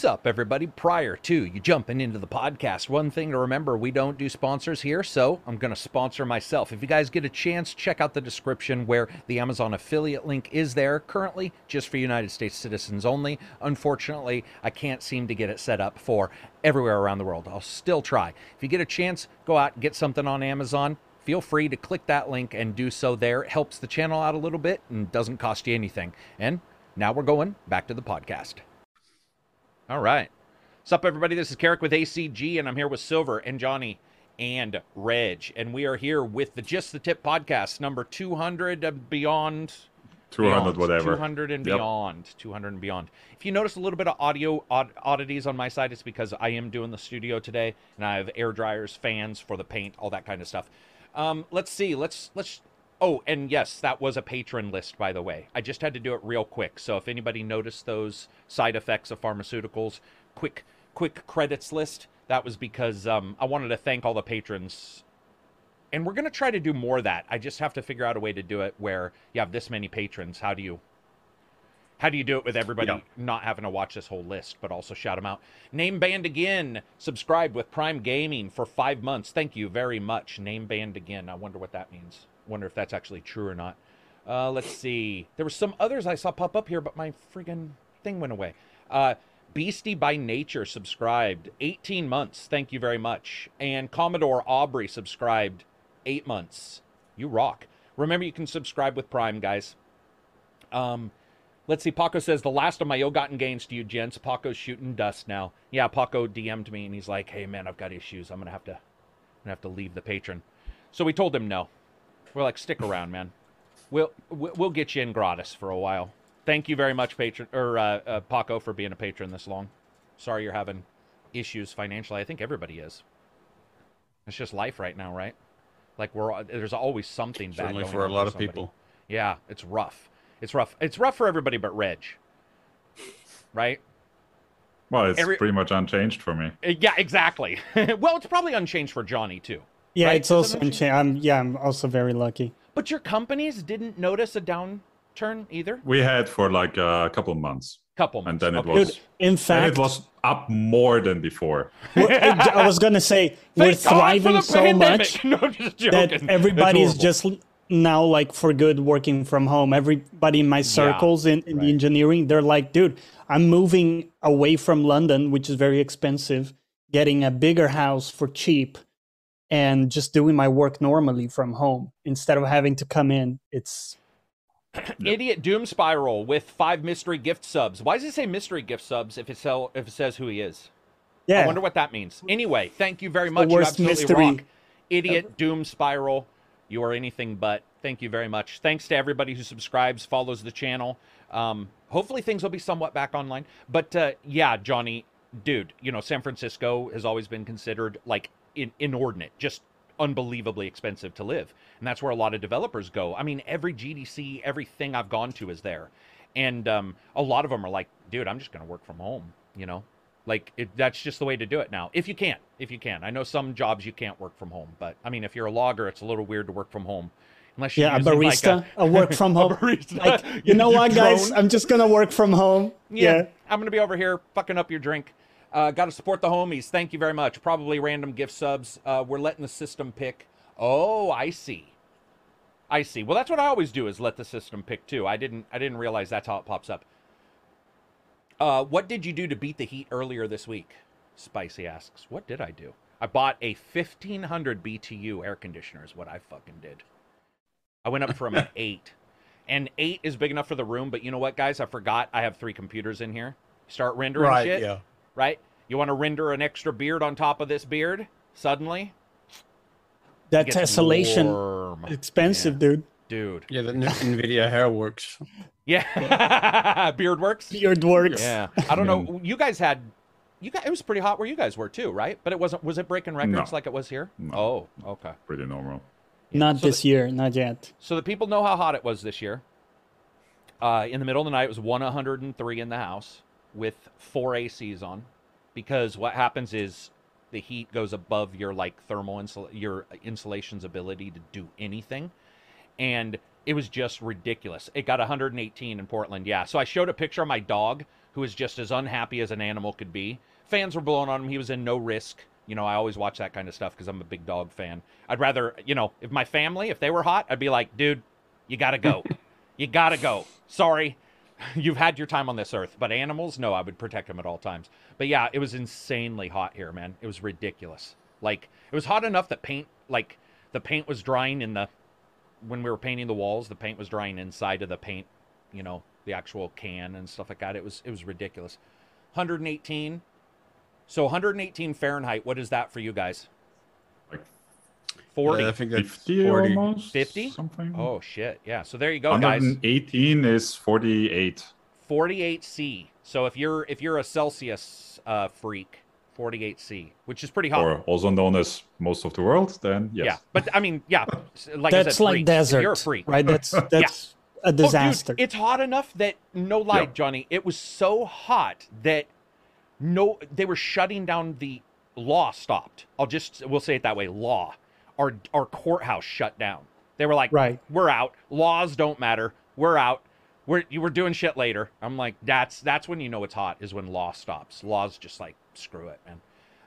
Sup, everybody. Prior to you jumping into the podcast, one thing to remember we don't do sponsors here, so I'm going to sponsor myself. If you guys get a chance, check out the description where the Amazon affiliate link is there, currently just for United States citizens only. Unfortunately, I can't seem to get it set up for everywhere around the world. I'll still try. If you get a chance, go out and get something on Amazon. Feel free to click that link and do so there. It helps the channel out a little bit and doesn't cost you anything. And now we're going back to the podcast. All right. What's up, everybody? This is Carrick with ACG, and I'm here with Silver and Johnny and Reg. And we are here with the Just the Tip podcast, number 200 and beyond. 200 beyond, whatever 200 and Yep. beyond 200 and beyond if you notice a little bit of audio odd, oddities on my side it's because i am doing the studio today and i have air dryers fans for the paint all that kind of stuff um, let's see let's let's oh and yes that was a patron list by the way. I just had to do it real quick so if anybody noticed those side effects of pharmaceuticals quick quick credits list. That was because um, i wanted to thank all the patrons. And we're going to try to do more of that. I just have to figure out a way to do it where you have this many patrons. How do you how do you do it with everybody Yeah. not having to watch this whole list but also shout them out? Name band again. Subscribed with prime gaming for five months. Thank you very much. Name band again. I wonder what that means wonder if that's actually true or not uh, let's see there were some others i saw pop up here but my friggin thing went away uh, beastie by nature subscribed 18 months thank you very much and commodore aubrey subscribed eight months you rock remember you can subscribe with prime guys um, let's see. Paco says the last of my ill-gotten gains to you, gents. Paco's shooting dust now. Yeah, Paco DM'd me and he's like, "Hey man, I've got issues. I'm gonna have to, I'm gonna have to leave the patron." So we told him no. We're like, "Stick around, man. We'll we'll get you in gratis for a while." Thank you very much, patron or uh, uh, Paco, for being a patron this long. Sorry you're having issues financially. I think everybody is. It's just life right now, right? Like we're there's always something bad Certainly for a lot of people. Yeah, it's rough. It's rough. It's rough for everybody but Reg. Right? well it's Every- pretty much unchanged for me Uh, Yeah, exactly. well, it's probably unchanged for Johnny too. Yeah, Right? it's also unchanged? unchanged. I'm yeah, I'm also very lucky. But your companies didn't notice a downturn either. we had for like uh, a couple months Couple months. and months. then it Okay. was Dude, in and fact, it was up more than before I was gonna say we're Thank God for thriving so pandemic. much No, just that That's everybody is just now like for good working from home. Everybody in my circles in, in right. the engineering, they're like, dude, I'm moving away from London, which is very expensive, getting a bigger house for cheap, and just doing my work normally from home instead of having to come in. It's Idiot Doom Spiral with five mystery gift subs. Why does it say mystery gift subs if it sell if it says who he is? yeah. I wonder what that means. Anyway, thank you very much. the You worst absolutely mystery rock. Idiot Doom Spiral. You are anything but. Thank you very much. Thanks to everybody who subscribes, follows the channel. Um, hopefully things will be somewhat back online. But uh, yeah, Johnny, dude, you know San Francisco has always been considered like in, inordinate, just unbelievably expensive to live, and that's where a lot of developers go. I mean, every GDC, everything I've gone to is there, and um, a lot of them are like, dude, I'm just gonna work from home. You know, like it, that's just the way to do it now. If you can, if you can. I know some jobs you can't work from home, but I mean, if you're a logger, it's a little weird to work from home, unless you're yeah, a using, like, barista, a, work from home. barista. Like, You- you know you what, guys? I'm just gonna work from home. yeah, yeah. I'm gonna be over here fucking up your drink. Uh, Got to support the homies. Thank you very much. Probably random gift subs. Uh, we're letting the system pick. Oh, I see. I see. Well, that's what I always do is let the system pick too. I didn't. I didn't realize that's how it pops up. Uh, what did you do to beat the heat earlier this week? Spicy asks. What did I do? I bought a 1500 BTU air conditioner. Is what I fucking did. I went up from an eight, and eight is big enough for the room. But you know what, guys? I forgot I have three computers in here. Start rendering Right, shit. yeah. Right. You want to render an extra beard on top of this beard? Suddenly, That tessellation warm. expensive, dude. dude. Yeah, the NVIDIA hair works. Yeah, beard works. Beard works. Yeah, I don't know. You guys had, you guys. It was pretty hot where you guys were too, right? But it wasn't. Was it breaking records No. like it was here? No. Oh, okay. pretty normal Not So this year, not yet. So the people know how hot it was this year. Uh, in the middle of the night, it was 103 in the house with four ACs on, because what happens is the heat goes above your like thermal insul- your insulation's ability to do anything, and it was just ridiculous. It got 118 in Portland, yeah. So I showed a picture of my dog who was just as unhappy as an animal could be. Fans were blowing on him. He was in no risk. You know, I always watch that kind of stuff because I'm a big dog fan. I'd rather, you know, if my family, if they were hot, I'd be like, dude, you gotta go. you gotta go. Sorry, you've had your time on this earth. But animals, no, I would protect them at all times. But yeah, it was insanely hot here, man. It was ridiculous. Like it was hot enough that paint, like the paint was drying in the when we were painting the walls. The paint was drying inside of the paint, you know, the actual can and stuff like that. It was it was ridiculous. 118. So 118 Fahrenheit. What is that for you guys? Like 40. Yeah, I think that's 50 40. almost. 50? Something. Oh shit. Yeah. So there you go, guys. 118 is 48. 48C. So if you're if you're a Celsius uh, freak, 48C, which is pretty hot. Or also known as most of the world, then yes. Yeah, but I mean, yeah, like That's I said, like freaks. If desert, You're a freak, right? That's that's a Oh, dude, disaster. it's hot enough that no lie, Yeah. Johnny. It was so hot that no, they were shutting down the law. Stopped. I'll just we'll say it that way. Law. Our our courthouse shut down. They were like, Right. we're out. Laws don't matter. We're out. We're you were doing shit later. I'm like, that's that's when you know it's hot is when law stops. Law's just like screw it, man.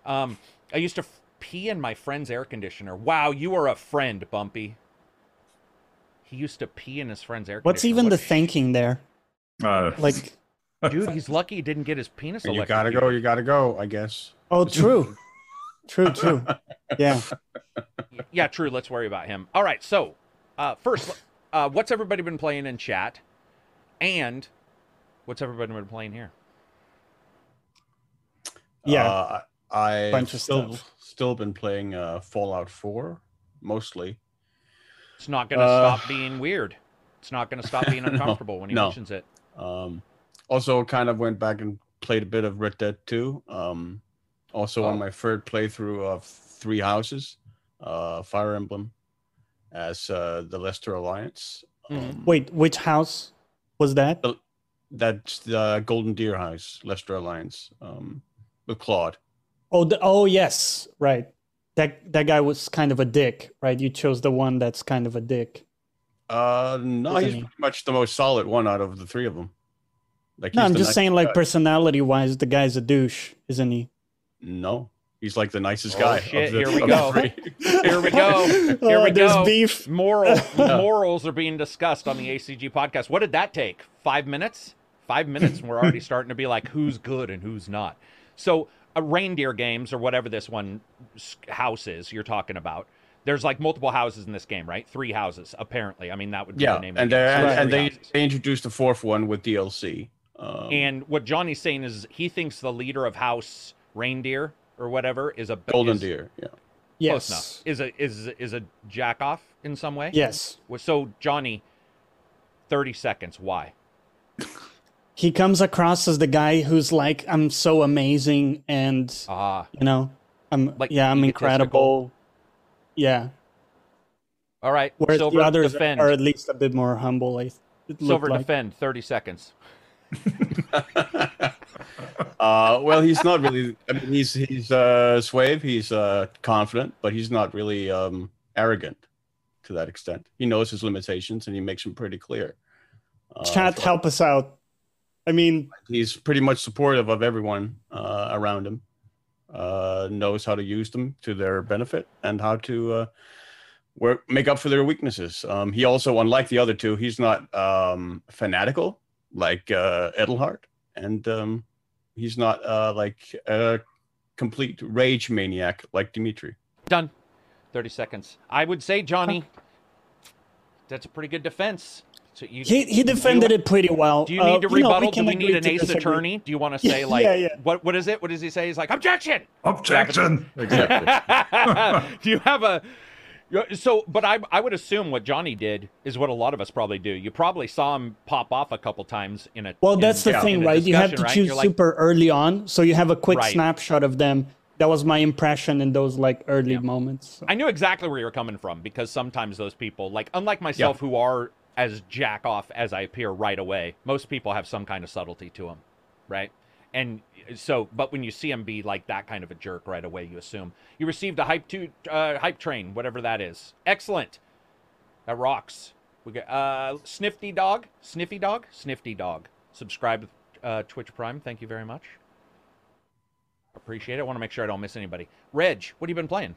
Um, I used to f- pee in my friend's air conditioner. Wow, you are a friend, Bumpy. He used to pee in his friend's air conditioner What's even the What a sh- thinking there? Uh, Like, Dude, he's lucky he didn't get his penis you gotta go, you gotta go, I guess. oh, true, true, true. Yeah. Yeah, true. Let's worry about him. All right. So, uh, first, uh, what's everybody been playing in chat? And what's everybody been playing here? Yeah. Uh, I Bunch of still stuff. still been playing uh, Fallout 4 mostly. It's not going to Uh, stop being weird. It's not going to stop being No, uncomfortable when he no. mentions it. Um, also, kind of went back and played a bit of Red Dead 2. Um, also Oh. on my third playthrough of Three Houses, uh, Fire Emblem, as uh, the Leicester Alliance. Mhm. Um, Wait, which house was that? that's the Golden Deer House, Leicester Alliance, um, with Claude. Oh, the, oh yes, right. That that guy was kind of a dick, right? You chose the one that's kind of a dick. Uh, no, Isn't he's he? pretty much the most solid one out of the three of them. Like, No, I'm just nicest saying, like personality wise, the guy's a douche, isn't he? No, he's like the nicest Oh, guy. shit, the, here we of go. The three. Here we go. Here we there's go. beef. Moral Yeah. morals are being discussed on the ACG podcast. What did that take? Five minutes? Five minutes, and we're already starting to be like, who's good and who's not. So, uh, reindeer games or whatever this one s- house is you're talking about. There's like multiple houses in this game, right? Three houses, apparently. I mean, that would be Yeah, the name of and the game. they So and, there's and they, houses. they introduced a fourth one with DLC. Um, And what Johnny's saying is he thinks the leader of House Reindeer or whatever is a Golden is, Deer. Yeah. Close enough. Yes. Is a is is a jack off in some way? Yes. Well, So Johnny, thirty seconds. Why? He comes across as the guy who's like, I'm so amazing and Ah, you know, I'm Like yeah, I'm incredible. Yeah. all right. Whereas Silver the others defend. are at least a bit more humble. I it looked Silver like. defend. Thirty seconds. uh, well, he's not really. I mean, he's he's uh, suave. He's uh, confident, but he's not really um, arrogant to that extent. He knows his limitations and he makes them pretty clear. Uh, Chat, so help us out. I mean, he's pretty much supportive of everyone uh, around him. Uh, knows how to use them to their benefit and how to uh, work make up for their weaknesses. Um, he also, unlike the other two, he's not um, fanatical like uh, Edelgard, and um, he's not uh, like a complete rage maniac like Dimitri. Done. Thirty seconds. I would say Johnny. That's a pretty good defense. So you, he, he defended you, it pretty well. Do you Uh, need to know, rebuttal? Do can we need an ace disagree. attorney? Do you want to Yeah, say like yeah, yeah. what? What is it? What does he say? He's like objection. Objection! Exactly. do you have a so but I I would assume what Johnny did is what a lot of us probably do. You probably saw him pop off a couple times in a Well, in- that's the in thing, right? You have to right? choose You're like, super early on, so you have a quick Right. snapshot of them. That was my impression in those like early moments. So. I knew exactly where you were coming from because sometimes those people, like unlike myself, who are as jack off as I appear right away, most people have some kind of subtlety to them, right? And so, but when you see him be like that kind of a jerk right away, you assume you received a hype to uh, hype train, whatever that is. Excellent. That rocks. We got uh, Snifty Dog, Sniffy Dog, Snifty Dog. Subscribe uh, Twitch Prime. Thank you very much. Appreciate it. I want to make sure I don't miss anybody. Reg, what have you been playing?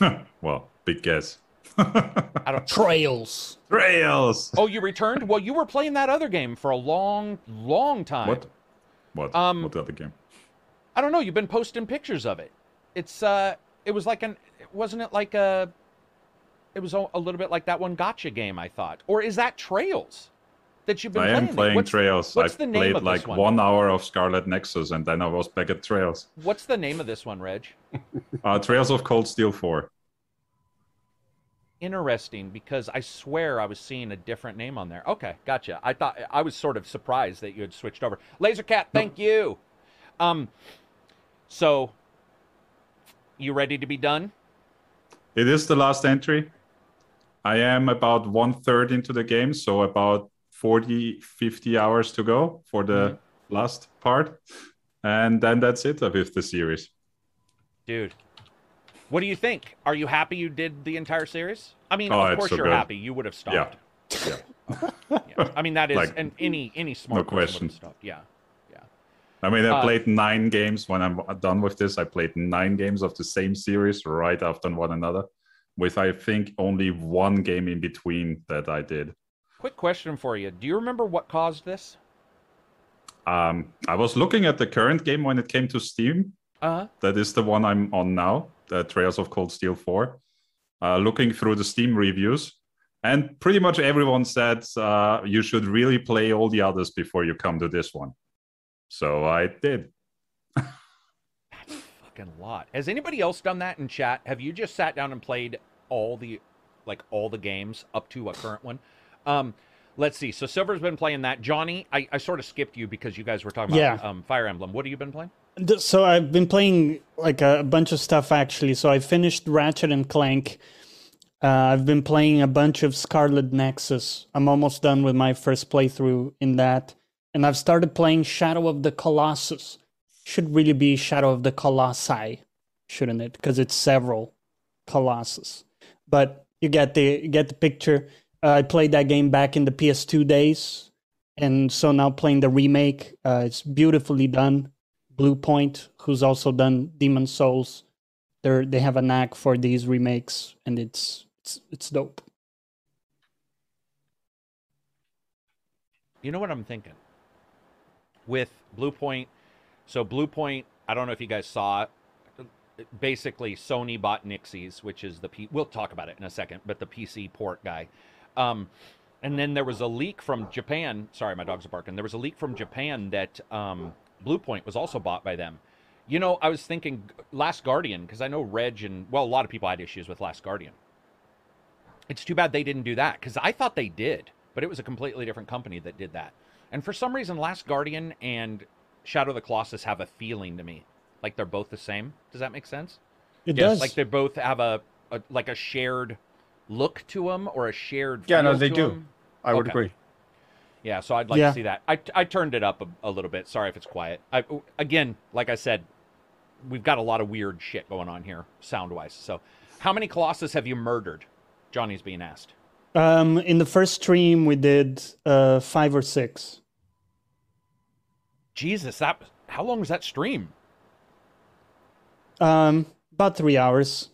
well, big guess. I don't. Trails. Trails. Oh, you returned? Well, you were playing that other game for a long, long time. What? What? Um, what other game? I don't know. You've been posting pictures of it. It's uh, it was like an, wasn't it like a, it was a, a little bit like that one gotcha game I thought, or is that Trails that you've been I playing? am playing what's, Trails. what's I the name played of this like one? one hour of Scarlet Nexus, and then I was back at Trails. What's the name of this one, Reg? Uh, Trails of Cold Steel 4. Interesting, because I swear I was seeing a different name on there. Okay, gotcha. I thought I was sort of surprised that you had switched over. Lasercat, thank you. Um, so you ready to be done? It is the last entry. I am about one third into the game, so about 40, 50 hours to go for the Mm-hmm. last part. And then that's it with the series. Dude, what do you think? Are you happy you did the entire series? I mean, Oh, of course so you're good. happy. You would have stopped. Yeah. Yeah. I mean, that is, Like, and any any smart would question. have stopped. Yeah. Yeah. I mean, I Uh, played nine games. When I'm done with this, I played nine games of the same series right after one another, with I think only one game in between that I did. Quick question for you. Do you remember what caused this? Um, I was looking at the current game when it came to Steam. Uh huh. That is the one I'm on now, the Trails of Cold Steel 4. Uh, looking through the Steam reviews, and pretty much everyone said uh, you should really play all the others before you come to this one. So I did. That's fucking lot. Has anybody else done that in chat? Have you just sat down and played all the like all the games up to a current one? Um let's see. So Silver's been playing that. Johnny, I, I sort of skipped you because you guys were talking about Yeah. um Fire Emblem. What have you been playing? So I've been playing like a bunch of stuff actually. So I finished Ratchet and Clank. Uh, I've been playing a bunch of Scarlet Nexus. I'm almost done with my first playthrough in that, and I've started playing Shadow of the Colossus. Should really be Shadow of the Colossi, shouldn't it? Because it's several Colossus. But you get the you get the picture. Uh, I played that game back in the PS2 days, and so now playing the remake. Uh, it's beautifully done. Bluepoint, who's also done Demon Souls, they they have a knack for these remakes, and it's it's it's dope. You know what I'm thinking? With Bluepoint, so Bluepoint, I don't know if you guys saw it. Basically, Sony bought Nixxes, which is the P. We'll talk about it in a second, but the PC port guy. Um, and then there was a leak from Japan. Sorry, my dogs are barking. There was a leak from Japan that um, Bluepoint was also bought by them. You know, I was thinking Last Guardian because I know Reg and well, a lot of people had issues with Last Guardian. It's too bad they didn't do that because I thought they did, but it was a completely different company that did that. And for some reason, Last Guardian and Shadow of the Colossus have a feeling to me like they're both the same. Does that make sense? It Yes, does. Like they both have a, a like a shared look to them or a shared. Yeah, no, they to do. 'em. I would Okay. agree. Yeah, so I'd like Yeah. to see that. I, I turned it up a, a little bit. Sorry if it's quiet. I, again, like I said, we've got a lot of weird shit going on here, sound wise. So, how many Colossus have you murdered? Johnny's being asked. um, in the first stream we did uh, five or six. Jesus, that how long was that stream, Um, about three hours.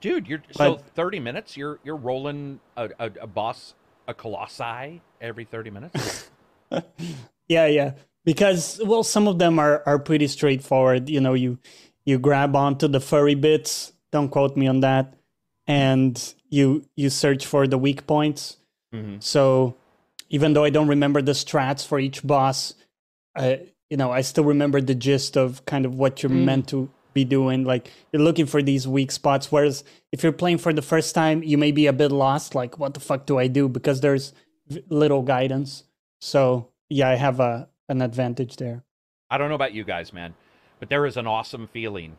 dude? You're so thirty minutes. You're you're rolling a, a, a boss a colossi every thirty minutes. Yeah, yeah. Because well, some of them are are pretty straightforward. You know, you you grab onto the furry bits. Don't quote me on that. And you you search for the weak points. Mhm. So even though I don't remember the strats for each boss, I you know I still remember the gist of kind of what you're Mm. meant to be doing. Like you're looking for these weak spots. Whereas if you're playing for the first time, you may be a bit lost. Like what the fuck do I do? Because there's little guidance. So yeah, I have a an advantage there. I don't know about you guys, man, but there is an awesome feeling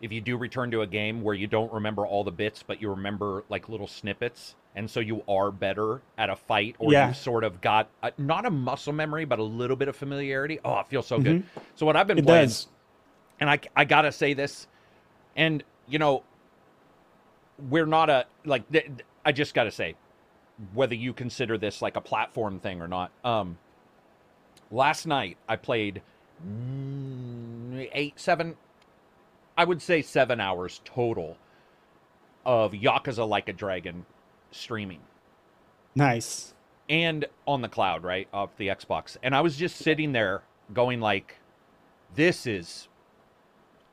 if you do return to a game where you don't remember all the bits, but you remember like little snippets, and so you are better at a fight, or Yeah. you sort of got a, not a muscle memory, but a little bit of familiarity. Oh, it feels so good. So what I've been Mm-hmm. It playing, does. And I I gotta say this, and you know, we're not a like I just gotta say, whether you consider this like a platform thing or not, um, Last night I played eight, seven, I would say seven hours total of Yakuza Like a Dragon streaming Nice. and on the cloud, right, off the Xbox. And I was just sitting there going like, this is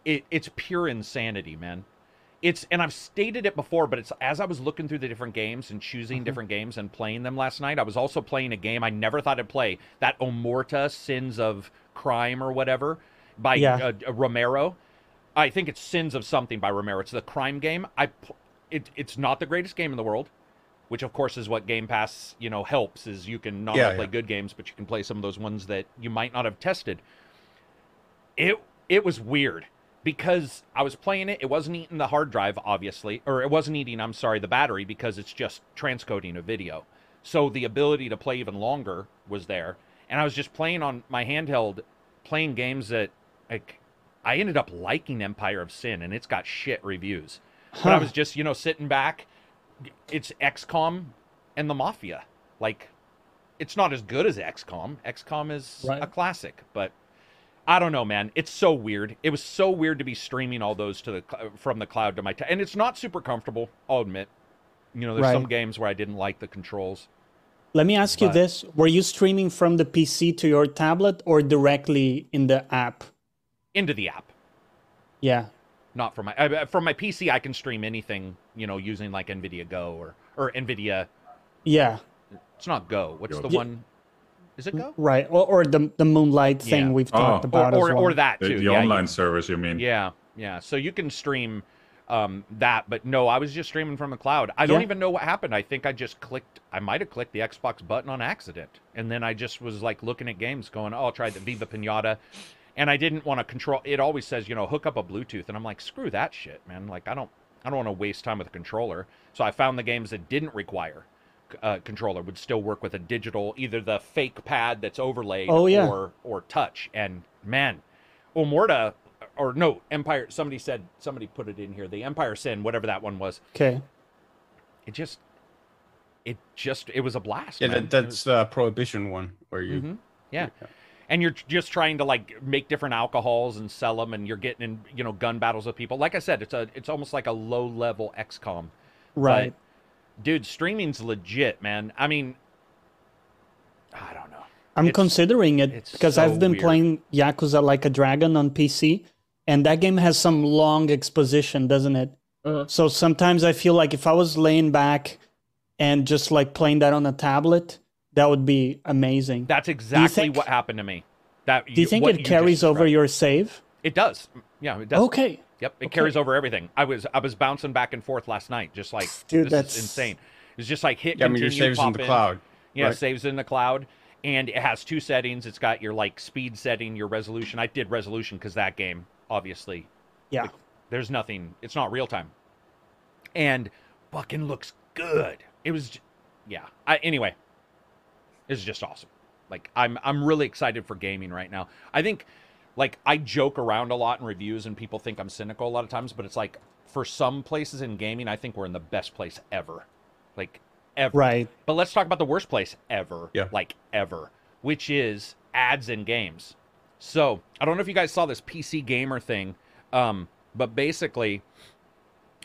it, it's pure insanity, man. It's and I've stated it before, but it's as I was looking through the different games and choosing different games and playing them last night, I was also playing a game I never thought I'd play, that Omorta Sins of Crime or whatever by Yeah. uh, uh, Romero. I think it's Sins of something by Romero. It's the crime game. I it, it's not the greatest game in the world, which of course is what Game Pass, you know, helps is you can not Yeah, only play yeah. good games, but you can play some of those ones that you might not have tested. It it was weird because I was playing it. It wasn't eating the hard drive, obviously, or it wasn't eating. I'm sorry, the battery because it's just transcoding a video. So the ability to play even longer was there, and I was just playing on my handheld, playing games that like I ended up liking Empire of Sin, and it's got shit reviews. But I was just you know sitting back. It's XCOM and the Mafia. Like, it's not as good as XCOM. XCOM is Right. a classic, but I don't know, man. It's so weird. It was so weird to be streaming all those to the from the cloud to my t- and it's not super comfortable. I'll admit. You know, there's Right. some games where I didn't like the controls. Let me ask you this: Were you streaming from the PC to your tablet or directly in the app? into the app, Yeah. not from my from my PC. I can stream anything, you know, using like NVIDIA Go or or NVIDIA. Yeah. It's not Go. What's Go. the Yeah. one? Is it Go? Right. Or, or the the Moonlight thing Yeah. we've Oh. talked about Or as or, well. or that too. the yeah, you- online service, you mean? Yeah, yeah. So you can stream um, that, but no, I was just streaming from the cloud. I don't even know what happened. I think I just clicked. I might have clicked the Xbox button on accident, and then I just was like looking at games, going, "Oh, I'll try the Viva Pinata," and I didn't want to control. It always says, you know, hook up a Bluetooth, and I'm like, screw that shit, man. Like I don't, I don't want to waste time with a controller. So I found the games that didn't require. Uh, controller would still work with a digital, either the fake pad that's overlaid, Oh, yeah. or or touch. And man, Omorta or no Empire. Somebody said somebody put it in here. The Empire Sin, whatever that one was. Okay. It just, it just, it was a blast. Yeah, man. that, that's uh, prohibition one where you. Mhm. Yeah. And you're just trying to like make different alcohols and sell them, and you're getting in, you know, gun battles with people. Like I said, it's a, it's almost like a low level XCOM. Right. Dude, streaming's legit, man. I mean, I don't know. I'm It's- considering it because so I've been weird. playing Yakuza Like a Dragon on PC, and that game has some long exposition, doesn't it? Uh-huh. So sometimes I feel like if I was laying back and just like playing that on a tablet, that would be amazing. That's exactly think- what happened to me. That Do you think it just carries over your save? It does. Yeah, it does. Okay. Yep, it Okay. carries over everything. I was I was bouncing back and forth last night, just like Dude, this that's- is insane. It's just like hit. Yeah, I mean, your continue, saves in pop the cloud. Yeah, right? saves in the cloud, and it has two settings. It's got your like speed setting, your resolution. I did resolution because that game, obviously, Yeah. there's nothing. It's not real time, and fucking looks good. It was, yeah. I anyway, it's just awesome. Like I'm I'm really excited for gaming right now. I think like I joke around a lot in reviews and people think I'm cynical a lot of times, but it's like for some places in gaming, I think we're in the best place ever. Like ever. Right. But let's talk about the worst place ever. Yeah. Like ever, which is ads in games. So I don't know if you guys saw this PC gamer thing, um, but basically,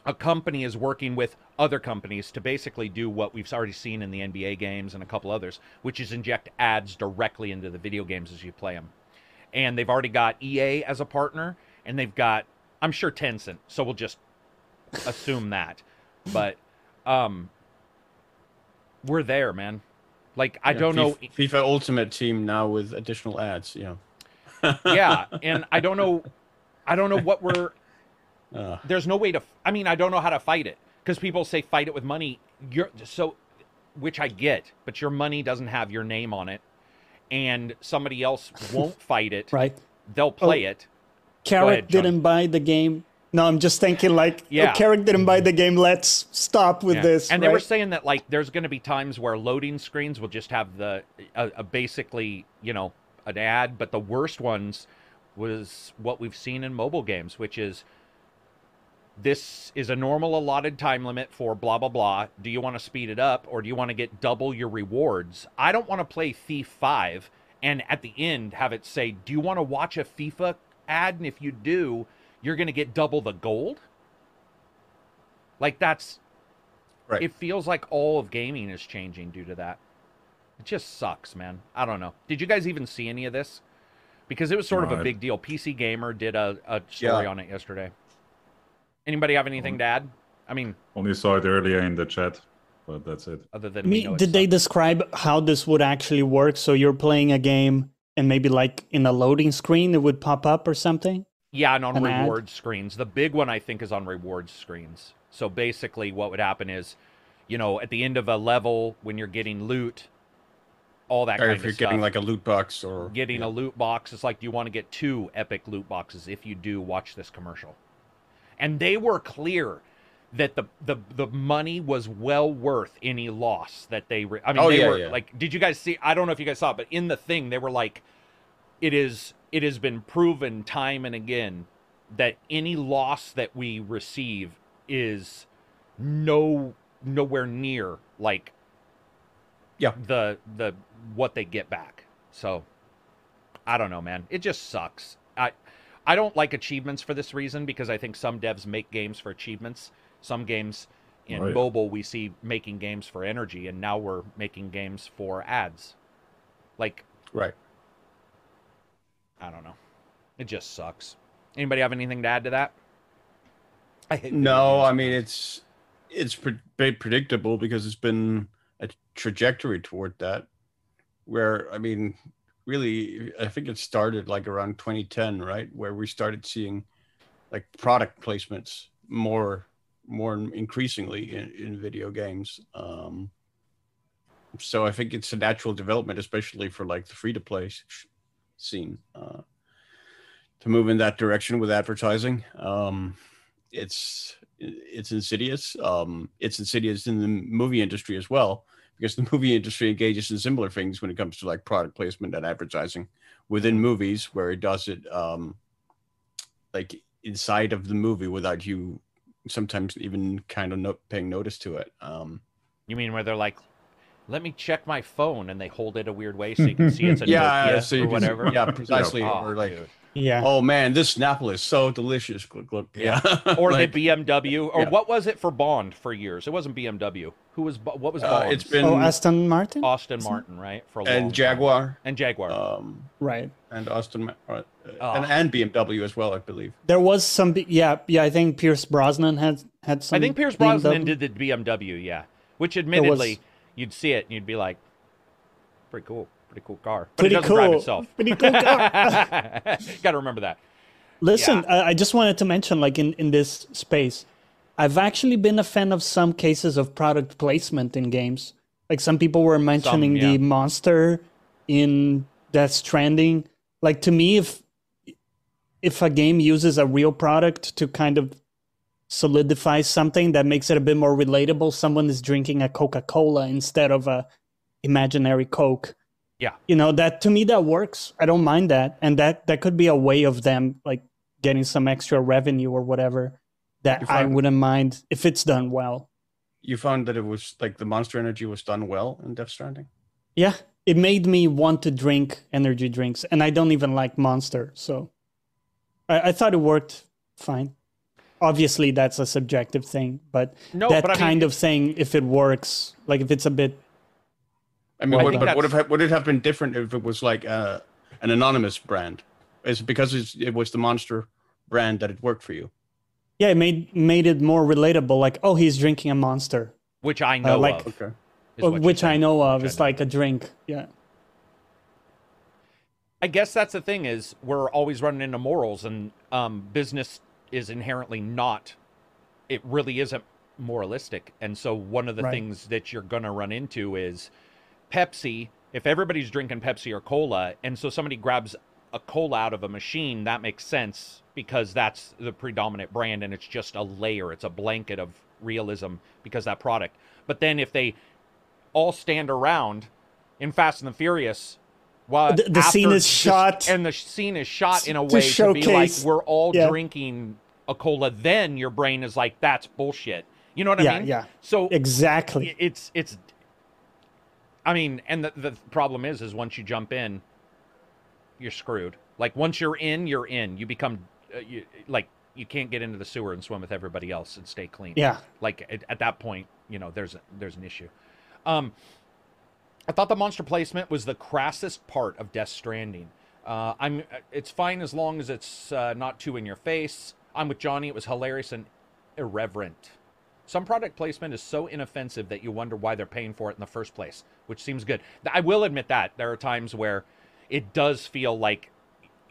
a company is working with other companies to basically do what we've already seen in the NBA games and a couple others, which is inject ads directly into the video games as you play them. And they've already got EA as a partner, and they've got, I'm sure Tencent. So we'll just assume that. But um, we're there, man. Like I Yeah, don't know. FIFA Ultimate Team now with additional ads. Yeah. yeah, and I don't know. I don't know what we're. Uh, there's no way to i mean i don't know how to fight it because people say fight it with money you're so which i get but your money doesn't have your name on it and somebody else won't fight it Right. they'll oh, play it Carrot ahead, didn't buy the game. No, I'm just thinking like, oh, Yeah. oh, Carrot didn't buy the game. Let's stop with Yeah. this. and they were saying that like there's going to be times where loading screens will just have the a, a basically you know an ad but the worst ones was what we've seen in mobile games which is this is a normal allotted time limit for blah blah blah do you want to speed it up or do you want to get double your rewards i don't want to play thief 5 and at the end have it say, "Do you want to watch a FIFA ad? And if you do, you're going to get double the gold." Like that's Right. it feels like all of gaming is changing due to that. It just sucks, man. I don't know. Did you guys even see any of this? Because it was sort of No, a I- big deal. PC Gamer did a, a story Yeah. on it yesterday. Anybody have anything to add? I mean, Only saw it earlier in the chat, but that's it. other than I me, mean, know it did they sucks. describe how this would actually work? So you're playing a game and maybe like in a loading screen it would pop up or something? Yeah, and on an ad? reward screens. The big one I think is on reward screens. So basically, what would happen is, you know, at the end of a level when you're getting loot, all that or kind if you're of getting like a loot box or getting yeah. a loot box. It's like, do you want to get two epic loot boxes? If you do, watch this commercial. And they were clear that the the the money was well worth any loss that they. Re- I mean, Oh, they yeah, were yeah. like, did you guys see? I don't know if you guys saw it, but in the thing, they were like, it is it has been proven time and again that any loss that we receive is no nowhere near like Yeah. the the what they get back. So I don't know, man. It just sucks. I I don't like achievements for this reason because I think some devs make games for achievements. Some games in Oh, yeah. mobile we see making games for energy and now we're making games for ads. Like right. I don't know. It just sucks. Anybody have anything to add to that? I No, I mean it's it's pre- predictable because it's been a trajectory toward that. Where I mean, really, I think it started like around 2010, right, where we started seeing like product placements more more increasingly in, in video games. Um, so I think it's a natural development, especially for like the free to play scene, uh, to move in that direction with advertising. Um, it's it's insidious. Um, it's insidious in the movie industry as well, because the movie industry engages in similar things when it comes to like product placement and advertising within movies, where it does it um, like inside of the movie without you sometimes even kind of no- paying notice to it. Um, You mean where they're like, let me check my phone and they hold it a weird way so you can see it's a yeah, Nokia so or can- whatever? yeah, precisely. Oh, or like, dude. Yeah. oh man, this Snapple is so delicious. Look, look, yeah. Or Like, the BMW, or yeah. what was it for Bond for years? It wasn't BMW. Who was what was uh, it's been oh, Aston Martin? Austin Martin, right? For a long and time. Jaguar. and Jaguar. Um, Right. and Austin Ma- uh, Oh. and, and BMW as well, I believe. There was some, yeah, yeah. I think Pierce Brosnan had had some. I think Pierce Brosnan BMW. did the BMW, yeah. Which admittedly, you'd see it and you'd be like, pretty cool, pretty cool car. But Pretty it doesn't drive cool. itself. Pretty cool car. Got to remember that. Listen, I I just wanted to mention, like in in this space, I've actually been a fan of some cases of product placement in games. Like some people were mentioning yeah. the monster in Death Stranding. Like to me, if if a game uses a real product to kind of solidify something that makes it a bit more relatable, someone is drinking a Coca Cola instead of a imaginary Coke. Yeah. You know that to me that works. I don't mind that, and that that could be a way of them like getting some extra revenue or whatever. That You I wouldn't mind if it's done well. You found that it was like the Monster Energy was done well in Death Stranding. Yeah, it made me want to drink energy drinks, and I don't even like Monster, so I, I thought it worked fine. Obviously, that's a subjective thing, but No, that but I mean, kind of thing, if it works, like if it's a bit, I mean, Well, I what, think but would that's- have would it have been different if it was like uh, an anonymous brand? Is it because it's, it was the Monster brand that it worked for you? yeah, it made made it more relatable. Like, oh, he's drinking a Monster, which I know like- of. Okay. is what you're which I saying, know of. which I It's know. like a drink. Yeah, I guess that's the thing is we're always running into morals, and um, business is inherently not. It really isn't moralistic, and so one of the Right. things that you're gonna run into is Pepsi. If everybody's drinking Pepsi or cola, and so somebody grabs a cola out of a machine, that makes sense because that's the predominant brand, and it's just a layer, it's a blanket of realism because that product. But then if they all stand around in Fast and the Furious. While The- the scene is just- shot and the scene is shot in a to way to, be like showcase- we're all yeah. drinking a cola. Then your brain is like, that's bullshit. You know what I Yeah, mean? yeah. So exactly. it's it's. I mean, and the the problem is, is once you jump in, you're screwed. Like once you're in, you're in. You become uh, you, like you can't get into the sewer and swim with everybody else and stay clean. Yeah. Like at, at that point, you know, there's a, there's an issue. Um, I thought the monster placement was the crassest part of Death Stranding. Uh, I'm it's fine as long as it's uh, not too in your face. I'm with Johnny. It was hilarious and irreverent. Some product placement is so inoffensive that you wonder why they're paying for it in the first place, which seems good. I will admit that there are times where it does feel like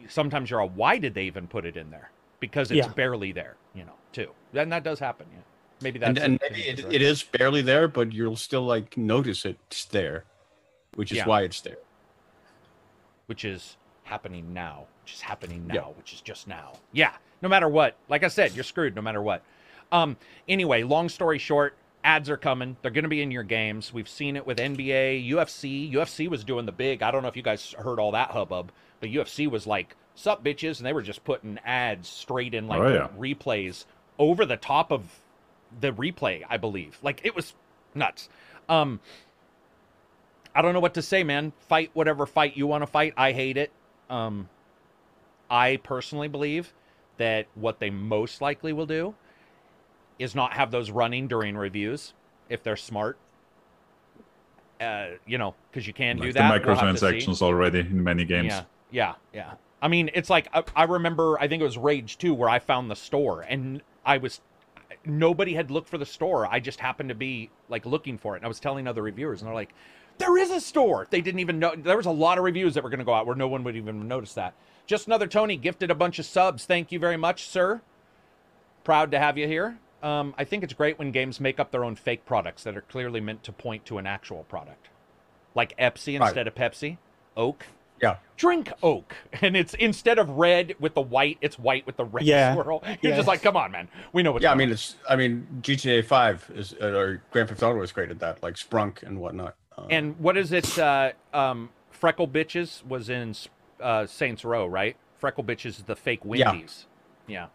sometimes you're a why did they even put it in there because it's Yeah. barely there, you know, too. And that does happen. Yeah, maybe that's and, and maybe it, it is barely there, but you'll still like notice it's there, which is Yeah. why it's there. which is happening now, which is happening now, Yeah. which is just now. Yeah, no matter what. Like I said, you're screwed no matter what. Um, anyway, long story short, ads are coming. They're going to be in your games. We've seen it with NBA, UFC. UFC was doing the big. I don't know if you guys heard all that hubbub, but UFC was like, "Sup, bitches," and they were just putting ads straight in like Oh, yeah. replays over the top of the replay. I believe, like it was nuts. Um, I don't know what to say, man. Fight whatever fight you want to fight. I hate it. Um, I personally believe that what they most likely will do is not have those running during reviews if they're smart. Uh, you know, because you can do Like that. the We'll have to see. microtransactions already in many games. Yeah, yeah, yeah. I mean, it's like I, I remember. I think it was Rage 2 where I found the store, and I was nobody had looked for the store. I just happened to be like looking for it, and I was telling other reviewers, and they're like, "There is a store." They didn't even know. There was a lot of reviews that were going to go out where no one would even notice that. Just another Tony gifted a bunch of subs. Thank you very much, sir. Proud to have you here. Um, I think it's great when games make up their own fake products that are clearly meant to point to an actual product, like Epsi Right. instead of Pepsi, Oak Yeah. drink oak and it's instead of red with the white it's white with the red Yeah. swirl you're Yeah. just like come on man we know what's Yeah, I mean on. it's I mean GTA Five is uh, or Grand Theft Auto is great at that, like Sprunk and whatnot. Uh, and what is it uh um freckle bitches was in uh saints row right freckle bitches is the fake Yeah. wendy's yeah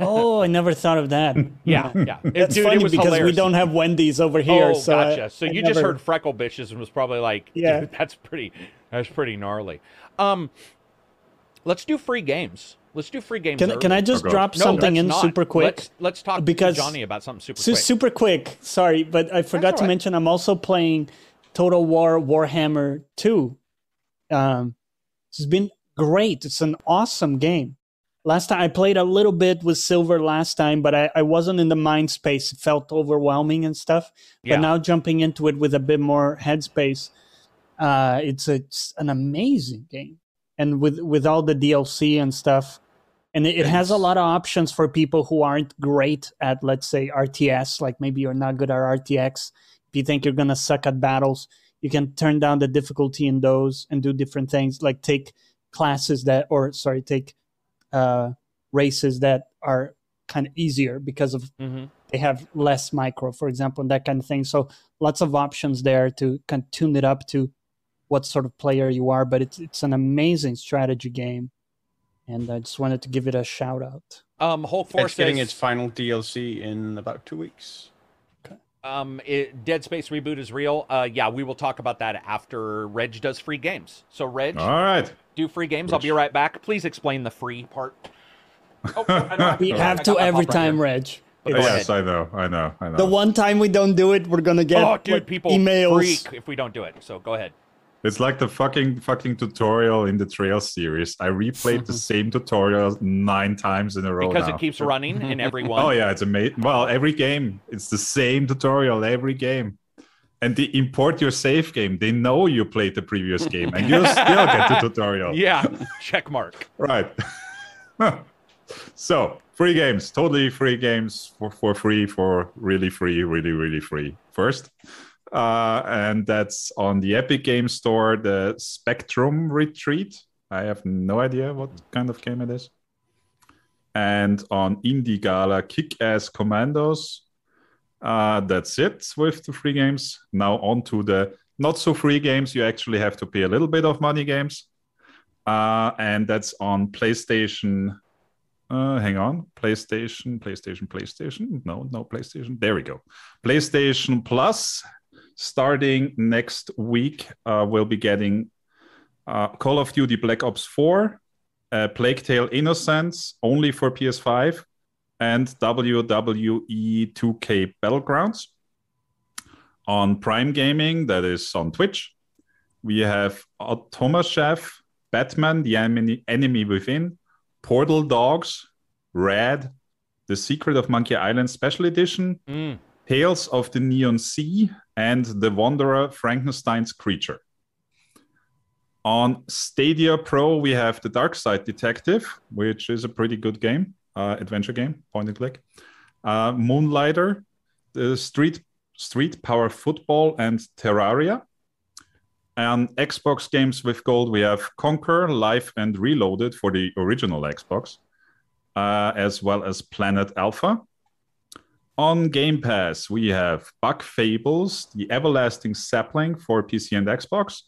Oh, I never thought of that. yeah yeah, It- That's dude, it funny was because we don't have Wendy's over here. oh so I- gotcha so I you just never- heard freckle bitches and was probably like Yeah. dude, that's pretty that's pretty gnarly um let's do free games let's do free games Can, can. I just drop No, something let's in not. super quick? let's, let's talk Because- to johnny about something super Su- quick super quick. Sorry, but I forgot all to mention I'm also playing Total War Warhammer 2. Um, it's been great. It's an awesome game. Last time I played a little bit with Silver last time, but I, I wasn't in the mind space. It felt overwhelming and stuff. Yeah. But now jumping into it with a bit more headspace, uh, it's, a, it's an amazing game. And with, with all the DLC and stuff, and it, it has a lot of options for people who aren't great at let's say rts like maybe you're not good at rtx if you think you're going to suck at battles you can turn down the difficulty in those and do different things like take classes that or sorry take uh, races that are kind of easier because of hmm they have less micro for example and that kind of thing so lots of options there to kind of tune it up to what sort of player you are but it's it's an amazing strategy game and i just wanted to give it a shout out Um, Hulk Force it's getting says, its final DLC in about two weeks. um, it, Dead Space reboot is real. Uh, yeah, we will talk about that after Reg does free games. So Reg, All right. Do free games. I'll be right back. Please explain the free part. Oh, I we got- have to every pop right time reg uh, Go ahead. yes, I know. I know. I know. the one time we don't do it we're gonna get Oh, dude, people emails freak if we don't do it. So go ahead. It's like the fucking fucking tutorial in the Trail series. I replayed the mm-hmm. same tutorial nine times in a row Because now. it keeps running in every oh, one. Oh yeah, it's amazing. Well, every game, it's the same tutorial every game. And they import your save game. They know you played the previous game, and you still get the tutorial. Yeah, check mark. Right. so free games, totally free games for, for free, for really free, really, really free. First. Uh, and that's on the Epic Game Store, the Spectrum Retreat. I have no idea what kind of game it is. And on Indie Gala, Kick Ass Commandos. Uh, that's it with the free games. Now on to the not so free games. You actually have to pay a little bit of money games uh, and that's on PlayStation. Uh, hang on, PlayStation, PlayStation, PlayStation. No, no PlayStation. There we go. PlayStation Plus, starting next week, uh, we'll be getting Uh, Call of Duty Black Ops 4, uh, Plague Tale Innocence only for PS5, and WWE 2K Battlegrounds. On Prime Gaming, that is on Twitch, we have Thomas Chef, Batman, The Enemy, Enemy Within, Portal Dogs, Red, The Secret of Monkey Island Special Edition, Mm. Tales of the Neon Sea, and The Wanderer Frankenstein's Creature. On Stadia Pro, we have The Dark Side Detective, which is a pretty good game, uh, adventure game, point and click. Uh, Moonlighter, the Street Street Power Football, and Terraria. And Xbox games with gold, we have Conker, Live, and Reloaded for the original Xbox, uh, as well as Planet Alpha. On Game Pass, we have Bug Fables, The Everlasting Sapling for PC and Xbox,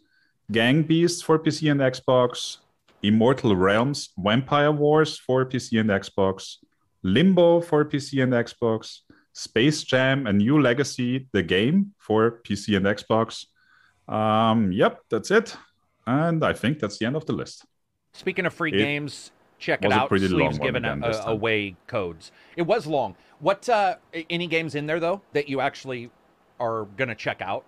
Gang Beasts for PC and Xbox, Immortal Realms, Vampire Wars for PC and Xbox, Limbo for PC and Xbox, Space Jam: A New Legacy, the game for PC and Xbox. Um, yep, that's it, and I think that's the end of the list. Speaking of free It games, check it out. pretty long Sleeves one giving again a- this a- away codes. It was long. What uh, any games in there though that you actually are gonna check out?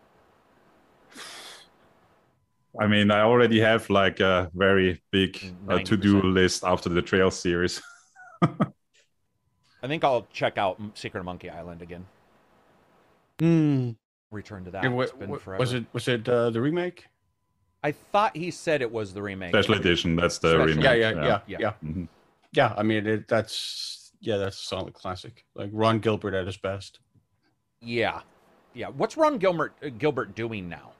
I mean, I already have like a very big uh, to-do list after the Trail series. I think I'll check out Secret of Monkey Island again. Hmm. Return to that. Yeah, wa- It's been wa- forever. was it was it uh, the remake? I thought he said it was the remake. Special edition, that's the Special remake. Yeah, yeah, yeah, Yeah. yeah. Mhm. Yeah, I mean it, that's yeah, that's a solid classic. Like Ron Gilbert at his best. Yeah, yeah. What's Ron Gilbert uh, Gilbert doing now?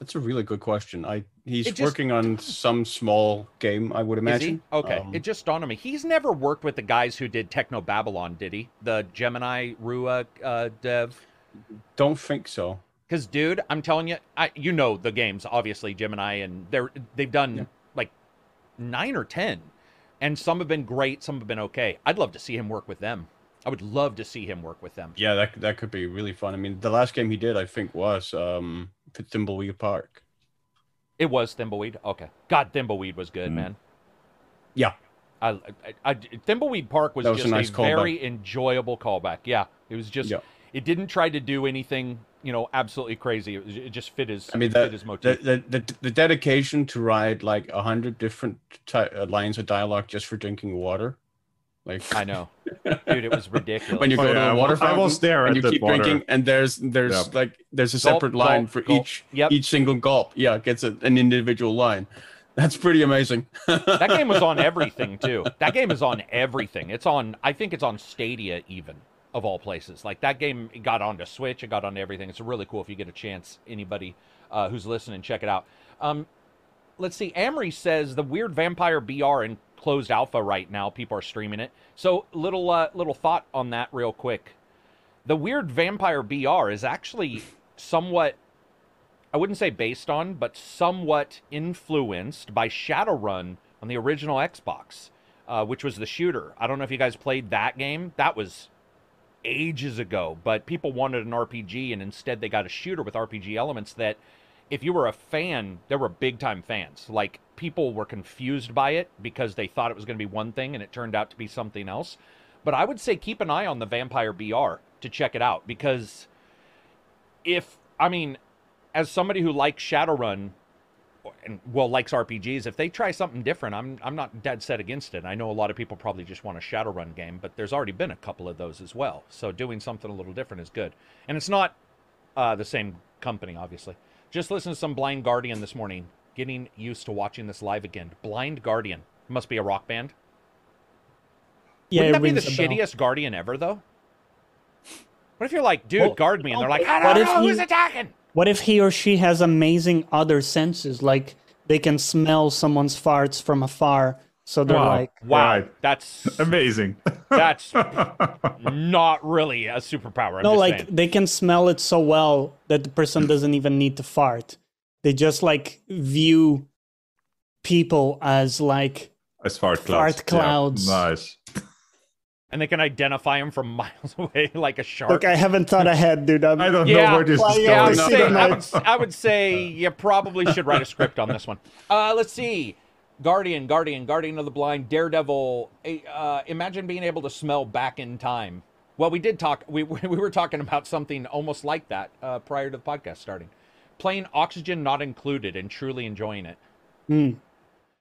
That's a really good question. I he's just- working on some small game, I would imagine. Okay. Um, it just dawned on me. He's never worked with the guys who did Techno Babylon, did he? The Gemini Rue uh, dev. don't think so. Because, dude, I'm telling you, I you know the games, obviously Gemini, and they're they've done Yeah. like nine or ten, and some have been great, some have been okay. I'd love to see him work with them. I would love to see him work with them. Yeah, that that could be really fun. I mean, the last game he did, I think, was um Thimbleweed Park. It was Thimbleweed. Okay. God, Thimbleweed was good, Mm. man. Yeah. I, I, I Thimbleweed Park was, was a nice callback. very enjoyable callback. Yeah, it was just. Yeah. It didn't try to do anything, you know, absolutely crazy. It, was, it just fit his. I mean, fit that, his the, motif. the, the, the dedication to write like a hundred different ty- uh, lines of dialogue just for drinking water. Like I know, dude. It was ridiculous. when you Oh, go yeah, to a water I fountain was there and at you that keep water. drinking, and there's there's Yeah. like there's a Gulp, separate line gulp, for gulp. each Yep. each single gulp. Yeah, it gets a, an individual line. That's pretty amazing. that game was on everything too. That game is on everything. It's on. I think it's on Stadia even of all places. Like that game it got onto Switch. It got onto everything. It's really cool if you get a chance. Anybody uh, who's listening, check it out. Um, let's see. Amory says the weird vampire BR in closed alpha right now. People are streaming it. So little uh, little thought on that real quick. The weird vampire BR is actually somewhat I wouldn't say based on, but somewhat influenced by Shadowrun on the original Xbox, uh, which was the shooter. I don't know if you guys played that game. That was ages ago, but people wanted an RPG, and instead they got a shooter with RPG elements that, if you were a fan, there were big time fans. Like, people were confused by it because they thought it was going to be one thing, and it turned out to be something else. But I would say keep an eye on the Vampire BR to check it out because if, I mean, as somebody who likes Shadowrun and well likes RPGs, if they try something different, I'm I'm not dead set against it. I know a lot of people probably just want a Shadowrun game, but there's already been a couple of those as well. So doing something a little different is good. And it's not uh, the same company, obviously. Just listen to some Blind Guardian this morning. Getting used to watching this live again. Blind Guardian must be a rock band. Yeah, Wouldn't that be the a bell. shittiest Guardian ever, though? What if you're like, dude, Well, guard me, and they're like, I what don't know who's he- attacking. What if he or she has amazing other senses, like they can smell someone's farts from afar, so they're Wow. like, Wow, Right. that's Amazing. that's not really a superpower. I'm no, just like saying. they can smell it so well that the person doesn't even need to fart. They just like view people as like As fart clouds. Fart clouds. Yeah, nice. and they can identify him from miles away like a shark. Look, I haven't thought ahead, dude. I'm, I don't Yeah. know where this Well, is yeah, I going. would, say. I, would, I would say you probably should write a script on this one. Uh, let's see. Guardian, Guardian, Guardian of the Blind, Daredevil. eh, Uh, imagine being able to smell back in time. Well, we did talk. We we were talking about something almost like that uh, prior to the podcast starting. Playing Oxygen Not Included and truly enjoying it. Hmm.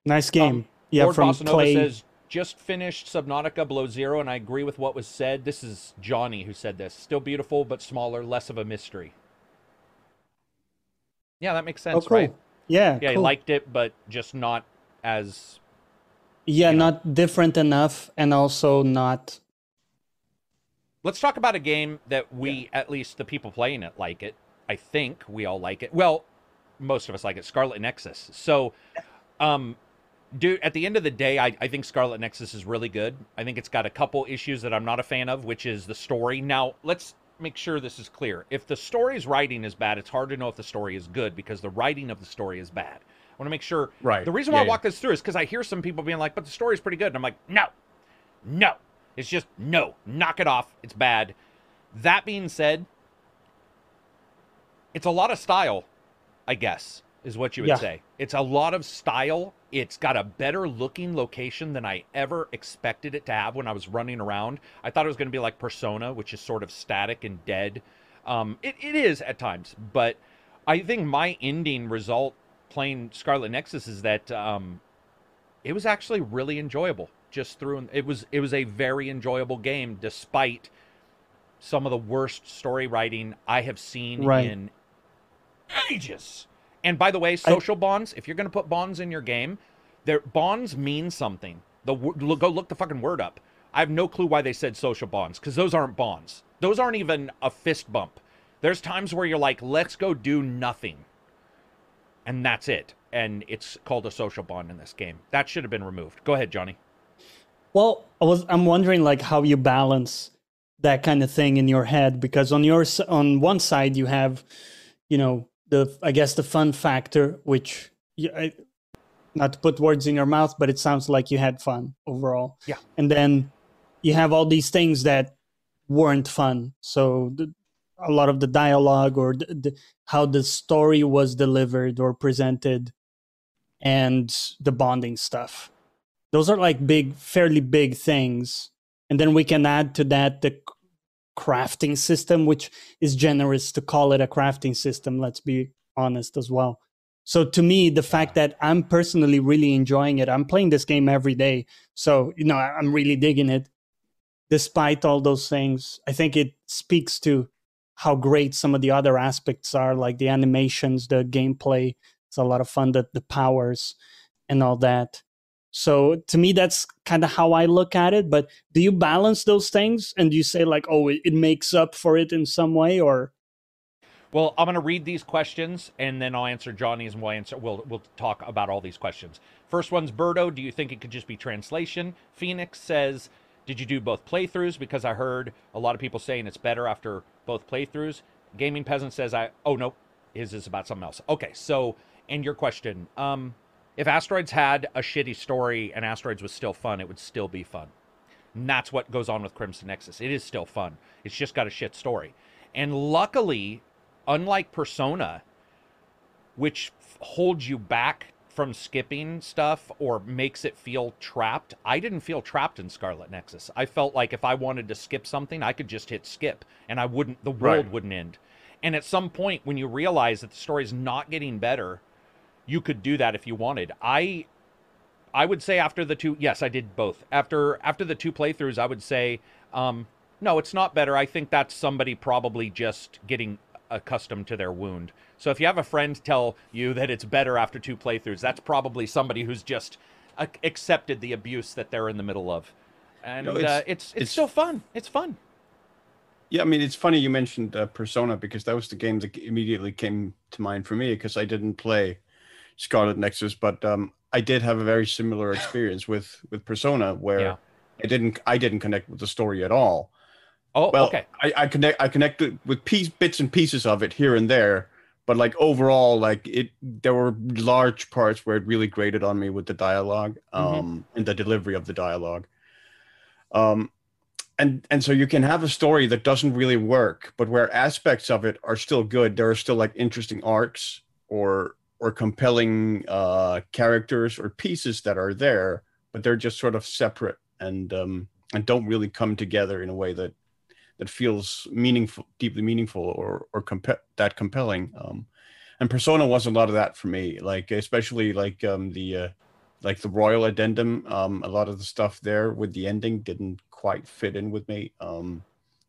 nice game. Um, yeah, Lord from Bossa says just finished Subnautica Below Zero, and I agree with what was said. This is Johnny who said this. Still beautiful, but smaller, less of a mystery. Yeah, that makes sense, oh, cool. right? Yeah, Yeah, he cool. liked it, but just not as. yeah, you know. not different enough, and also not. Let's talk about a game that we, at least the people playing it, like it. I think we all like it. Well, most of us like it. Scarlet Nexus. So, um, dude, at the end of the day, I, I think Scarlet Nexus is really good. I think it's got a couple issues that I'm not a fan of, which is the story. Now, let's make sure this is clear. If the story's writing is bad, it's hard to know if the story is good because the writing of the story is bad. Want to make sure. Right. The reason why Yeah, I yeah. walk this through is because I hear some people being like, but the story's pretty good. And I'm like, no, no. It's just no. Knock it off. It's bad. That being said, it's a lot of style, I guess, is what you would Yeah. say. It's a lot of style. It's got a better looking location than I ever expected it to have when I was running around. I thought it was going to be like Persona, which is sort of static and dead. Um, it, it is at times, but I think my ending result playing Scarlet Nexus is that um, it was actually really enjoyable. Just through, it was it was a very enjoyable game, despite some of the worst story writing I have seen Right. in ages. And by the way, social bonds, if you're going to put bonds in your game, their bonds mean something. The go look the fucking word up. I have no clue why they said social bonds cuz those aren't bonds. Those aren't even a fist bump. There's times where you're like, "Let's go do nothing." And that's it. And it's called a social bond in this game. That should have been removed. Go ahead, Johnny. Well, I was I'm wondering like how you balance that kind of thing in your head because on your on one side you have, you know, the I guess the fun factor, which you, I, not to put words in your mouth, but it sounds like you had fun overall. Yeah. And then you have all these things that weren't fun. So the, a lot of the dialogue or the, the, how the story was delivered or presented, and the bonding stuff. Those are like big fairly big things. And then we can add to that the crafting system which is generous to call it a crafting system let's be honest as well. So to me the fact that i'm personally really enjoying it i'm playing this game every day so you know i'm really digging it. Despite all those things i think it speaks to how great some of the other aspects are like the animations the gameplay it's a lot of fun the, the powers and all that so to me, that's kind of how I look at it. But do you balance those things and do you say like, oh, it, it makes up for it in some way, or Well, I'm going to read these questions and then I'll answer Johnny's and we'll answer we'll we'll talk about all these questions. First one's Birdo, do you think it could just be translation? Phoenix says, "Did you do both playthroughs because I heard a lot of people saying it's better after both playthroughs?" Gaming Peasant says, "I oh no, his is about something else." Okay, so and your question, um if Asteroids had a shitty story and Asteroids was still fun, it would still be fun. And that's what goes on with Crimson Nexus. It is still fun. It's just got a shit story. And luckily, unlike Persona, which holds you back from skipping stuff or makes it feel trapped, I didn't feel trapped in Scarlet Nexus. I felt like if I wanted to skip something, I could just hit skip and I wouldn't the world Right. wouldn't end. And at some point when you realize that the story's not getting better, you could do that if you wanted. I I would say after the two yes, I did both. After after the two playthroughs, I would say um no, it's not better. I think that's somebody probably just getting accustomed to their wound. So if you have a friend tell you that it's better after two playthroughs, that's probably somebody who's just uh, accepted the abuse that they're in the middle of. And No, uh, it's- it's it's it's- still fun. It's fun. Yeah, I mean, it's funny you mentioned uh, Persona because that was the game that immediately came to mind for me because I didn't play Scarlet Nexus, but um, I did have a very similar experience with with Persona where Yeah. I didn't I didn't connect with the story at all. Oh, Well, okay. I, I connect I connected with piece bits and pieces of it here and there, but like overall, like it there were large parts where it really grated on me with the dialogue Mhm. um and the delivery of the dialogue. Um and and so you can have a story that doesn't really work, but where aspects of it are still good. There are still like interesting arcs or or compelling uh, characters or pieces that are there, but they're just sort of separate and um, and don't really come together in a way that that feels meaningful, deeply meaningful, or or comp- that compelling. Um, and Persona was a lot of that for me, like especially like um, the uh, like the royal addendum. Um, a lot of the stuff there with the ending didn't quite fit in with me um,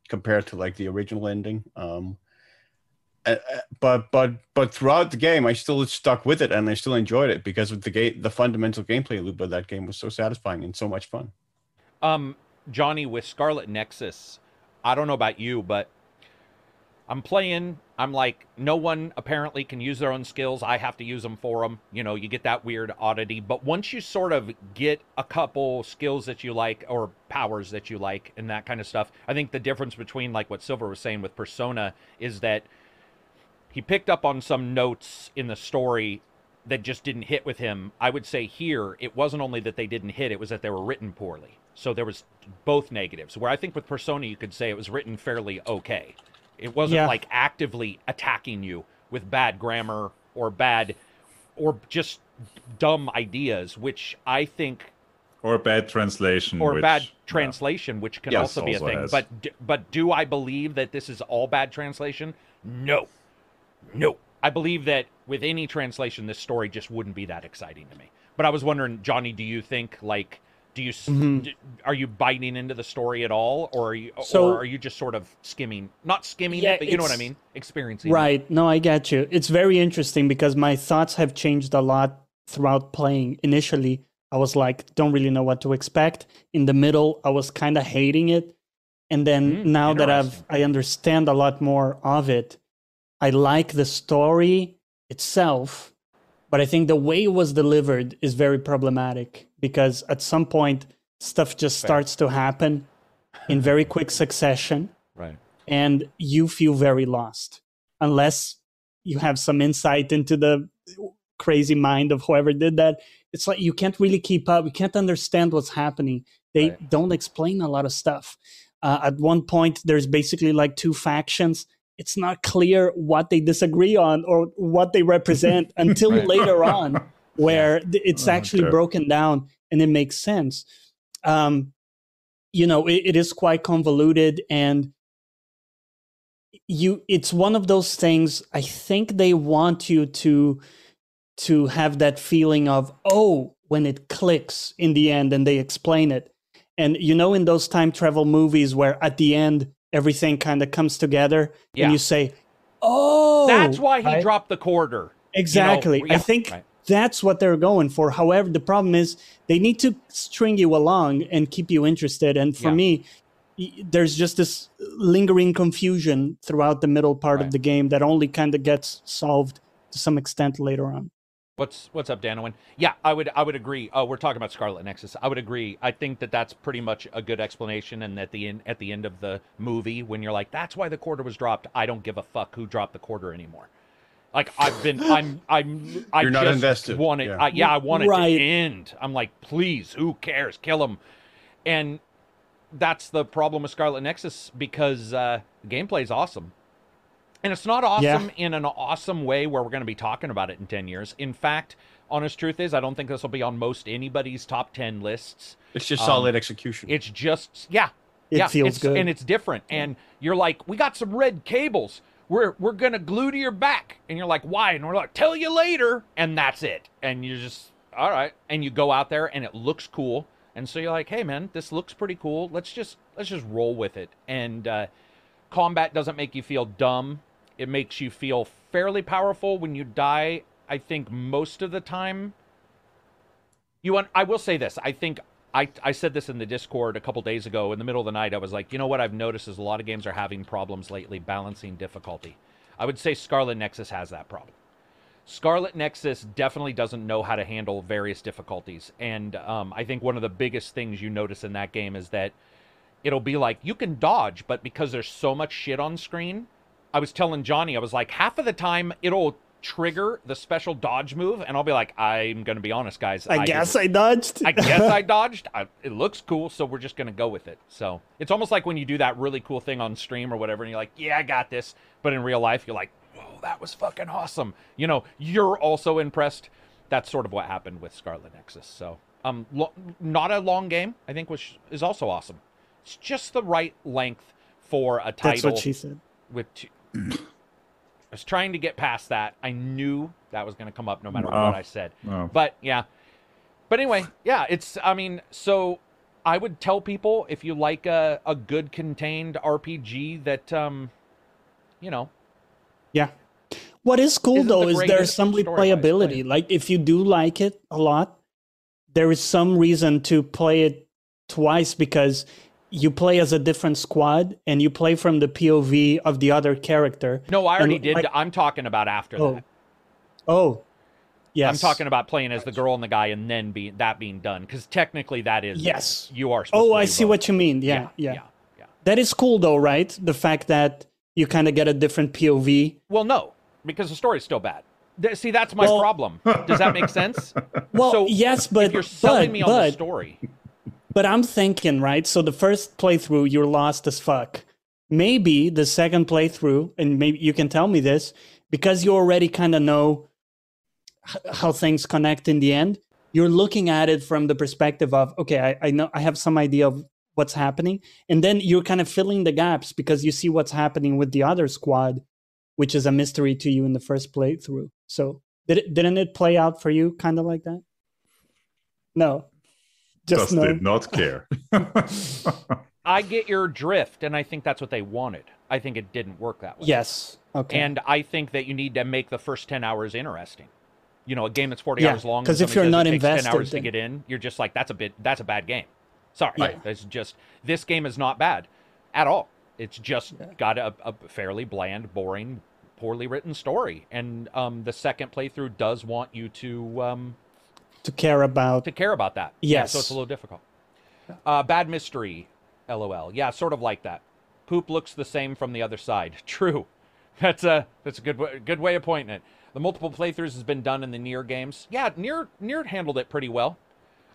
compared to like the original ending. Um, but but but throughout the game, I still stuck with it and I still enjoyed it because of the game. The fundamental gameplay loop of that game was so satisfying and so much fun. Um, Johnny with Scarlet Nexus, I don't know about you, but I'm playing. I'm like, no one apparently can use their own skills. I have to use them for them. You know, you get that weird oddity. But once you sort of get a couple skills that you like or powers that you like and that kind of stuff, I think the difference between like what Silver was saying with Persona is that he picked up on some notes in the story that just didn't hit with him. I would say here, it wasn't only that they didn't hit, it was that they were written poorly. So there was both negatives. Where I think with Persona, you could say it was written fairly okay. It wasn't Yeah. like actively attacking you with bad grammar or bad or just dumb ideas, which I think Or bad translation. or which, bad yeah. translation, which can Yes, also be a thing. has. But but do I believe that this is all bad translation? No, no. I believe that with any translation, this story just wouldn't be that exciting to me. But I was wondering, Johnny, do you think like do you s Mhm. d- are you biting into the story at all, or are you So- or are you just sort of skimming, not skimming Yeah, it, but you know what I mean, experiencing it? Right. No, I get you. It's very interesting because my thoughts have changed a lot throughout playing. Initially, I was like, don't really know what to expect. In the middle, I was kind of hating it. And then Mm, now that I've. I understand a lot more of it, I like the story itself, but I think the way it was delivered is very problematic because at some point stuff just starts to happen in very quick succession Right. and you feel very lost unless you have some insight into the crazy mind of whoever did that it's like you can't really keep up you can't understand what's happening they Right. don't explain a lot of stuff uh, at one point there's basically like two factions it's not clear what they disagree on or what they represent until Right. later on where it's Oh, actually broken down and it makes sense. Um, you know it, it is quite convoluted and you it's one of those things i think they want you to to have that feeling of oh when it clicks in the end and they explain it. And you know in those time travel movies where at the end everything kind of comes together Yeah. and you say oh That's why he right? dropped the quarter. exactly yeah, i think right. that's what they're going for however the problem is they need to string you along and keep you interested and for Yeah. me there's just this lingering confusion throughout the middle part Right. of the game that only kind of gets solved to some extent later on What's what's up, Danowin? Yeah, I would I would agree. Oh, we're talking about Scarlet Nexus. I would agree. I think that that's pretty much a good explanation. And at the end at the end of the movie, when you're like, "That's why the quarter was dropped," I don't give a fuck who dropped the quarter anymore. Like I've been, I'm, I'm, I You're not just invested. want it. Yeah. I, yeah, I want it Right. to end. I'm like, please, who cares? Kill him. And that's the problem with Scarlet Nexus because uh, gameplay is awesome. And it's not awesome in an awesome way where we're going to be talking about it in 10 years. In fact, honest truth is, I don't think this will be on most anybody's top 10 lists. It's just Um, solid execution. It's just, yeah. It yeah, feels it's, good. And it's different. And you're like, we got some red cables. We're, we're going to glue to your back. And you're like, why? And we're like, tell you later. And that's it. And you're just, all right. And you go out there and it looks cool. And so you're like, hey, man, this looks pretty cool. Let's just, let's just roll with it. And, uh, combat doesn't make you feel dumb. It makes you feel fairly powerful when you die. I think most of the time. You want? I will say this. I think I I said this in the Discord a couple days ago in the middle of the night. I was like, you know what I've noticed is a lot of games are having problems lately balancing difficulty. I would say Scarlet Nexus has that problem. Scarlet Nexus definitely doesn't know how to handle various difficulties, and um, I think one of the biggest things you notice in that game is that it'll be like you can dodge, but because there's so much shit on screen, I was telling Johnny, I was like, half of the time it'll trigger the special dodge move, and I'll be like, I'm gonna be honest, guys. I, guess didn't- I dodged. I guess I dodged. I, it looks cool, so we're just gonna go with it. So it's almost like when you do that really cool thing on stream or whatever, and you're like, "Yeah, I got this," but in real life, you're like, "Whoa, that was fucking awesome." You know, you're also impressed. That's sort of what happened with Scarlet Nexus. So, um, lo- not a long game, I think, which is also awesome. It's just the right length for a title That's what she said. with two. I was trying to get past that. I knew that was going to come up no matter Oh. what I said. Oh. But yeah. But anyway, yeah, it's I mean, so I would tell people if you like a, a good contained RPG that um you know, Yeah. What is cool though the is there's some replayability. Like if you do like it a lot, there is some reason to play it twice because you play as a different squad and you play from the POV of the other character. no, I already And, did. like- I'm talking about after Oh, that. Oh. Yes. I'm talking about playing as the girl and the guy and then be that being done cuz technically that is Yes. you are supposed Oh, to I see both. what you mean. Yeah, yeah. yeah, yeah. That is cool though, right? The fact that you kind of get a different POV. Well, no, because the story's still bad. See, that's my Well- problem. Does that make sense? Well, So, yes, but if you're selling but, me on but, the story. But I'm thinking, right? So the first playthrough, you're lost as fuck. Maybe the second playthrough, and maybe you can tell me this, because you already kind of know how things connect in the end. You're looking at it from the perspective of, okay, I, I know I have some idea of what's happening, and then you're kind of filling the gaps because you see what's happening with the other squad, which is a mystery to you in the first playthrough. So did it, didn't it play out for you, kind of like that? No, just Just no. did not care. I get your drift, and I think that's what they wanted. I think it didn't work that way. Yes. Okay. And I think that you need to make the first 10 hours interesting. You know, a game that's 40 Yeah, hours long. 'cause and if you're not says it takes 10 invested, hours to get in, you're just like, that's a bit, that's a bad game. Sorry. Right. It's just, this game is not bad at all. It's just got a, a fairly bland, boring, poorly written story. And um, the second playthrough does want you to um, to care about to care about that. Yeah, so it's a little difficult. Uh, bad mystery, lol. Yeah, sort of like that. Poop looks the same from the other side. True. That's a that's a good wa- good way of pointing it. The multiple playthroughs has been done in the Nier games. Yeah, Nier Nier handled it pretty well.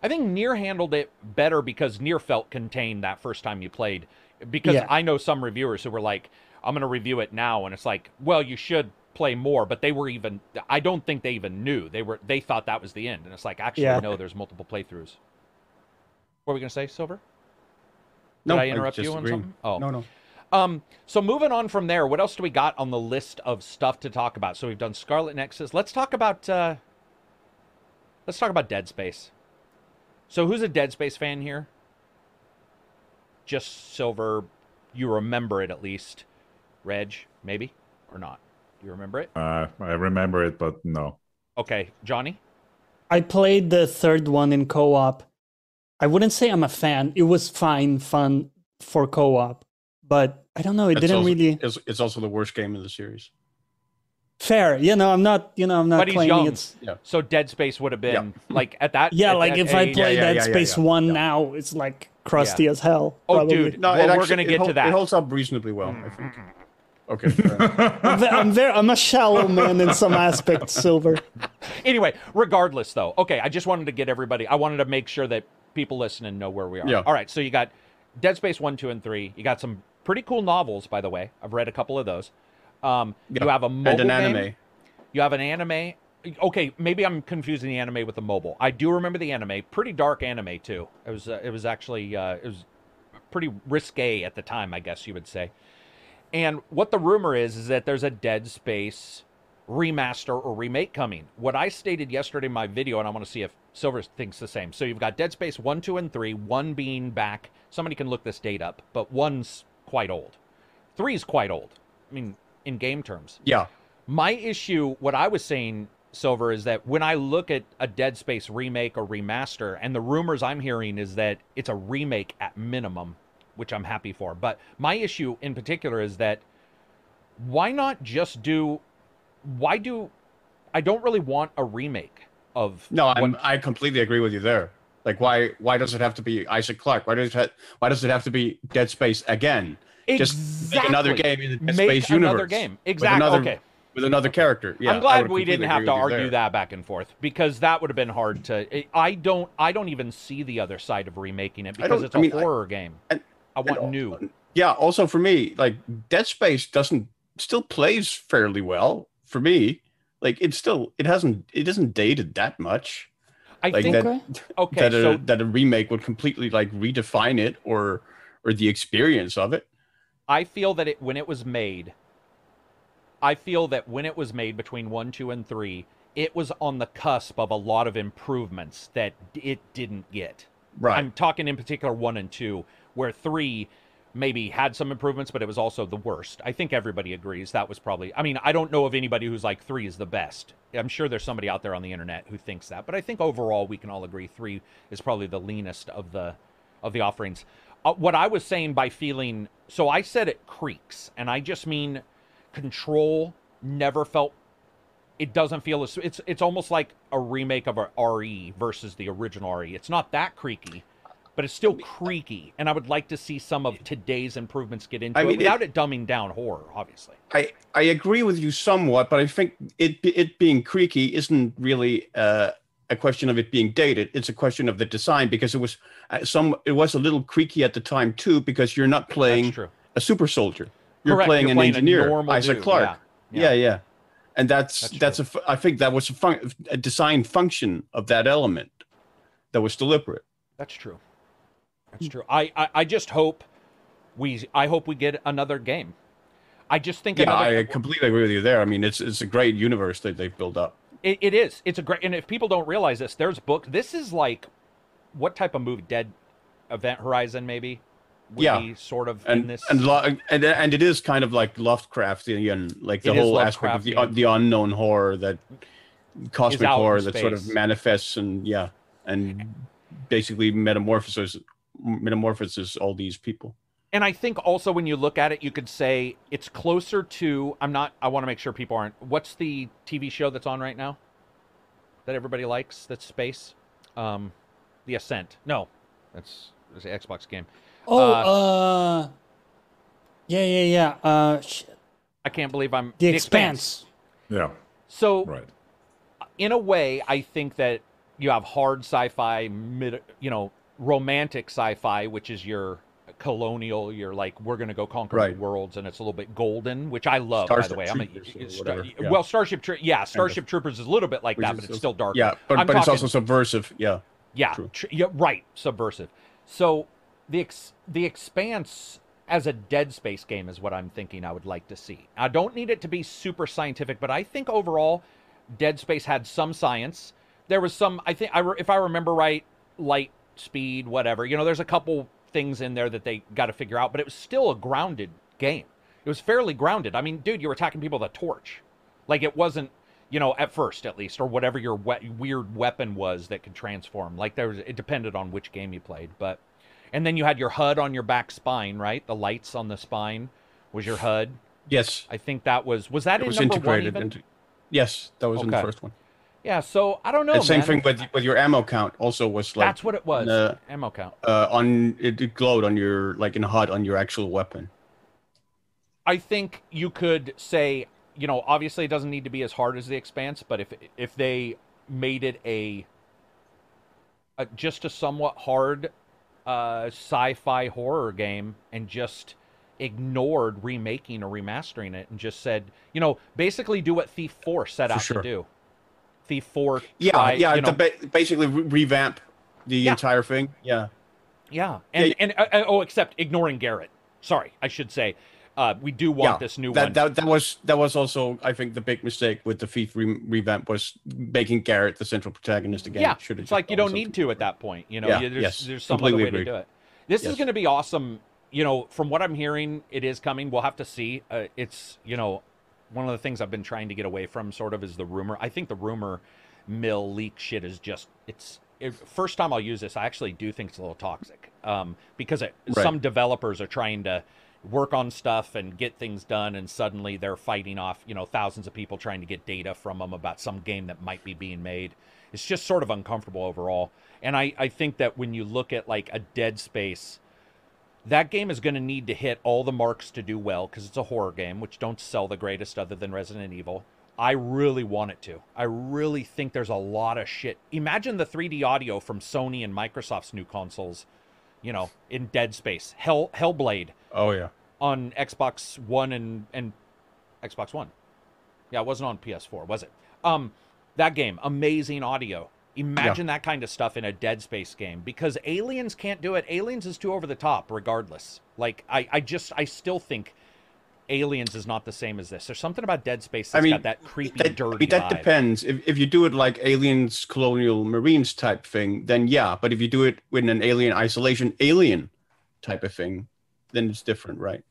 I think Nier handled it better because Nier felt contained that first time you played. Because Yeah. I know some reviewers who were like, "I'm going to review it now," and it's like, "Well, you should play more." But they were even. I don't think they even knew. They were. They thought that was the end, and it's like, actually, Yeah. no. There's multiple playthroughs. What were we going to say, Silver? No, I interrupt you just on something? Oh. no, no. Um, so moving on from there, what else do we got on the list of stuff to talk about? So we've done Scarlet Nexus. Let's talk about uh let's talk about Dead Space. So who's a Dead Space fan here? Just Silver, you remember it at least. Reg, maybe or not? You remember it? uh, I remember it, but no. Okay, Johnny. I played the third one in co-op. I wouldn't say I'm a fan. It was fine, fun for co-op, but I don't know. It It's didn't also, really It's, it's also the worst game in the series. fair. You know, I'm not. You know, I'm not But he's young. it's. So Dead Space would have been like at that. Yeah, at like that if I age- play yeah, Dead yeah, yeah, Space yeah, One yeah. now, it's like crusty as hell. Oh, probably. dude. No, Well, it we're actually- gonna get hol- to that. It holds up reasonably well, I think. Okay. I'm, ve- I'm very. I'm a shallow man in some aspects. Silver. anyway, regardless though, okay, I just wanted to get everybody. I wanted to make sure that people listening know where we are. Yeah. All right, so you got Dead Space one, two, and three. You got some pretty cool novels, by the way. I've read a couple of those. Um, You have a mobile and an game. anime. You have an anime. Okay, maybe I'm confusing the anime with the mobile. I do remember the anime. Pretty dark anime too. It was. Uh, it was actually. Uh, it was pretty risque at the time, I guess you would say. And what the rumor is is that there's a Dead Space remaster or remake coming. What I stated yesterday in my video, and I want to see if Silver thinks the same. So you've got Dead Space 1, 2, and 3, 1 being back. Somebody can look this date up, but 1's quite old. 3 is quite old. I mean, in game terms. Yeah. My issue, what I was saying, Silver, is that when I look at a Dead Space remake or remaster, and the rumors I'm hearing is that it's a remake at minimum, which I'm happy for. But my issue in particular is that why not just do, why do, I don't really want a remake of. No, I'm, what- I completely agree with you there. Like, why why does it have to be Isaac Clarke? Why does it ha- why does it have to be Dead Space again? Just make another game in the Dead Make Space another universe. game. With Exactly. another- Okay. with another character. Yeah, I'm glad we didn't have to argue there. that back and forth because that would have been hard to. I don't. I don't even see the other side of remaking it because it's I a mean, I- horror game. and- I want and- new. Yeah. Also, for me, like Dead Space doesn't still plays fairly well for me. Like it's still it hasn't it isn't dated that much. I Like think that. Okay. okay. that a so that a remake would completely like redefine it or or the experience of it. I feel that it when it was made, I feel that when it was made between one, two, and three, it was on the cusp of a lot of improvements that it didn't get. Right. I'm talking in particular one and two, where three maybe had some improvements, but it was also the worst. I think everybody agrees that was probably. I mean, I don't know of anybody who's like three is the best. I'm sure there's somebody out there on the internet who thinks that, but I think overall we can all agree three is probably the leanest of the of the offerings. Uh, what I was saying by feeling so I said it creaks, and I just mean control never felt it doesn't feel as it's it's almost like a remake of a RE versus the original RE. It's not that creaky, but it's still creaky, and I would like to see some of today's improvements get into I it mean, it- without it, dumbing down horror, obviously. I I agree with you somewhat, but I think it it being creaky isn't really uh, a question of it being dated. It's a question of the design because it was uh, some it was a little creaky at the time too because you're not playing a super soldier. You're Correct, playing you're an playing engineer, Isaac dude, Clarke. yeah, Yeah, yeah. And that's That's that's, a I think that was a, fun, a design function of that element that was deliberate. That's true. That's true. I, I I just hope we I hope we get another game. I just think Yeah, another, I completely agree with you there. I mean, it's it's a great universe that they've built up. It, it is. It's a great. And if people don't realize this, there's book. This is like, what type of movie? Dead Event Horizon, maybe. Would Yeah. be sort of in and this. and, lo- and and it is kind of like Lovecraftian, like the It whole aspect of the Lovecraftian. the unknown horror that cosmic in horror that sort of manifests and yeah, and basically metamorphoses metamorphoses all these people. and I think also when you look at it, you could say it's closer to. I'm not. I want to make sure people aren't. What's the TV show that's on right now? That everybody likes. That's space. Um, The Ascent. No, that's it's an Xbox game. Oh, Uh, uh, yeah, yeah, yeah. Uh, sh- I can't believe I'm the Expanse. Yeah, So right. in a way, I think that you have hard sci-fi, mid, you know, romantic sci-fi, which is your colonial. You're like, we're gonna go conquer Right. the worlds, and it's a little bit golden, which I love. by the Starship way, I'm a, Troopers whatever, yeah. well, Starship, Tro- yeah, Starship Troopers is a little bit like that, but it's also- still dark. Yeah, but I'm but it's also subversive. Yeah, yeah, tr- yeah, right, subversive. So the ex- the expanse as a Dead Space game is what I'm thinking I would like to see. I don't need it to be super scientific, but I think overall, Dead Space had some science. There was some, I think, I re- if I remember right, light speed, whatever. You know, there's a couple things in there that they got to figure out, but it was still a grounded game. It was fairly grounded. I mean, dude, you were attacking people with a torch. Like it wasn't, you know, at first at least, or whatever your we- weird weapon was that could transform. Like there was, it depended on which game you played, but. And then you had your HUD on your back spine, right? The lights on the spine was your HUD. yes, I think that was was that it in was number integrated one even? into. Yes, that was in the first one. Yeah. So I don't know. and same man. thing with with your ammo count. Also was like That's what it was. uh, ammo count. uh, on it, glowed on your like in HUD on your actual weapon. I think you could say, you know, obviously it doesn't need to be as hard as the Expanse, but if if they made it a, a just a somewhat hard uh, sci-fi horror game and just ignored remaking or remastering it and just said, you know, basically do what Thief 4 set For out sure. to do. Thief 4 Yeah, yeah. you know, the ba- basically re- revamp the Yeah. entire thing. Yeah, yeah. And Yeah. and uh, oh except ignoring Garrett. Sorry, I should say uh, we do want yeah. this new that, one. That that was that was also I think the big mistake with the Thief re- revamp was making Garrett the central protagonist again. Yeah, it's like you don't need to at that point. You know, Yeah, you- there's, yes, there's some other way to do it. This is going to be awesome. You know, from what I'm hearing, it is coming. We'll have to see. Uh, it's you know, one of the things I've been trying to get away from, sort of, is the rumor. I think the rumor mill leak shit is just it's. It, first time I'll use this, I actually do think it's a little toxic um, because it, Right. some developers are trying to work on stuff and get things done, and suddenly they're fighting off you know thousands of people trying to get data from them about some game that might be being made. It's just sort of uncomfortable overall. And I, I think that when you look at like a Dead Space, That game is going to need to hit all the marks to do well because it's a horror game, which don't sell the greatest other than Resident Evil. I really want it to. I really think there's a lot of shit. Imagine the 3D audio from Sony and Microsoft's new consoles, you know, in Dead Space, Hell Hellblade Oh yeah. on Xbox One and and Xbox One. Yeah, it wasn't on PS4, was it? Um, that game, amazing audio. Imagine that kind of stuff in a Dead Space game because Aliens can't do it. Aliens is too over the top, regardless. Like I, I just, I still think Aliens is not the same as this. There's something about Dead Space I that's mean, got that creepy, That, I dirty mean, that vibe. depends. If if you do it like Aliens, Colonial Marines type thing, then yeah. But if you do it with an Alien Isolation Alien type of thing, then it's different, right?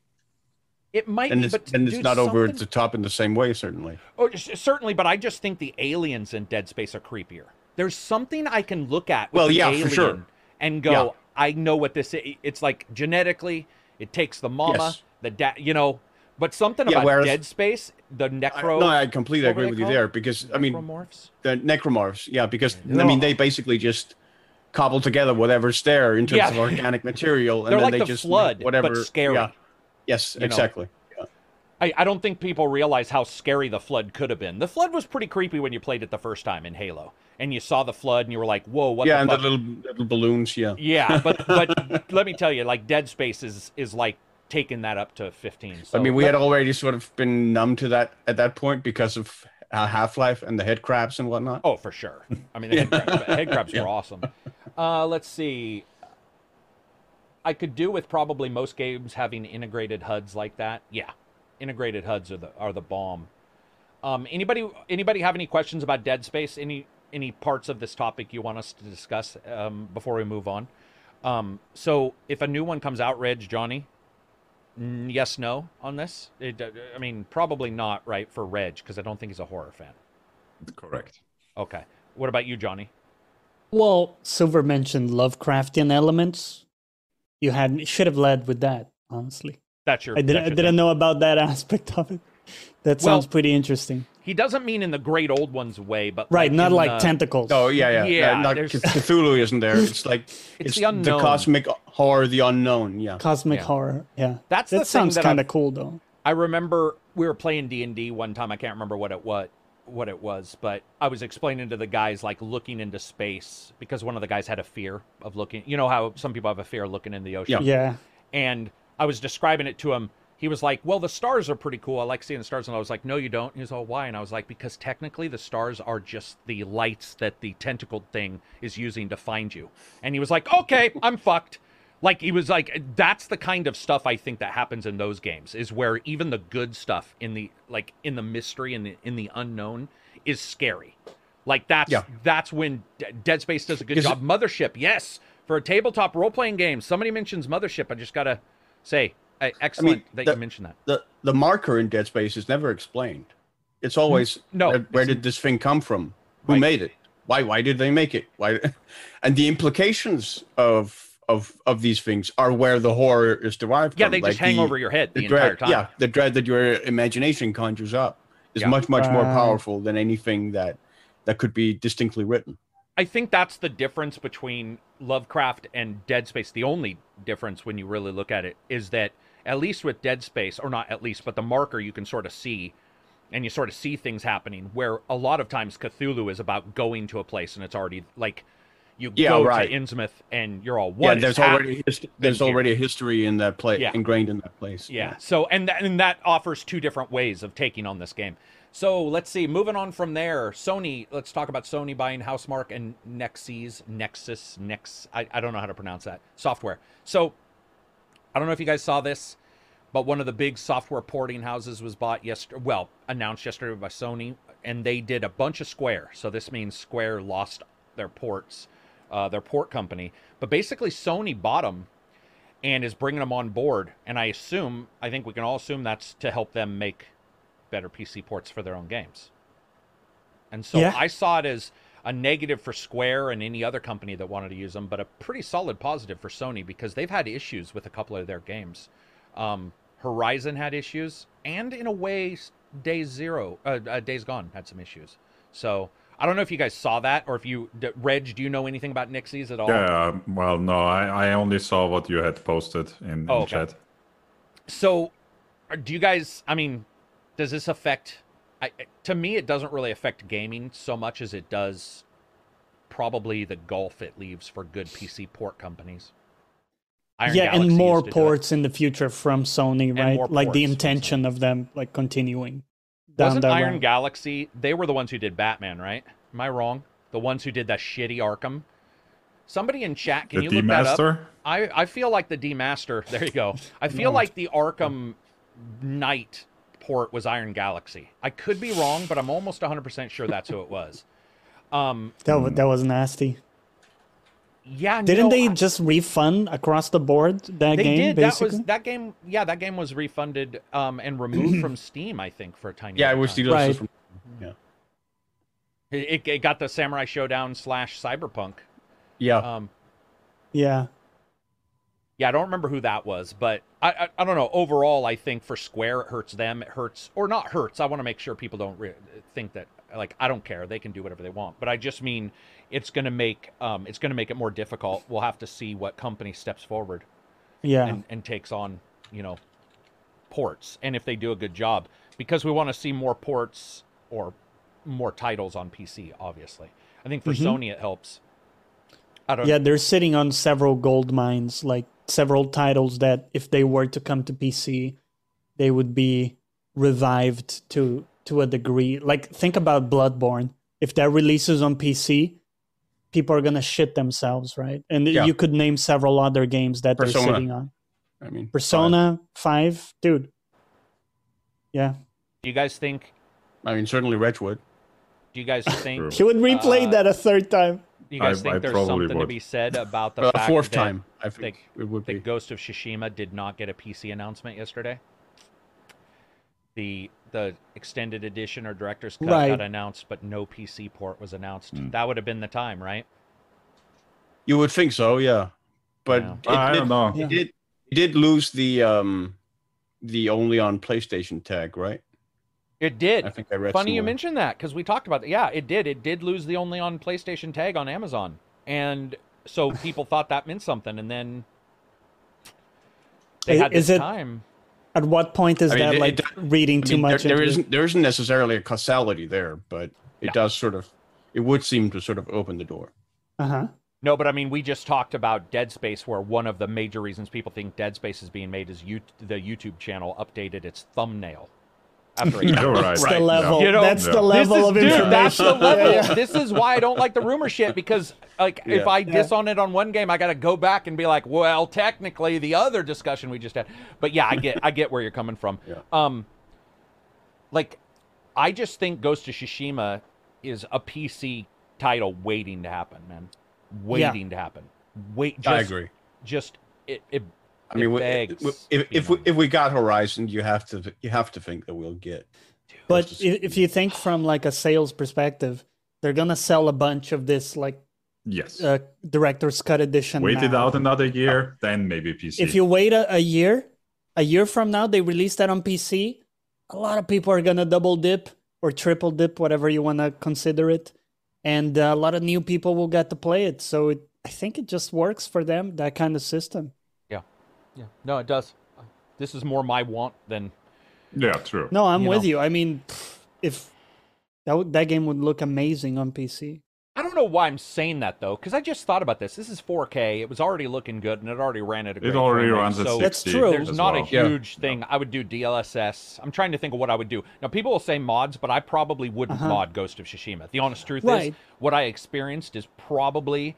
It might And be, it's but then it's dude, not over the top in the same way, certainly. Oh, certainly, but I just think the aliens in Dead Space are creepier. There's something I can look at with Well, yeah, for sure. and go, Yeah. I know what this is. It's like genetically, it takes the mama, Yes. the dad, you know, but something Yeah, about whereas- Dead Space, the I, necro, no, I completely agree with you there because I mean necromorphs. the necromorphs, yeah, because I mean they basically just cobble together whatever's there in terms Yeah. of organic material, and They're then like they the just flood, whatever. but scary. Yeah. Yes, You exactly. I, I don't think people realize how scary the flood could have been. The flood was pretty creepy when you played it the first time in Halo, and you saw the flood, and you were like, "Whoa, what yeah, the and fuck?" the little little balloons. Yeah. Yeah, but but let me tell you, like Dead Space is is like taking that up to 15. So I mean, we had already sort of been numb to that at that point because of uh, Half Life and the head crabs and whatnot. Oh, for sure. I mean, the head, crabs, head crabs were awesome. Uh, let's see. I could do with probably most games having integrated HUDs like that. Yeah, integrated HUDs are the are the bomb. Um, anybody anybody have any questions about Dead Space? Any any parts of this topic you want us to discuss um, before we move on? Um, so, if a new one comes out, Reg, Johnny, mm, yes, no on this. It, uh, I mean, probably not, right, for Reg because I don't think he's a horror fan. Correct. Okay. What about you, Johnny? Well, Silver mentioned Lovecraftian elements. You had should have led with that, honestly. That's your. I didn't that's I didn't know about that aspect of it. That Well- sounds pretty interesting. He doesn't mean in the great old ones way, but Right, not like the- tentacles. Oh yeah, yeah. Yeah, Uh, not Cthulhu isn't there. It's like It's the unknown. the cosmic horror, the unknown. Yeah. Cosmic Yeah. horror. Yeah. That's that thing sounds kind of cool though. I remember we were playing D and D one time. I can't remember what it what what it was, but I was explaining to the guys like looking into space because one of the guys had a fear of looking. You know how some people have a fear of looking in the ocean. Yeah. Yeah. and I was describing it to him. He was like, "Well, the stars are pretty cool. I like seeing the stars." And I was like, "No, you don't." He was all, "Why?" And I was like, "Because technically, the stars are just the lights that the tentacled thing is using to find you." And he was like, "Okay, I'm fucked." Like he was like, "That's the kind of stuff I think that happens in those games. Is where even the good stuff in the like in the mystery and the, in the unknown is scary. Like that's Yeah. that's when D- Dead Space does a good Is it- job. Mothership, yes, for a tabletop role playing game. Somebody mentions Mothership. I just gotta say, uh, excellent that the- you mentioned that. The the marker in Dead Space is never explained. It's always no, Where, where did this thing come from? Who Right. made it? Why why did they make it? Why? And the implications of of of these things are where the horror is derived Yeah, from. they like just hang the- over your head the, the entire dread, time. Yeah, the dread that your imagination conjures up is Yeah. much much more powerful than anything that that could be distinctly written. I think that's the difference between Lovecraft and Dead Space. The only difference when you really look at it is that at least with Dead Space, or not at least, but the marker you can sort of see and you sort of see things happening where a lot of times Cthulhu is about going to a place and it's already like you Yeah, go right. to Innsmouth and you're all what yeah, there's already hist- there's here. already a history in that place Yeah. ingrained in that place. Yeah. So and that, and that offers two different ways of taking on this game. So let's see. Moving on from there, Sony. Let's talk about Sony buying Housemarque and Nexus, Nexus, Nex. I, I don't know how to pronounce that software. So I don't know if you guys saw this, but one of the big software porting houses was bought yesterday. Well, announced yesterday by Sony, and they did a bunch of Square. So this means Square lost their ports, uh, their port company. But basically, Sony bought them and is bringing them on board. And I assume, I think we can all assume that's to help them make better PC ports for their own games. And so Yeah. I saw it as a negative for Square and any other company that wanted to use them, but a pretty solid positive for Sony because they've had issues with a couple of their games. Um, Horizon had issues, and in a way, Days Zero, uh, uh, Days Gone had some issues. So I don't know if you guys saw that or if you, Reg, do you know anything about Nixxes at all? Yeah, um, well, no, I, I only saw what you had posted in, Oh, in okay. chat. So, do you guys? I mean, does this affect? I, I- to me, it doesn't really affect gaming so much as it does probably the gulf it leaves for good PC port companies. Iron yeah, Galaxy and more to do it. ports in the future from Sony, right? Like the ports from intention of them like continuing down Wasn't that Iron road. Galaxy? They were the ones who did Batman, right? Am I wrong? The ones who did that shitty Arkham. Somebody in chat, can the you look that up? I, I feel like the demaster. There you go. I feel like the Arkham Knight port was Iron Galaxy. I could be wrong, but I'm almost 100% sure that's who it was. Um, That was, that was nasty. yeah, Didn't no, they I- just refund across the board that They game? did. Basically, That was that game. Yeah, that game was refunded um, and removed from Steam. I think for a tiny. Yeah, bit it of was time. Right. from yeah. It, it, it got the Samurai Shodown slash Cyberpunk. Yeah. Um, yeah. Yeah, I don't remember who that was, but I, I I don't know. Overall, I think for Square, it hurts them. It hurts, or not hurts. I want to make sure people don't re- think that like I don't care. They can do whatever they want. But I just mean it's going to make um it's going to make it more difficult. We'll have to see what company steps forward Yeah. and, and takes on you know ports, and if they do a good job, because we want to see more ports or more titles on PC. Obviously, I think for Mhm. Sony it helps. I don't. yeah, they're sitting on several gold mines, like several titles that if they were to come to PC, they would be revived to to a degree. Like think about Bloodborne. If that releases on PC, people are gonna shit themselves, right? And Yeah. you could name several other games that they're sitting on. I mean, Persona Five, dude. Yeah, Do you guys think? I mean, certainly Redwood. Do you guys think? True. he would replay Uh, that a third time. Do you guys I- think I there's probably something to be said about the fact fourth that, time, I think it would that be. Ghost of Tsushima did not get a PC announcement yesterday? The the extended edition or director's cut Right. got announced, but no PC port was announced. Hmm. That would have been the time, right? You would think so, yeah. But Yeah. it, I don't know. Yeah. it did it did lose the um the only on PlayStation tag, right? It did. I think I read. Funny you somewhere. mentioned that because we talked about that. Yeah, it did. It did lose the only on PlayStation tag on Amazon, and so people thought that meant something, and then they I- had this it- time. At what point is I mean, that it- like it- reading I too mean, much there, there into it? isn't there isn't necessarily a causality there, but it No. does sort of it would seem to sort of open the door. Uh-huh. No, but I mean, we just talked about Dead Space, where one of the major reasons people think Dead Space is being made is you, the YouTube channel updated its thumbnail after it You're right. That's Right, the yeah. level. You know, that's Yeah. the level is, of dude, information. that's the level. yeah. This is why I don't like the rumor shit because, like, if Yeah. I diss on it on one game, I got to go back and be like, well, technically, the other discussion we just had. But yeah, I get, I get where you're coming from. Yeah. Um, like, I just think Ghost of Tsushima is a PC title waiting to happen, man. Waiting to happen. Wait, just, I agree. Just it. it I mean, begs, if if, if we, if we got Horizon, you have to you have to think that we'll get. But if, if you think from like a sales perspective, they're gonna sell a bunch of this like Yes. uh, director's cut edition. Wait it out another year, then maybe PC. If you wait a, a year, a year from now, they release that on PC. A lot of people are gonna double dip or triple dip, whatever you wanna consider it, and uh, a lot of new people will get to play it. So it, I think it just works for them that kind of system. Yeah, no, it does. This is more my want than yeah, true. No, I'm You with know. you. I mean, if that would, that game would look amazing on PC. I don't know why I'm saying that though, because I just thought about this. This is 4K. It was already looking good, and it already ran at a It already frame rate, runs at so 60. That's true. There's as not a well. Yeah. huge thing. I would do DLSS. I'm trying to think of what I would do. Now, people will say mods, but I probably wouldn't Uh-huh. mod Ghost of Tsushima. The honest truth Right. is, what I experienced is probably.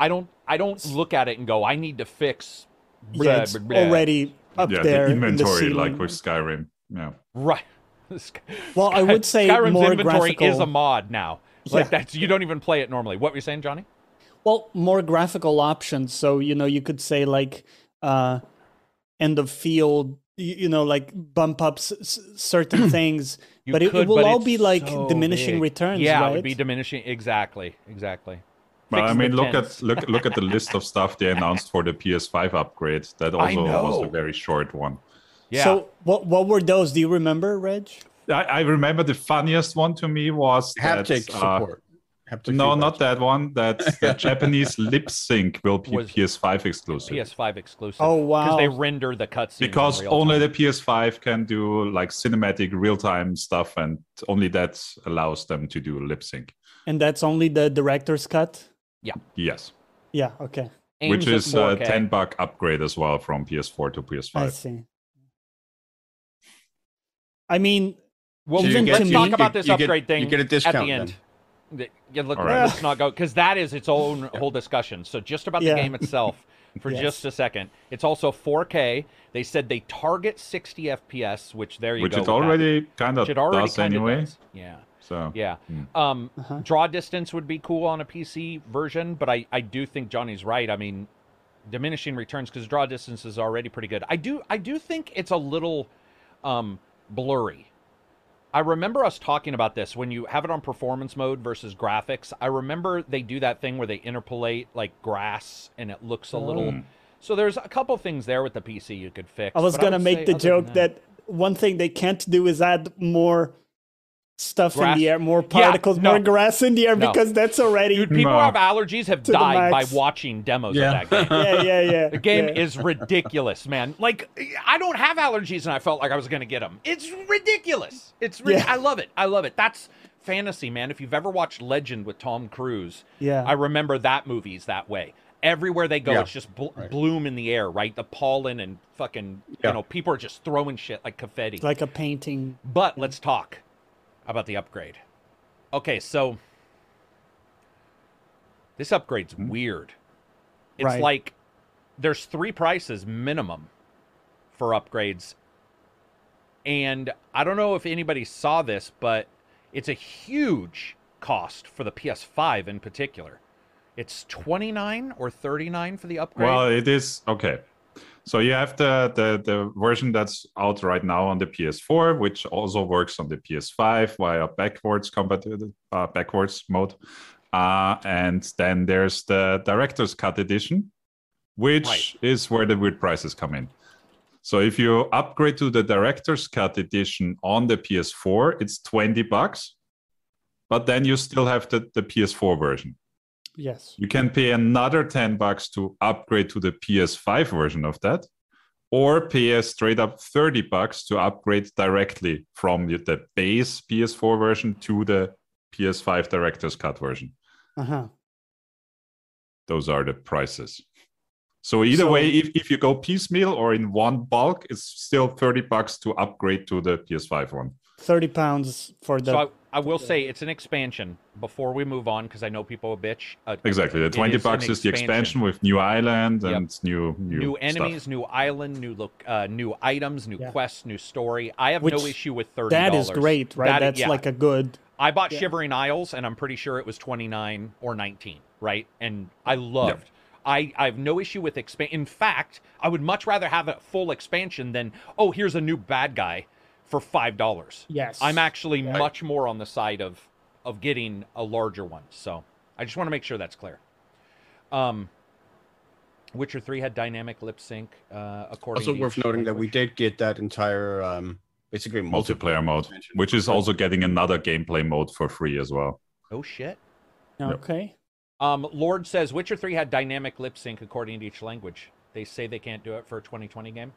I don't. I don't look at it and go, I need to fix. Yeah, it's blah, blah." already up yeah, there the in the inventory, like with Skyrim. Yeah. right. Well, I would say Skyrim's more inventory graphical. is a mod now. Like Yeah. that's you don't even play it normally. What were you saying, Johnny? Well, more graphical options. So you know, you could say like uh, end of field. You, you know, like bump up s- certain things, but it, it will but all be like so diminishing big. returns. Yeah, right? it would be diminishing. Exactly, exactly. But I mean, look tents. at look look at the list of stuff they announced for the PS5 upgrade. That also was a very short one. Yeah. So what what were those? Do you remember, Reg? I, I remember the funniest one to me was that, Haptic uh, support. haptic No, feedback. not that one. That's the Japanese lip sync will be Was- PS5 exclusive. PS5 exclusive. Oh, wow! Because they render the cutscenes. in because real only time. the PS5 can do like cinematic real-time stuff, and only that allows them to do lip sync. And that's only the director's cut. Yes, Yeah. Okay. Aims which is uh, a 10 buck upgrade as well from PS4 to PS5. I see. I mean, Well, So you get- let's to you- talk about this you get- upgrade you thing You get a discount at the end. The- Yeah, look, All right. let's not go because that is its own whole discussion. So just about Yeah. the game itself for Yes. just a second. It's also 4K. They said they target 60 FPS, which there you Which go. it with already kind of which it already does kind of anyway. does. Yeah. So Yeah. Hmm. Um, Uh-huh. Draw distance would be cool on a PC version, but I, I do think Johnny's right. I mean, diminishing returns because draw distance is already pretty good. I do I do think it's a little um, blurry. I remember us talking about this when you have it on performance mode versus graphics. I remember they do that thing where they interpolate like grass and it looks a little. Mm. So there's a couple things there with the PC you could fix. I was gonna would make the joke than that. one thing they can't do is add more stuff Grass. in the air, more Yeah, particles, no. more grass in the air No. because that's already. Dude, people No. who have allergies have died by watching demos Yeah. of that game. yeah, yeah, yeah. The game yeah. is ridiculous, man. Like I don't have allergies, and I felt like I was gonna get them. It's ridiculous. It's ri- Yeah. I love it. I love it. That's fantasy, man. If you've ever watched Legend with Tom Cruise, Yeah. I remember that movie's that way. Everywhere they go, Yeah. it's just bl- Right. bloom in the air, right? The pollen and fucking, Yeah. you know, people are just throwing shit like confetti. It's like a painting. But let's talk about the upgrade. Okay, so this upgrade's hmm? weird. It's Right. like there's three prices minimum for upgrades. And I don't know if anybody saw this, but it's a huge cost for the PS5 in particular. It's 29 or 39 for the upgrade. Well, it is okay. So you have the, the the version that's out right now on the PS4, which also works on the PS5 via backwards compatible uh, backwards mode. Uh, and then there's the director's cut edition, which Right. is where the weird prices come in. So if you upgrade to the director's cut edition on the PS4, it's 20 bucks. But then you still have the, the PS4 version. Yes. You can pay another 10 bucks to upgrade to the PS5 version of that, or pay a straight up 30 bucks to upgrade directly from the- the base PS4 version to the PS5 Director's Cut version. Uh huh. Those are the prices. So either So- way, if, if you go piecemeal or in one bulk, it's still 30 bucks to upgrade to the PS5 one. Thirty pounds for the. so I, I will say it's an expansion before we move on because I know people will bitch. Uh, Exactly. The 20 is bucks is the expansion with new island Yep. and new new, new stuff. enemies, new island, new look, uh, new items, new Yeah. quests, new story. I have no issue with thirty. that is great, right? That- That's yeah. like a good. I bought yeah. Shivering Isles, and I'm pretty sure it was twenty nine or nineteen, right? And I loved. I, I have no issue with expand. In fact, I would much rather have a full expansion than oh, here's a new bad guy for five dollars. Yes. I'm actually Yeah. much more on the side of of getting a larger one. So I just want to make sure that's clear. Um, Witcher Three had dynamic lip sync. Uh, according Also to worth each noting that we did get that entire um, basically multiplayer mode, which is also getting another gameplay mode for free as well. Oh shit. Okay. Um, Lord says Witcher 3 had dynamic lip sync according to each language. They say they can't do it for a 2020 game.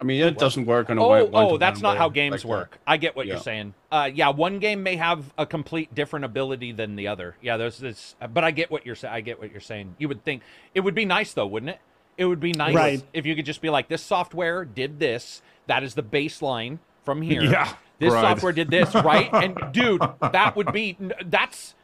I mean, it doesn't work on a Oh, one- oh, one-to-one that's not how games like that. work. I get what you're saying. Uh, yeah, one game may have a complete different ability than the other. Yeah, there's this, but I get what you're saying. I get what you're saying. You would think it would be nice though, wouldn't it? It would be nice Right. if you could just be like, this software did this. That is the baseline from here. Yeah, This right. software did this, right? And dude, that would be that's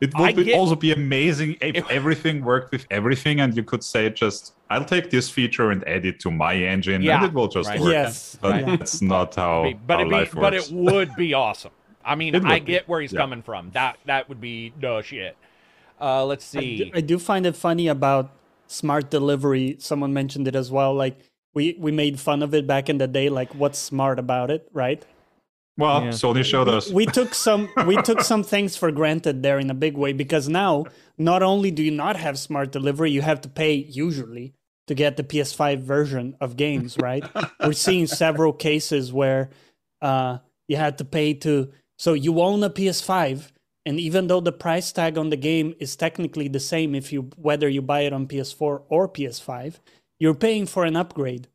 It would be, get- also be amazing if, If- everything worked with everything, and you could say just, "I'll take this feature and add it to my engine, Yeah, and it will just right. work." Yes. But yeah. that's not how, be- but how it'd be, life but it would be awesome. I mean, I would be, get where he's yeah. coming from. That that would be no shit. Uh, let's I do, see. I do find it funny about smart delivery. Someone mentioned it as well. Like we we made fun of it back in the day. Like what's smart about it, right? well, Yeah. Sony showed us. we took some we took some things for granted there in a big way because now not only do you not have smart delivery, you have to pay usually to get the PS5 version of games, right? We're seeing several cases where uh, you had to pay to so you own a PS5, And even though the price tag on the game is technically the same if you whether you buy it on PS4 or PS5, you're paying for an upgrade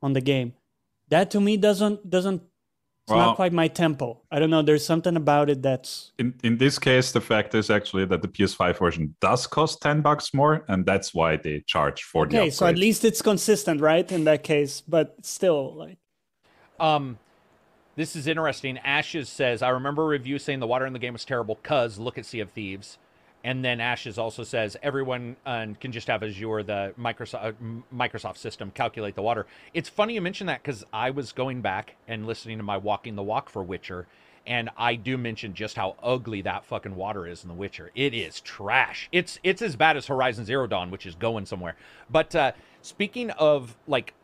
on the game. That to me doesn't doesn't it's Well- not quite my tempo. I don't know. There's something about it that's In in this case, the fact is actually that the PS5 version does cost ten bucks more, and that's why they charge for the okay. So at least it's consistent, right? In that case, but still, like Um, this is interesting. Ashes says, I remember a review saying the water in the game was terrible because look at Sea of Thieves. And then Ashes also says everyone uh, can just have Azure, the Microsoft uh, Microsoft system, calculate the water. It's funny you mention that because I was going back and listening to my Walking the Walk for Witcher, and I do mention just how ugly that fucking water is in The Witcher. It is trash. It's it's as bad as Horizon Zero Dawn, which is going somewhere. But uh, speaking of like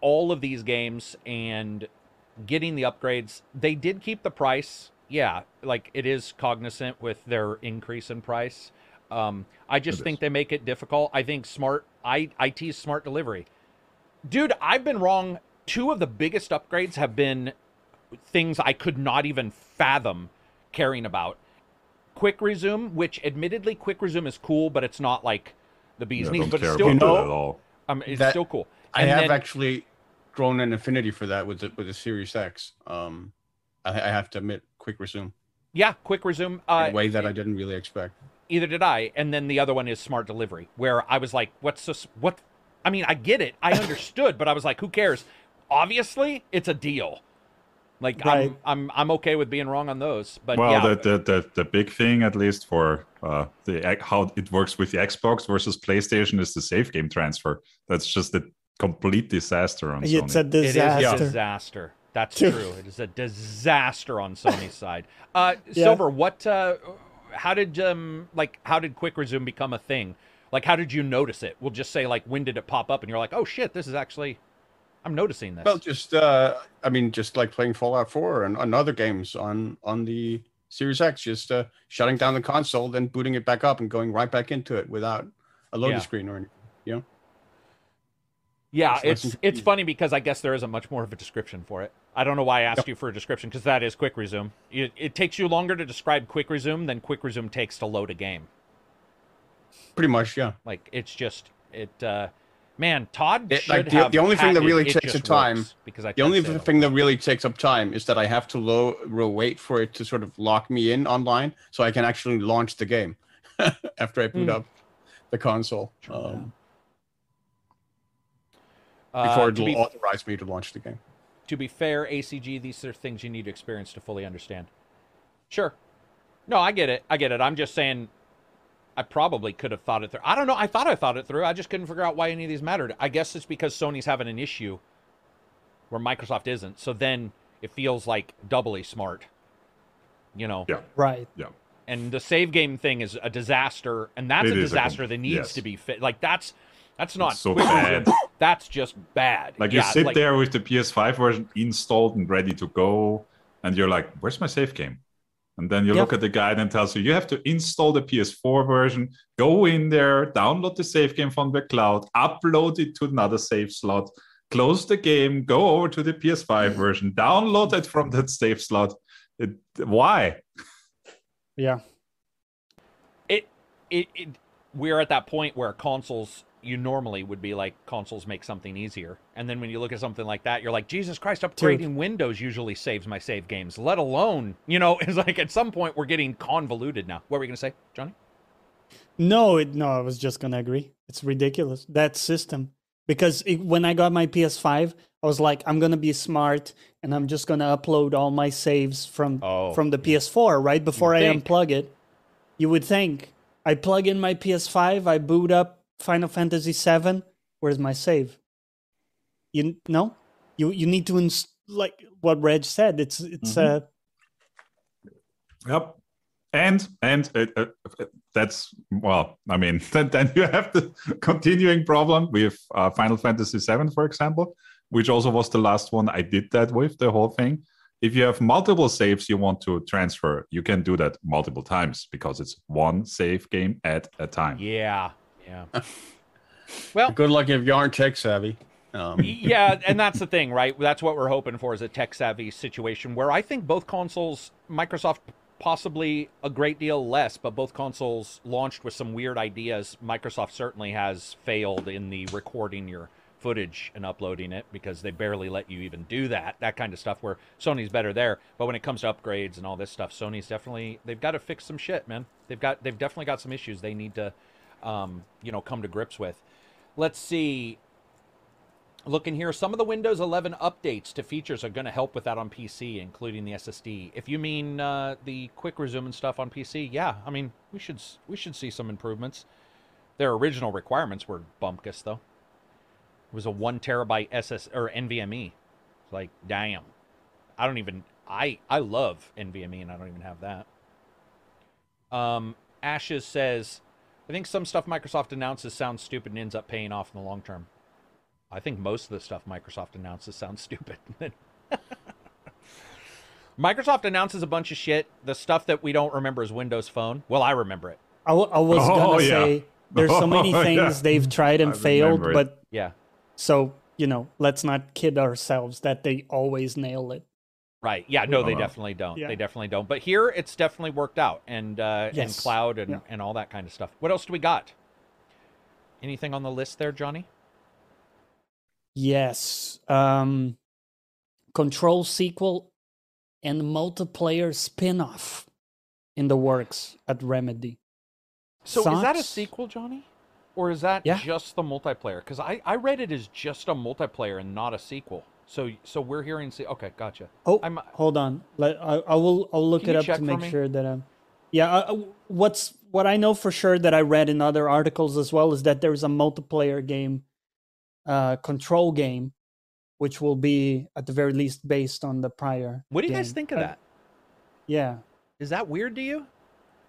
all of these games and getting the upgrades, they did keep the price. Yeah, like it is cognizant with their increase in price. Um, I just It think is. they make it difficult. I think smart I IT smart delivery. Dude, I've been wrong. Two of the biggest upgrades have been things I could not even fathom caring about. Quick resume, which admittedly quick resume is cool, but it's not like the bee's Yeah, knees, don't but it's care still about cool. at all. Um, it's That- still cool. I have then- actually grown an affinity for that with the with the Series X. Um, I, I have to admit, quick resume Yeah, quick resume. in Uh, a way that I didn't really expect. either did I. And then the other one is smart delivery, where I was like, "What's this? What?" I mean, I get it, I understood, but I was like, "Who cares?" Obviously, it's a deal. Like Right. I'm, I'm, I'm okay with being wrong on those. But well, yeah, the, the the the big thing, at least for uh, the how it works with the Xbox versus PlayStation, is the save game transfer. That's just a complete disaster on Sony. it's a disaster. it is a disaster. That's true. It is a disaster on Sony's side. Uh, Yeah. Silver, what? Uh, how did um like how did quick resume become a thing? Like, how did you notice it? We'll just say like, when did it pop up? And you're like, oh shit, this is actually, I'm noticing this. Well, just uh, I mean, just like playing Fallout 4 and, and other games on on the Series X, just uh, shutting down the console, then booting it back up and going right back into it without a loading Yeah. screen or anything. You know, Yeah, It's it's it's funny because I guess there isn't much more of a description for it. I don't know why I asked you for a description because that is quick resume. It, it takes you longer to describe quick resume than quick resume takes to load a game. pretty much, yeah. Like it's just it. uh Man, Todd It- like, the- the only thing that really takes the time- because I The only it thing that really takes up time is that I have to low, wait for it to sort of lock me in online so I can actually launch the game after I boot Hmm. up the console True um, Uh, before it to will be authorize me to launch the game. To be fair, ACG, these are things you need to experience to fully understand. Sure. No, I get it. I get it. I'm just saying I probably could have thought it through. I don't know. I thought I thought it through. I just couldn't figure out why any of these mattered. I guess it's because Sony's having an issue where Microsoft isn't. So then it feels like doubly smart. You know. Yeah. right. Yeah. And the save game thing is a disaster, and that's It a is a disaster com- that needs yes. to be fit. Like that's that's not so quick bad. resume. That's just bad. Like Yeah, you sit like- there with the PS5 version installed and ready to go, and you're like, "Where's my save game?" And then you Yep. look at the guide and tells you you have to install the PS4 version, go in there, download the save game from the cloud, upload it to another save slot, close the game, go over to the PS5 version, download it from that save slot. It, why? Yeah. it, it it we're at that point where consoles you normally would be like consoles make something easier. And then when you look at something like that you're like jesus christ upgrading windows usually saves my save games let alone you know it's like at some point we're getting convoluted now. What were we going to say johnny? No, it, no, I was just gonna agree. It's ridiculous that system. Because it, when I got my PS5, I was like, I'm gonna be smart and I'm just gonna upload all my saves from Oh, from the PS4 right? Before I unplug it. You would think. I plug in my PS5, I boot up Final Fantasy VII. Where's my save? You no, you you need to ins- like what Reg said. It's it's Mhm. uh Yep. And and uh, uh, that's well, I mean, then, then you have the continuing problem with uh, Final Fantasy VII, for example, which also was the last one I did that with the whole thing. If you have multiple saves you want to transfer, you can do that multiple times because it's one save game at a time. yeah yeah well Good luck if you aren't tech savvy. Um, yeah, and that's the thing, right? That's what we're hoping for is a tech savvy situation where I think both consoles, Microsoft possibly a great deal less, but both consoles launched with some weird ideas. Microsoft certainly has failed in the recording your footage and uploading it because they barely let you even do that. That kind of stuff where Sony's better there, but when it comes to upgrades and all this stuff, Sony's definitely they've got to fix some shit, man. They've got they've definitely got some issues they need to um, you know, come to grips with. Let's see. Looking here, some of the Windows 11 updates to features are going to help with that on PC, including the SSD. If you mean uh, the quick resume and stuff on PC, yeah, I mean we should we should see some improvements. Their original requirements were bumpkus though. It was a one terabyte SS or NVMe. It's like damn, I don't even I I love NVMe and I don't even have that. Um, Ashes says, I think some stuff Microsoft announces sounds stupid and ends up paying off in the long term. I think most of the stuff Microsoft announces sounds stupid. Microsoft announces a bunch of shit. The stuff that we don't remember is Windows Phone. Well, I remember it. I, w- I was Oh, gonna oh, yeah. say there's so many Oh, things yeah. they've tried and I failed, remember it. but Yeah. so you know, let's not kid ourselves that they always nail it. Right. Yeah. No, they Uh, definitely don't. Yeah. They definitely don't. But here, it's definitely worked out, and uh, and cloud and Yeah. and all that kind of stuff. What else do we got? Anything on the list there, Johnny? Yes. Um Control sequel and multiplayer spin-off in the works at Remedy. So is that a sequel, Johnny, or is that Yeah. just the multiplayer? Because I I read it as just a multiplayer and not a sequel. So so we're hearing. Se- okay, gotcha. Oh, I'm- hold on. Let, I, I will. I'll look it up to make me? sure that I'm. Yeah. Uh, uh, what's what I know for sure that I read in other articles as well is that there's a multiplayer game, uh, control game, which will be at the very least based on the prior. What do you guys think of Uh, that? Yeah. Is that weird to you?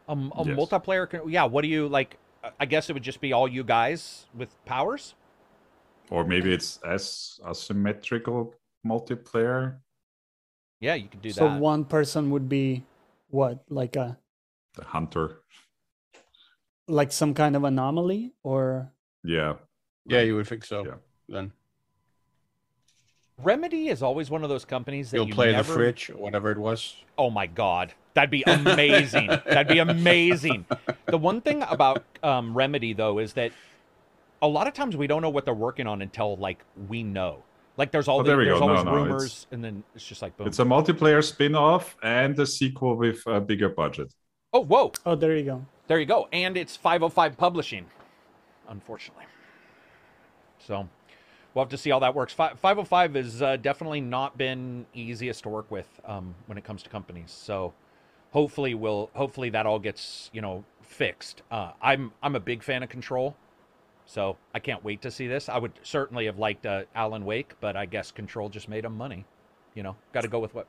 A Yes. multiplayer? Con- yeah. What do you like? uh, I guess it would just be all you guys with powers. Or maybe it's as asymmetrical multiplayer. Yeah, you could do so that. So one person would be what like a The hunter. like some kind of anomaly or Yeah. Yeah, you would think so. Yeah. Then Remedy is always one of those companies that you'll you play never... the fridge, or whatever it was. Oh my god, that'd be amazing. that'd be amazing. The one thing about um, Remedy though is that a lot of times we don't know what they're working on until like we know. Like there's all Oh, the, there we there's go. Always no, it's- rumors, and then it's just like boom. It's a multiplayer spin-off and a sequel with a bigger budget. oh whoa, oh there you go. there you go. And it's 505 Publishing, unfortunately. So we'll have to see how that works. Fi 505 has uh, definitely not been easiest to work with um, when it comes to companies. So hopefully we'll hopefully that all gets you know fixed. Uh, I'm I'm a big fan of Control, so I can't wait to see this. I would certainly have liked uh, Alan Wake, but I guess Control just made them money. You know, got to go with what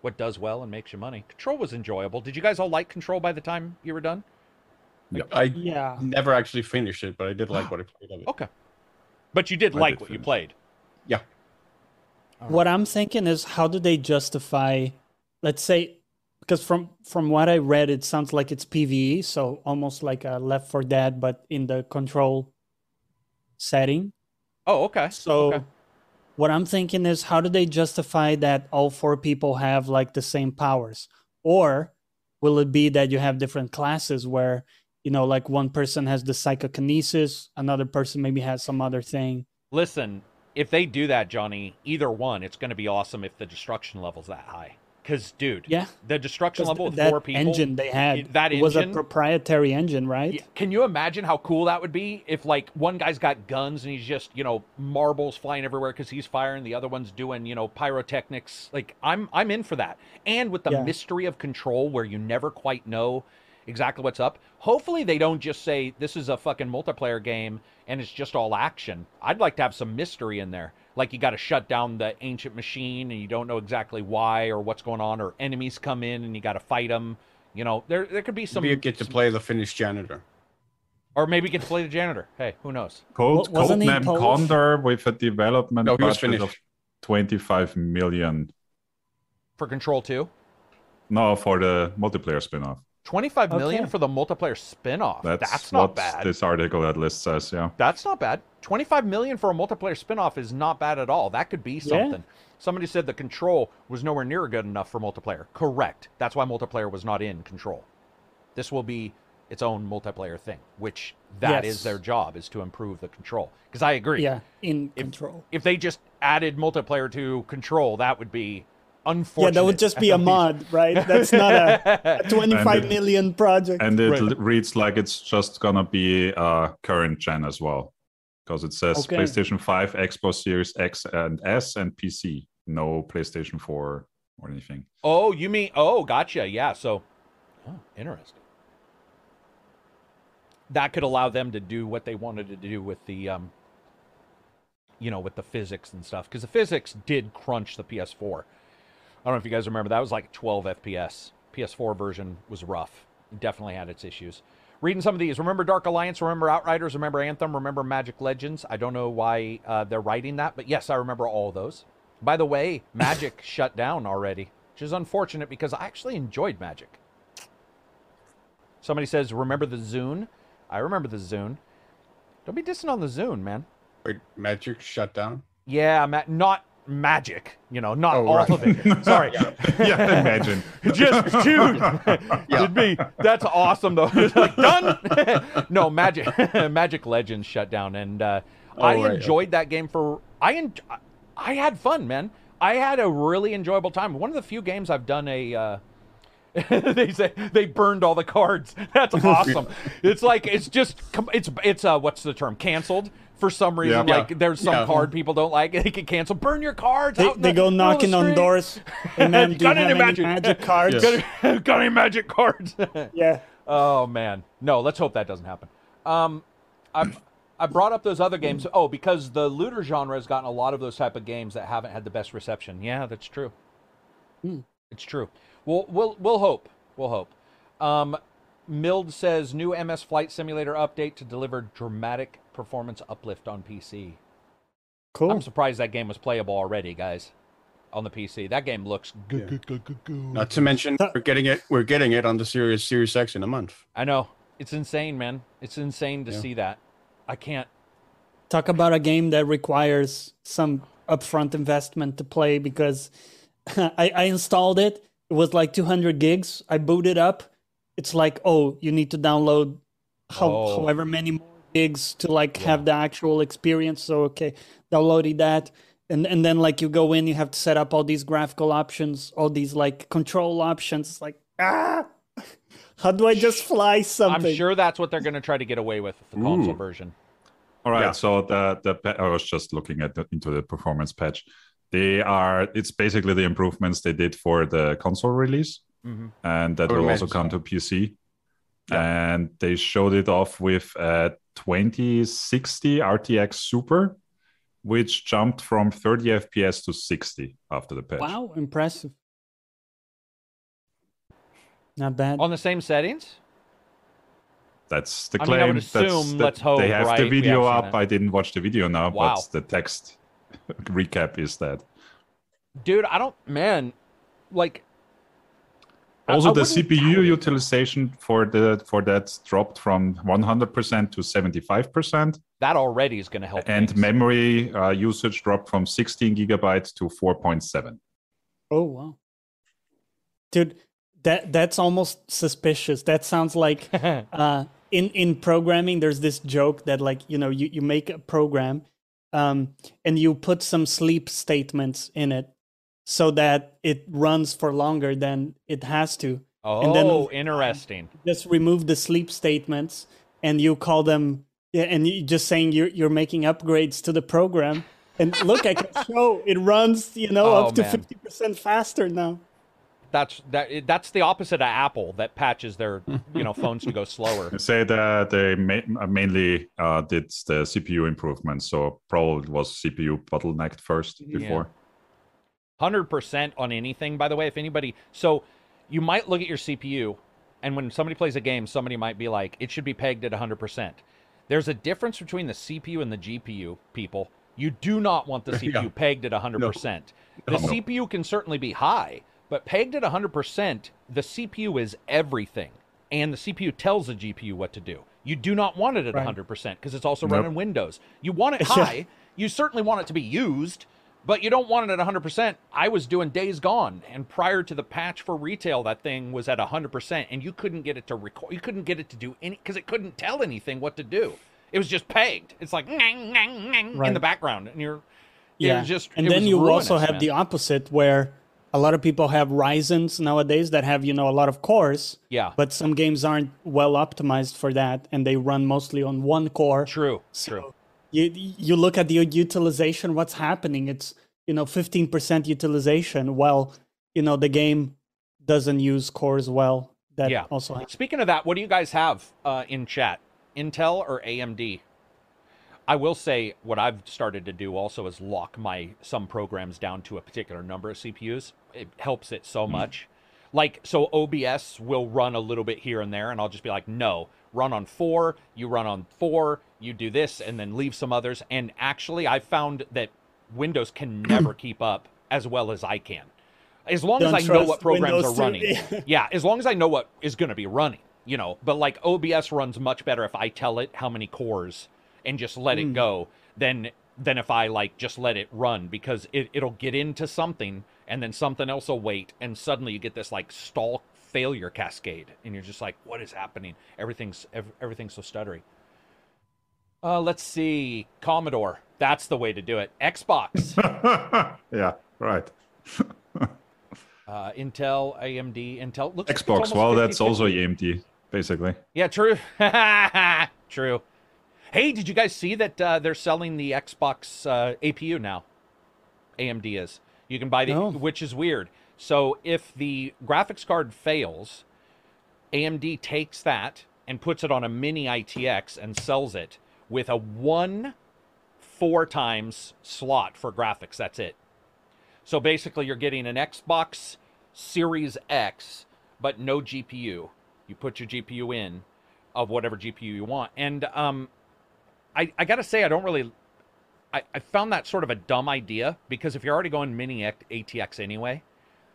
what does well and makes you money. Control was enjoyable. Did you guys all like Control by the time you were done? Yeah. I Yeah. never actually finished it, but I did like what I played of it. Okay. But you did I like did what you played. Yeah. What I'm thinking is how do they justify let's say because from from what I read it sounds like it's PvE so almost like a Left 4 Dead but in the control setting. Oh, okay. So Okay. what I'm thinking is how do they justify that all four people have like the same powers? Or will it be that you have different classes where you know like one person has the psychokinesis, another person maybe has some other thing. Listen, if they do that, Johnny, either one, it's going to be awesome if the destruction level's that high. Because, dude, Yeah. the destruction level with that four people. engine they had it- that it was a proprietary engine, right? Yeah, Can you imagine how cool that would be if, like, one guy's got guns and he's just, you know, marbles flying everywhere because he's firing, the other one's doing, you know, pyrotechnics. Like, I'm I'm in for that. And with the Yeah. mystery of control, where you never quite know exactly what's up. Hopefully, they don't just say this is a fucking multiplayer game and it's just all action. I'd like to have some mystery in there. Like you got to shut down the ancient machine and you don't know exactly why or what's going on, or enemies come in and you got to fight them. You know, there there could be some. Maybe you get to some- play the Finnish janitor. or maybe get to play the janitor. Hey, who knows? Code, Wa- wasn't Codename Condor with a development No, budget of 25 million. For Control 2? No, for the multiplayer spin-off. Twenty-five million Okay. for the multiplayer spin-off. That's, That's, not bad. this article at list says. Yeah. That's not bad. 25 million for a multiplayer spin-off is not bad at all. That could be something. Somebody said the control was nowhere near good enough for multiplayer. Correct. That's why multiplayer was not in control. This will be its own multiplayer thing, which that is Yes. their job is to improve the control. Because I agree. Yeah, in If- control. If they just added multiplayer to control, that would be Yeah, that would just be a mod, right? That's not a, a 25 it- million project. And it Right. reads like it's just gonna be uh, current gen as well, because it says Okay. PlayStation 5, Xbox Series X and S, and PC. No PlayStation 4 or anything. Oh, you mean? Oh, gotcha. Yeah. So, oh, interesting. That could allow them to do what they wanted to do with the, um, you know, with the physics and stuff, because the physics did crunch the PS4. I don't know if you guys remember that was like 12 FPS. PS4 version was rough. It definitely had its issues. Reading some of these. Remember Dark Alliance? Remember Outriders? Remember Anthem? Remember Magic Legends? I don't know why uh, they're writing that, but yes, I remember all those. By the way, Magic shut down already, which is unfortunate because I actually enjoyed Magic. Somebody says, "Remember the Zune?" I remember the Zune. Don't be dissing on the Zune, man. Wait, Magic shut down. Yeah, ma- not Magic. You know, not Oh, all right. of it. Sorry. yeah, imagine. just dude it'd be that's awesome though like done no magic magic legends shut down and uh, i Oh, right, enjoyed that game for i en- i had fun man i had a really enjoyable time one of the few games i've done a uh, they say they burned all the cards. That's awesome. it's like it's just it's it's uh what's the term canceled for some reason. Yeah. Like there's some Yeah. card people don't like. They can cancel. Burn your cards. they, out they the go middle of the knocking on doors. Hey man, do you Got have any any magic? magic, cards? Yes. Got any, got any magic cards? Yeah. Oh man, no. Let's hope that doesn't happen. Um, I I brought up those other games. Oh, because the looter genre has gotten a lot of those type of games that haven't had the best reception. Yeah, that's true. Hmm. It's true. We'll we'll we'll hope. We'll hope. Um, Mild says new MS Flight Simulator update to deliver dramatic performance uplift on PC. Cool. I'm surprised that game was playable already, guys. On the PC, that game looks good. Yeah. good, good, good, good. Not to mention, we're getting it. We're getting it on the Series Series X in a month. I know. It's insane, man. It's insane to Yeah. see that. I can't. Talk about a game that requires some upfront investment to play because I, I installed it. It was like 200 gigs. I booted up. It's like, oh, you need to download how, Oh. however many more gigs to like Yeah. have the actual experience. So okay, downloaded that. And and then like you go in, you have to set up all these graphical options, all these like control options. It's like ah, how do I just fly something? I'm sure that's what they're going to try to get away with with the console Ooh. version. All right. Yeah. So the the pa- I was just looking at the, into the performance patch. They are. It's basically the improvements they did for the console release, Mhm. and that I would will also come so. to PC. And they showed it off with a 2060 RTX Super, which jumped from 30 FPS to 60 after the patch. Wow, impressive. Not bad. On the same settings? That's the I mean, I claim. would That's assume, the- let's hope, they have right, the video have up. it. I didn't watch the video now, Wow. but the text recap is that. Dude, I don't. Man, like. I- Also, I the CPU utilization for the for that dropped from 100% to 75%, That already is going to help. and things. memory uh, usage dropped from 16 gigabytes to 4.7. Oh wow. Dude, that that's almost suspicious. That sounds like uh in in programming there's this joke that like, you know, you you make a program um and you put some sleep statements in it so that it runs for longer than it has to. Oh, and then oh, interesting. Just remove the sleep statements and you call them yeah, and you just saying you're you're making upgrades to the program. And look, I can show it runs, you know, oh, up to fifty percent faster now. That's that. That's the opposite of Apple that patches their you know phones to go slower. Say that they ma- uh, mainly uh, did the CPU improvements, so probably was CPU bottlenecked first before. Yeah. 100% on anything, by the way. If anybody, so you might look at your CPU, and when somebody plays a game, somebody might be like, it should be pegged at 100%. There's a difference between the CPU and the GPU, people. You do not want the CPU yeah. pegged at 100%. No. The no. CPU can certainly be high, but pegged at 100%, the CPU is everything. And the CPU tells the GPU what to do. You do not want it at right. 100% because it's also nope. running Windows. You want it high. you certainly want it to be used but you don't want it at 100%. I was doing Days Gone, and prior to the patch for retail, that thing was at 100%, and you couldn't get it to record. You couldn't get it to do any because it couldn't tell anything what to do. It was just pegged. It's like "Ngang, ngang, ngang" in the background, and you're Yeah. just and then you also have man. the opposite where a lot of people have Ryzen's nowadays that have, you know, a lot of cores. yeah But some games aren't well optimized for that and they run mostly on one core. true So true You you look at the utilization, what's happening? It's you know 15% utilization. Well, you know the game doesn't use cores well. That Yeah. also happens. Speaking of that, what do you guys have uh, in chat? Intel or AMD? I will say what I've started to do also is lock my some programs down to a particular number of CPUs. It helps it so much. Like so OBS will run a little bit here and there and I'll just be like, "No, run on 4, you run on 4, you do this and then leave some others." And actually, I found that Windows can never keep up as well as I can. As long as Don't I know what programs Windows are running. yeah, as long as I know what is going to be running, you know. But like OBS runs much better if I tell it how many cores and just let it hmm. go than than if I like just let it run because it, it'll get into something and then something else will wait and suddenly you get this like stall failure cascade and you're just like what is happening everything's ev- everything's so stuttery uh let's see commodore that's the way to do it xbox yeah, right. uh intel amd intel looks Xbox. almost Well, that's 50-50. also AMD, basically. Yeah, true. true. Hey, did you guys see that uh, they're selling the Xbox uh, APU now? AMD is. You can buy the, No. which is weird. So if the graphics card fails, AMD takes that and puts it on a mini ITX and sells it with a one four times slot for graphics. That's it. So basically, you're getting an Xbox Series X, but no GPU. You put your GPU in of whatever GPU you want. And um, I, I got to say, I don't really. I, I found that sort of a dumb idea because if you're already going mini ATX anyway,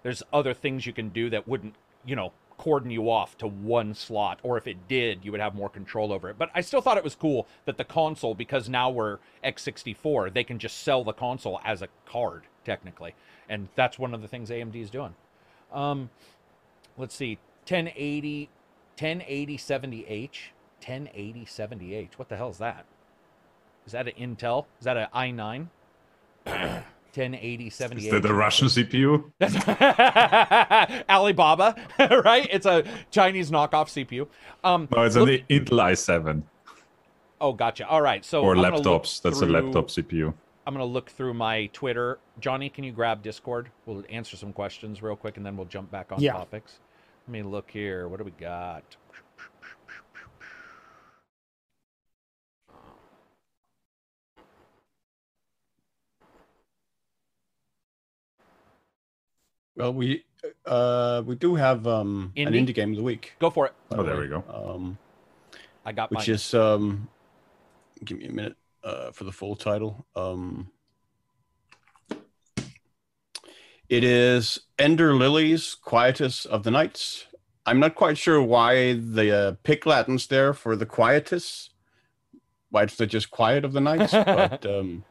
there's other things you can do that wouldn't, you know, cordon you off to one slot. Or if it did, you would have more control over it. But I still thought it was cool that the console, because now we're X64, they can just sell the console as a card, technically. And that's one of the things AMD is doing. Um, let's see 1080 1080 70h 1080 70h what the hell is that is that an intel is that an i9 1080 Is 70h that a Russian CPU? that's alibaba right? It's a chinese knockoff cpu um No, it's look- an Intel i7 oh gotcha. All right so or I'm laptops. That's a laptop CPU. i'm gonna look through my twitter. Johnny can you grab discord? We'll answer some questions real quick and then we'll jump back on Yeah. topics. Let me look here. What do we got Well, we uh we do have um an Indie? indie game of the week. go for it Oh, the there we go. Um, i got which mine. is um, give me a minute uh for the full title. Um, it is Ender Lilies, Quietus of the Knights. I'm not quite sure why the uh, pick Latins there for the Quietus. Why it's not just Quiet of the Knights, but um,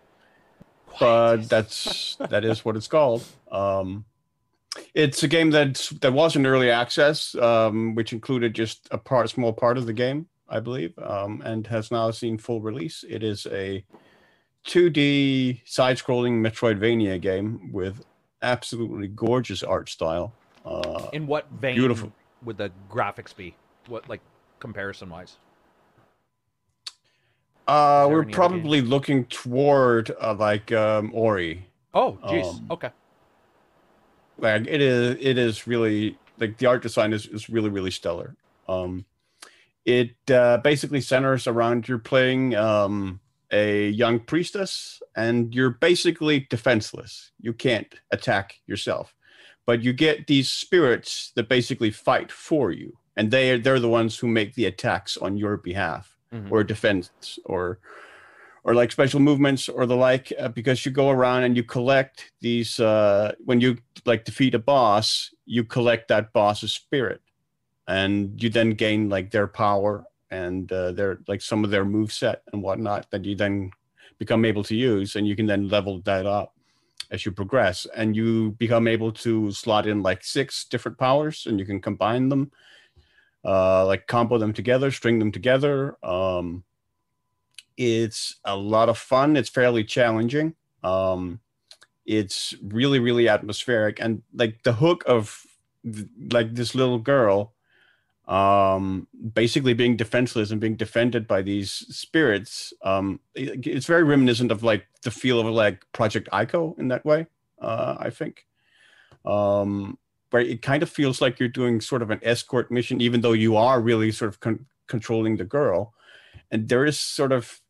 but that's that is what it's called. Um, it's a game that that was in early access, um, which included just a part, small part of the game, I believe, um, and has now seen full release. It is a 2D side-scrolling Metroidvania game with absolutely gorgeous art style. Uh, In what vein Beautiful. would the graphics be? What like comparison wise? uh, we're probably looking toward uh, like um, Ori. Oh, jeez. Um, okay. Like it is it is really like the art design is, is really really stellar um it uh, basically centers around you're playing um a young priestess and you're basically defenseless you can't attack yourself but you get these spirits that basically fight for you and they are they're the ones who make the attacks on your behalf Mhm. or defense or or like special movements or the like uh, because you go around and you collect these uh when you like defeat a boss you collect that boss's spirit and you then gain like their power and uh, their like some of their move set and whatnot that you then become able to use, and you can then level that up as you progress, and you become able to slot in like six different powers, and you can combine them, uh, like combo them together, string them together. Um, it's a lot of fun. It's fairly challenging. Um, it's really, really atmospheric, and like the hook of like this little girl um basically being defenseless and being defended by these spirits um it- it's very reminiscent of like the feel of like project ico in that way uh i think um where it kind of feels like you're doing sort of an escort mission even though you are really sort of con- controlling the girl and there is sort of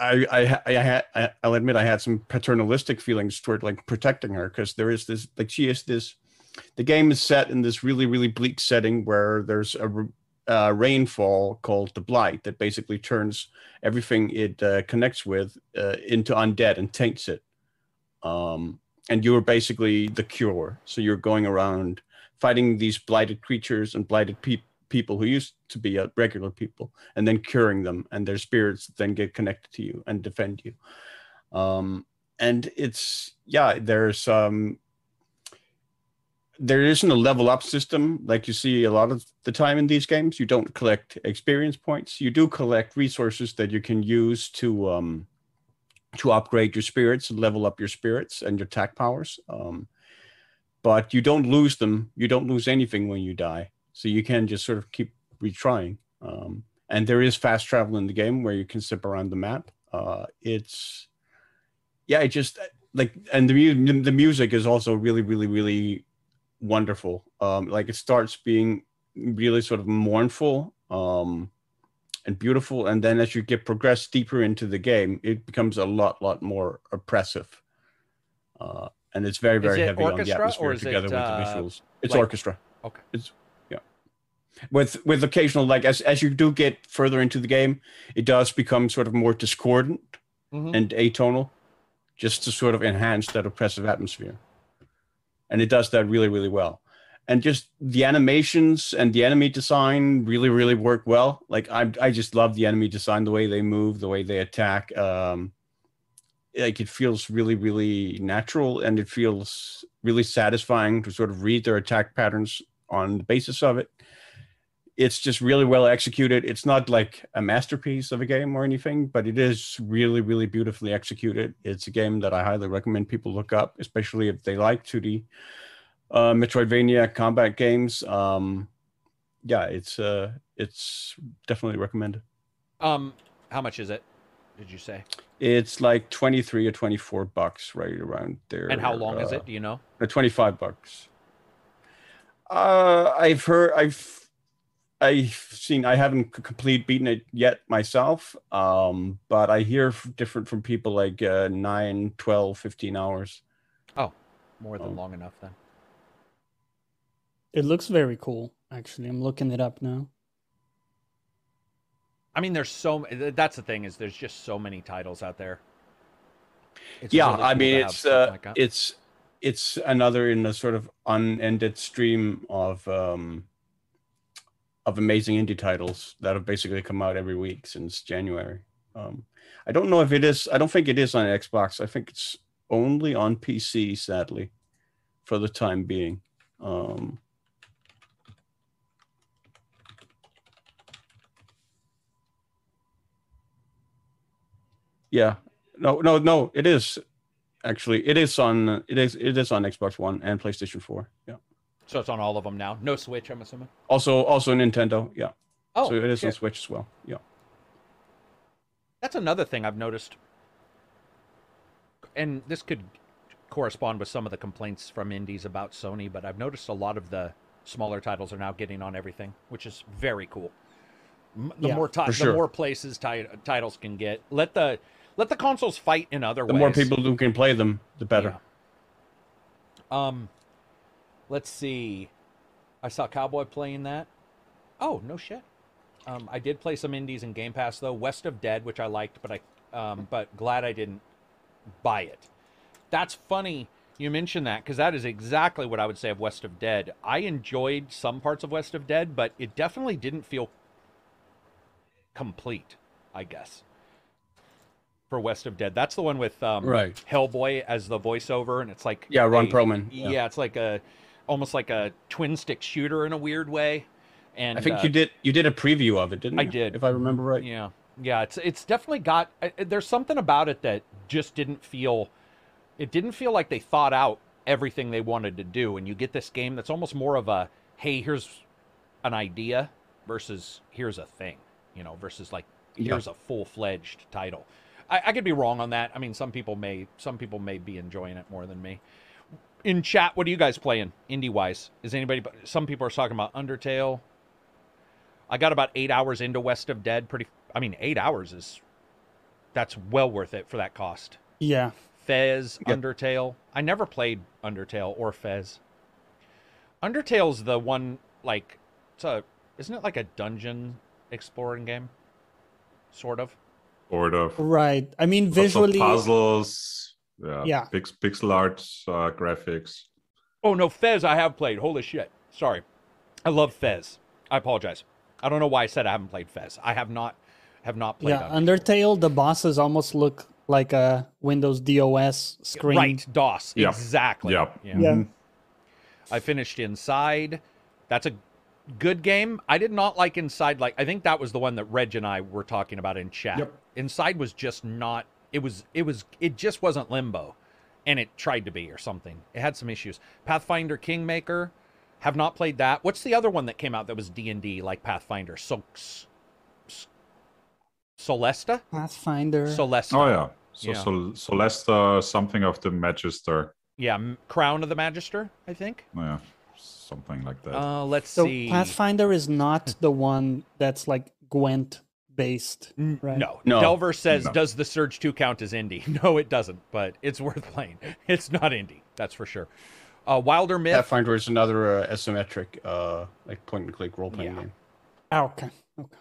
I, I, I had, I, I'll admit, I had some paternalistic feelings toward like protecting her because there is this, like, she is this. The game is set in this really, really bleak setting where there's a uh, rainfall called the blight that basically turns everything it uh, connects with uh, into undead and taints it. Um, and you're basically the cure. So you're going around fighting these blighted creatures and blighted people people who used to be uh, regular people and then curing them and their spirits then get connected to you and defend you. Um and it's yeah there's um there isn't a level up system like you see a lot of the time in these games. You don't collect experience points. You do collect resources that you can use to um to upgrade your spirits and level up your spirits and your attack powers. Um but you don't lose them. You don't lose anything when you die so you can just sort of keep retrying. Um, and there is fast travel in the game where you can zip around the map. Uh, it's yeah, it just like and the mu- the music is also really, really, really wonderful. Um, like it starts being really sort of mournful um, and beautiful, and then as you get progress deeper into the game, it becomes a lot, lot more oppressive. Uh, and it's very, very heavy on the atmosphere together it, with uh, the visuals. It's like- orchestra Okay. With with occasional like as as you do get further into the game it does become sort of more discordant Mhm. and atonal just to sort of enhance that oppressive atmosphere. And it does that really really well. And just the animations and the enemy design really really work well. Like i i just love the enemy design the way they move the way they attack. Um like it feels really really natural and it feels really satisfying to sort of read their attack patterns on the basis of it it's just really well executed it's not like a masterpiece of a game or anything but it is really really beautifully executed it's a game that i highly recommend people look up especially if they like 2d uh, metroidvania combat games um yeah it's uh it's definitely recommended Um, how much is it? Did you say? it's like 23 or 24 bucks right around there And how long is uh, it? Do you know? Uh, 25 bucks. Uh, I've heard, I've, I've seen, I haven't complete beaten it yet myself. Um, but I hear different from people like uh, 9, 12, 15 hours. Oh, more than Oh. long enough then. It looks very cool. Actually, I'm looking it up now. I mean, there's so that's the thing is there's just so many titles out there. It's yeah, really I mean, it's, uh, like it's, it's another in a sort of unended stream of, um, of amazing indie titles that have basically come out every week since January. Um, I don't know if it is. I don't think it is on Xbox. I think it's only on PC, sadly, for the time being. Um, yeah, no, no, no. It is actually. It is on. It is. It is on Xbox One and PlayStation Four. Yeah. So it's on all of them now. No Switch, I'm assuming. Also, also Nintendo. Yeah. Oh, so it is on. Switch as well. Yeah. That's another thing I've noticed. And this could correspond with some of the complaints from indies about Sony, but I've noticed a lot of the smaller titles are now getting on everything, which is very cool. The Yeah, more ti- for the more places ti- titles can get, let the let the consoles fight in other The ways. more people who can play them, the better. Yeah. Um, let's see. I saw Cowboy playing that. Oh no shit. Um, I did play some indies in Game Pass though. West of Dead, which I liked, but I um, but glad I didn't buy it. That's funny you mentioned that because that is exactly what I would say of West of Dead. I enjoyed some parts of West of Dead, but it definitely didn't feel complete. I guess for West of Dead, that's the one with um, Right. Hellboy as the voiceover, and it's like Yeah, Ron a- Perlman, Yeah. yeah. it's like a almost like a twin stick shooter in a weird way. And I think uh, you did you did a preview of it, didn't I you? did. if I remember right. Yeah, yeah. It's it's definitely got. uh, uh, There's something about it that just didn't feel. It didn't feel like they thought out everything they wanted to do, and you get this game that's almost more of a hey, here's an idea versus here's a thing, you know, versus like Yeah. here's a full fledged title. I, I could be wrong on that. I mean, some people may some people may be enjoying it more than me. In chat, what are you guys playing indie wise? Is anybody? Some people are talking about Undertale. I got about eight hours into West of Dead. Pretty. I mean, eight hours is that's well worth it for that cost. Yeah. Fez, Yeah. Undertale. I never played Undertale or Fez. Undertale's the one like it's a isn't it like a dungeon exploring game? Sort of. Sort of. Right. I mean, Lots of visually, puzzles. Yeah. Yeah. Pix, pixel art uh, graphics. Oh no, Fez I have played. Holy shit. Sorry. I love Fez. I apologize. I don't know why I said I haven't played Fez. I have not have not played yeah, Undertale. Undertale, the bosses almost look like a Windows DOS screen. Right, DOS. Yeah. Exactly. Yeah. yeah. Yeah. I finished Inside. That's a good game. I did not like Inside. Like I think that was the one that Reg and I were talking about in chat. Yep. Inside was just not. It was. It was. It just wasn't Limbo, and it tried to be or something. It had some issues. Pathfinder Kingmaker. Have not played that. What's the other one that came out that was D and D like Pathfinder? So, S- Solasta. Pathfinder. Solasta. Oh, yeah. So, Yeah. so Celeste, something of the Magister. Yeah, Crown of the Magister. I think. Yeah. Something like that. Uh, let's see. so see. Pathfinder is not the one that's like Gwent based, right? No. No. Delver says, No. "Does the Surge Two count as indie?" No, it doesn't. But it's worth playing. It's not indie, that's for sure. Uh, Wildermyth. Pathfinder is another uh, asymmetric, uh, like point and click role playing Yeah. game. Ah, okay. Okay.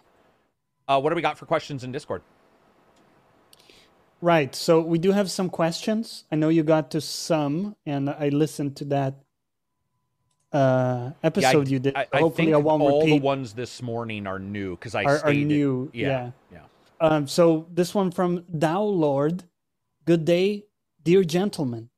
Uh, what do we got for questions in Discord? Right. So we do have some questions. I know you got to some, and I listened to that uh, episode you did. I, I Hopefully, I won't all repeat. the ones this morning are new because I Are- are new, Yeah, yeah. yeah. Um, so this one from Dow Lord. Good day, dear gentlemen.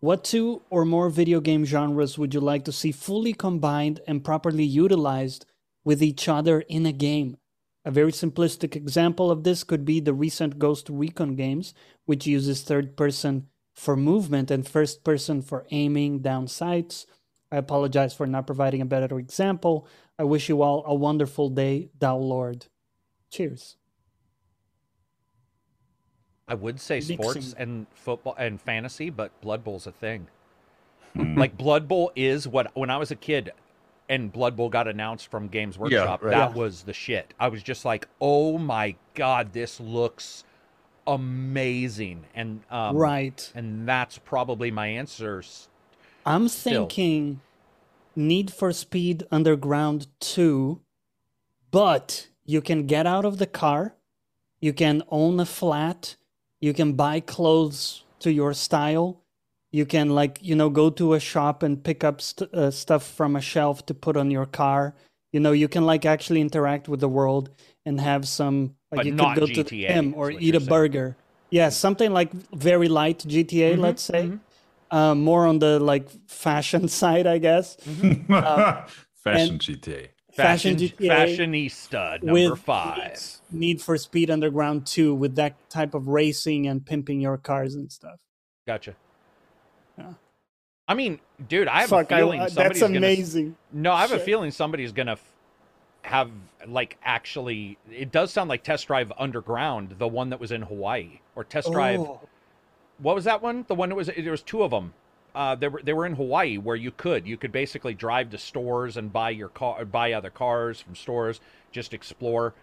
What two or more video game genres would you like to see fully combined and properly utilized with each other in a game? A very simplistic example of this could be the recent Ghost Recon games, which uses third person for movement and first person for aiming down sights. I apologize for not providing a better example. I wish you all a wonderful day, Dow Lord. Cheers. I would say sports and football and fantasy, but Blood Bowl's a thing. Hmm. Like Blood Bowl is what when I was a kid and Blood Bowl got announced from Games Workshop, right. that Yeah. was the shit. I was just like, "Oh my god, this looks amazing." And um right. and that's probably my answers. I'm still. thinking Need for Speed Underground 2, but you can get out of the car, you can own a flat, you can buy clothes to your style, you can like, you know, go to a shop and pick up st- uh, stuff from a shelf to put on your car. You know, you can like actually interact with the world and have some like But you could go to the GTA gym or eat a saying. burger. Yeah, something like very light GTA, Mhm, let's say mhm. Uh, more on the like fashion side, I guess. Fashion and- GTA. Fashion, GTA fashionista number with five. Need for Speed Underground 2 with that type of racing and pimping your cars and stuff. Gotcha. Yeah. I mean, dude, I have Fuck, a I, feeling uh, somebody's that's gonna. amazing. No, I have a feeling somebody's gonna f- have like actually. It does sound like Test Drive Underground, the one that was in Hawaii, or Test Drive. Oh, What was that one? The one that was there was two of them. Uh, they were they were in Hawaii where you could you could basically drive to stores and buy your car buy other cars from stores just explore.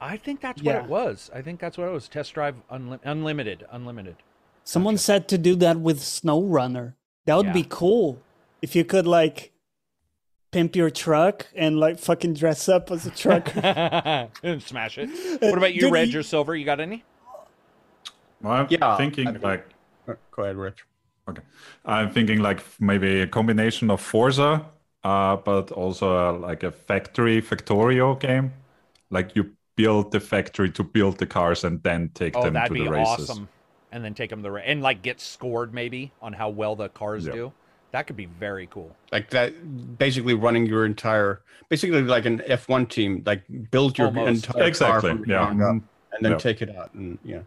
I think that's what Yeah. it was. I think that's what it was. Test Drive Unli- Unlimited Unlimited. someone Gotcha. said to do that with SnowRunner. That would be cool if you could like pimp your truck and like fucking dress up as a trucker. and smash it. What about you, Dude, Reg or Silver? You got any? Well, I'm Yeah, thinking I- like Uh, Go ahead, Rich. Okay, I'm thinking like maybe a combination of Forza, uh, but also uh, like a factory Factorio game. Like you build the factory to build the cars and then take Oh, them that'd to be the races. awesome. And then take them to the ra- and like get scored maybe on how well the cars Yeah. do. That could be very cool. like that basically running your entire basically like an f1 team like build your Almost. entire car Exactly. from the Yeah. ground up Mhm. and then Yeah. take it out and yeah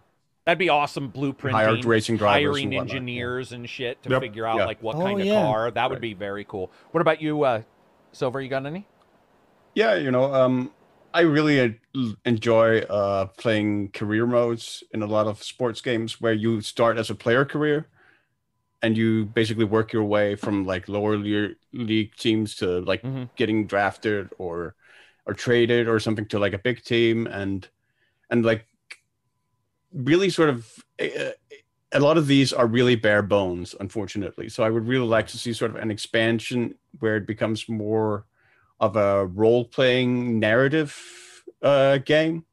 That'd be awesome. Blueprinting, Hired racing drivers hiring and engineers and shit to Yep. figure out Yeah. like what Oh, kind of yeah. car. That would Right. be very cool. What about you, uh, Silver? You got any? yeah you know um i really enjoy uh playing career modes in a lot of sports games where you start as a player career and you basically work your way from like lower league teams to like Mhm. getting drafted or or traded or something to like a big team and and like really sort of uh, a lot of these are really bare bones unfortunately. So i would really like to see sort of an expansion where it becomes more of a role playing narrative uh game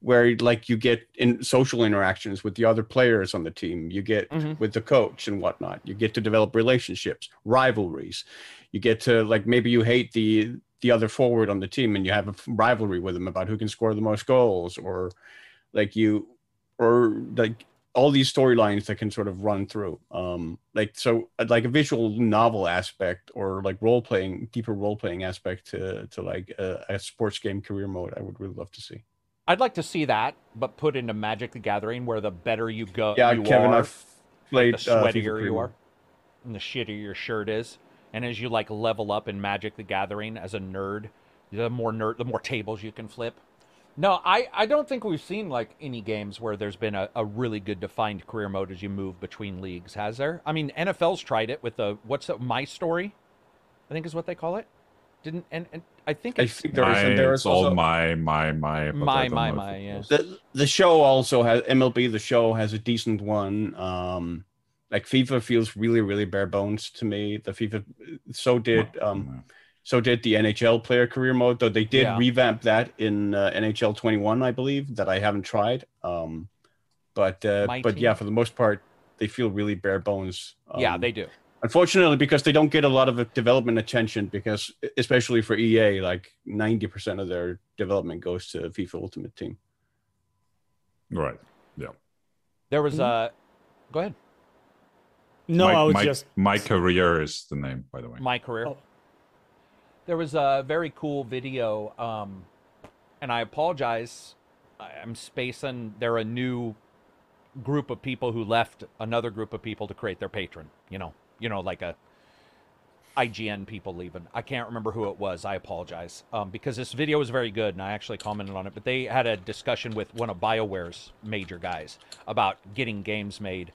where like you get in social interactions with the other players on the team. You get Mhm. with the coach and whatnot. You get to develop relationships rivalries. You get to like maybe you hate the the other forward on the team and you have a rivalry with them about who can score the most goals or like you or like all these storylines that can sort of run through um like so uh, like a visual novel aspect or like role playing deeper role playing aspect to to like a, a sports game career mode i would really love to see I'd like to see that, but put into Magic the Gathering, where the better you go, yeah you kevin are, i've played the uh, you are, and the shittier your shirt is. And as you like level up in Magic the Gathering as a nerd, the more nerd, the more tables you can flip. No, I, I don't think we've seen like any games where there's been a, a really good defined career mode as you move between leagues, has there? I mean, NFL's tried it with the what's that, My Story, I think is what they call it. Didn't and, and I think I think there is, My, and there it's is all my my my my my my yeah. the the show also has MLB. The show has a decent one. Um, like FIFA feels really really bare bones to me. The FIFA so did um so did the NHL player career mode. Though they did Yeah. revamp that in uh, NHL 21, I believe that I haven't tried. Um, but uh, but team. yeah, for the most part, they feel really bare bones. yeah, Um, they do. unfortunately because they don't get a lot of development attention because especially for EA, like 90% of their development goes to FIFA Ultimate Team. right. Yeah. There was a. uh go ahead. No, my, I was my, just my career is the name, by the way. my career. Oh. There was a very cool video, um, and I apologize. I'm spacing. They're a new group of people who left another group of people to create their patron. You know, you know, like a IGN people leaving. I can't remember who it was. I apologize um, because this video was very good, and I actually commented on it. But they had a discussion with one of Bioware's major guys about getting games made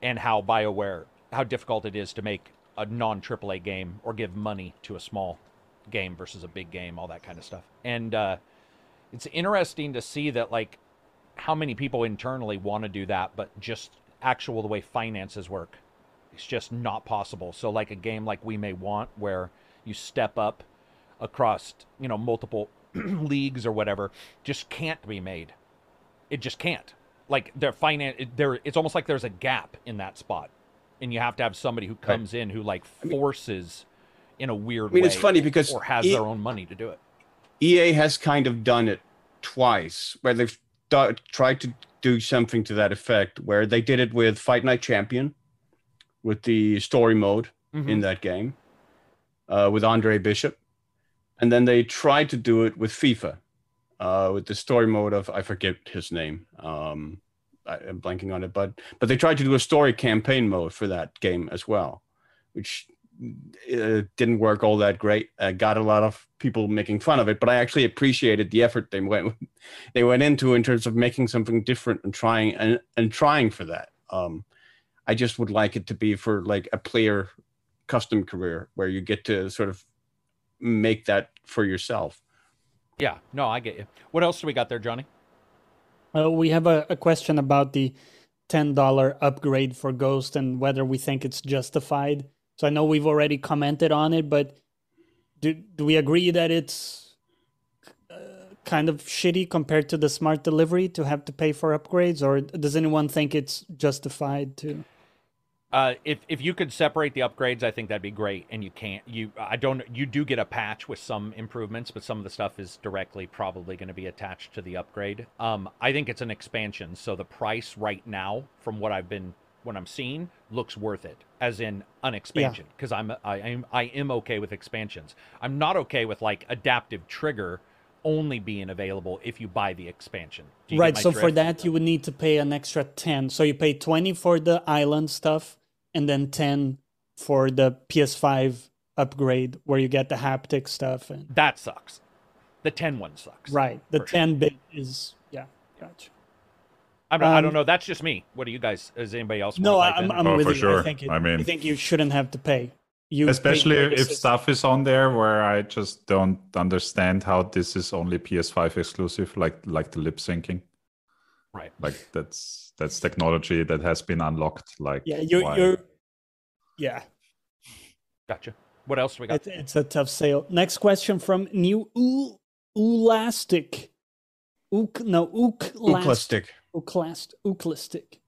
and how BioWare, how difficult it is to make a non AAA game or give money to a small game versus a big game, all that kind of stuff. And uh, it's interesting to see that, like, how many people internally want to do that, but just actual the way finances work, it's just not possible. So, like a game like We May Want, where you step up across, you know, multiple leagues or whatever, just can't be made. It just can't like their finance there it's almost like there's a gap in that spot and you have to have somebody who comes in who like forces in a weird I mean, way it's funny because or has E- their own money to do it EA has kind of done it twice, where they've do- tried to do something to that effect, where they did it with Fight Night Champion, with the story mode Mm-hmm. in that game, uh, with Andre Bishop, and then they tried to do it with FIFA, uh, with the story mode of I forget his name. Um, I, I'm blanking on it, but but they tried to do a story campaign mode for that game as well, which uh, didn't work all that great. Uh, got a lot of people making fun of it, but I actually appreciated the effort they went they went into in terms of making something different and trying and, and trying for that. Um, I just would like it to be for like a player custom career where you get to sort of make that for yourself. yeah no i get you what else do we got there johnny Uh, we have a, a question about the $10 upgrade for Ghost and whether we think it's justified. So I know we've already commented on it, but do, do we agree that it's uh, kind of shitty compared to the smart delivery to have to pay for upgrades? Or does anyone think it's justified to? Uh, if if you could separate the upgrades, I think that'd be great. And you can't. You I don't. You do get a patch with some improvements, but some of the stuff is directly probably going to be attached to the upgrade. Um, I think it's an expansion, so the price right now, from what I've been what I'm seeing, looks worth it. As in an expansion, because I'm I am I am okay with expansions. I'm not okay with like adaptive trigger only being available if you buy the expansion. Do you Right. So for that, you would need to pay an extra 10. So you pay 20 for the island stuff and then 10 for the PS5 upgrade where you get the haptic stuff. And that sucks. The 10 one sucks. right. The For sure. 10 bit is, yeah. Gotcha. I'm not, I Um, don't know. That's just me. What do you guys? Is anybody else? No, I'm, in? I'm Oh, with for you. sure. I think, it, I mean- I think you shouldn't have to pay. You Especially for the if stuff is on there where I just don't understand how this is only PS5 exclusive, like like the lip syncing. right. Like that's that's technology that has been unlocked. Like Yeah, you're, why- you're yeah. Gotcha. What else we got? It's, it's a tough sale. Next question from New U- Ulastic. Uk, no, Uklastic. Uklastic. Uklast, Uklistic.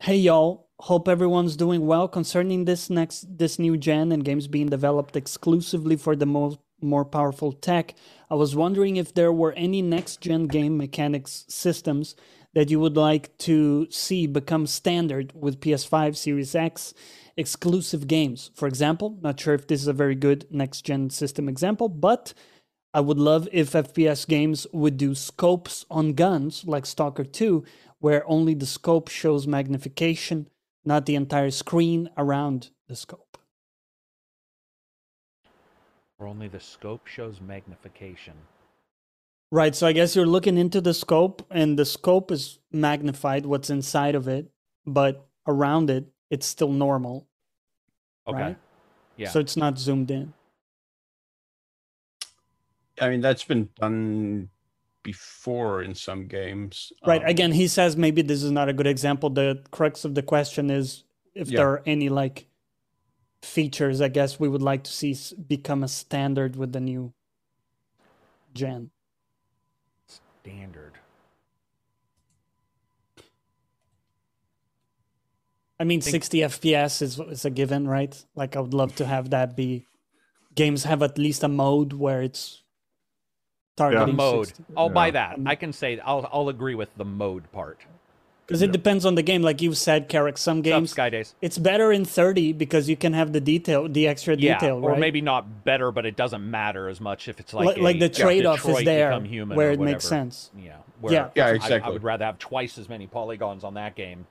Hey y'all, hope everyone's doing well concerning this next this new gen and games being developed exclusively for the more more powerful tech. I was wondering if there were any next gen game mechanics systems that you would like to see become standard with PS5 Series X exclusive games. For example, not sure if this is a very good next gen system example, but I would love if FPS games would do scopes on guns like Stalker 2, where only the scope shows magnification, not the entire screen around the scope. Or only the scope shows magnification. Right, so I guess you're looking into the scope, and the scope is magnified, what's inside of it, but around it, it's still normal. Okay. Right. Yeah. So it's not zoomed in. I mean, that's been done before in some games. Right. Um, Again, he says maybe this is not a good example. The crux of the question is if Yeah. there are any like features, I guess we would like to see become a standard with the new gen. Standard. I mean, Think- 60 FPS is is a given, right? Like I would love to have that be. Games have at least a mode where it's The targeting mode. 60. I'll buy that. I can say I'll I'll agree with the mode part. Because it depends on the game. Like you said, Carrick, some What's up, games Sky Days. it's better in 30 because you can have the detail, the extra Yeah, detail, or right? maybe not better, but it doesn't matter as much if it's like Li- like a the trade-off is there Human where it makes sense. Yeah. Where Yeah. Yeah, I- I, would rather have twice as many polygons on that game.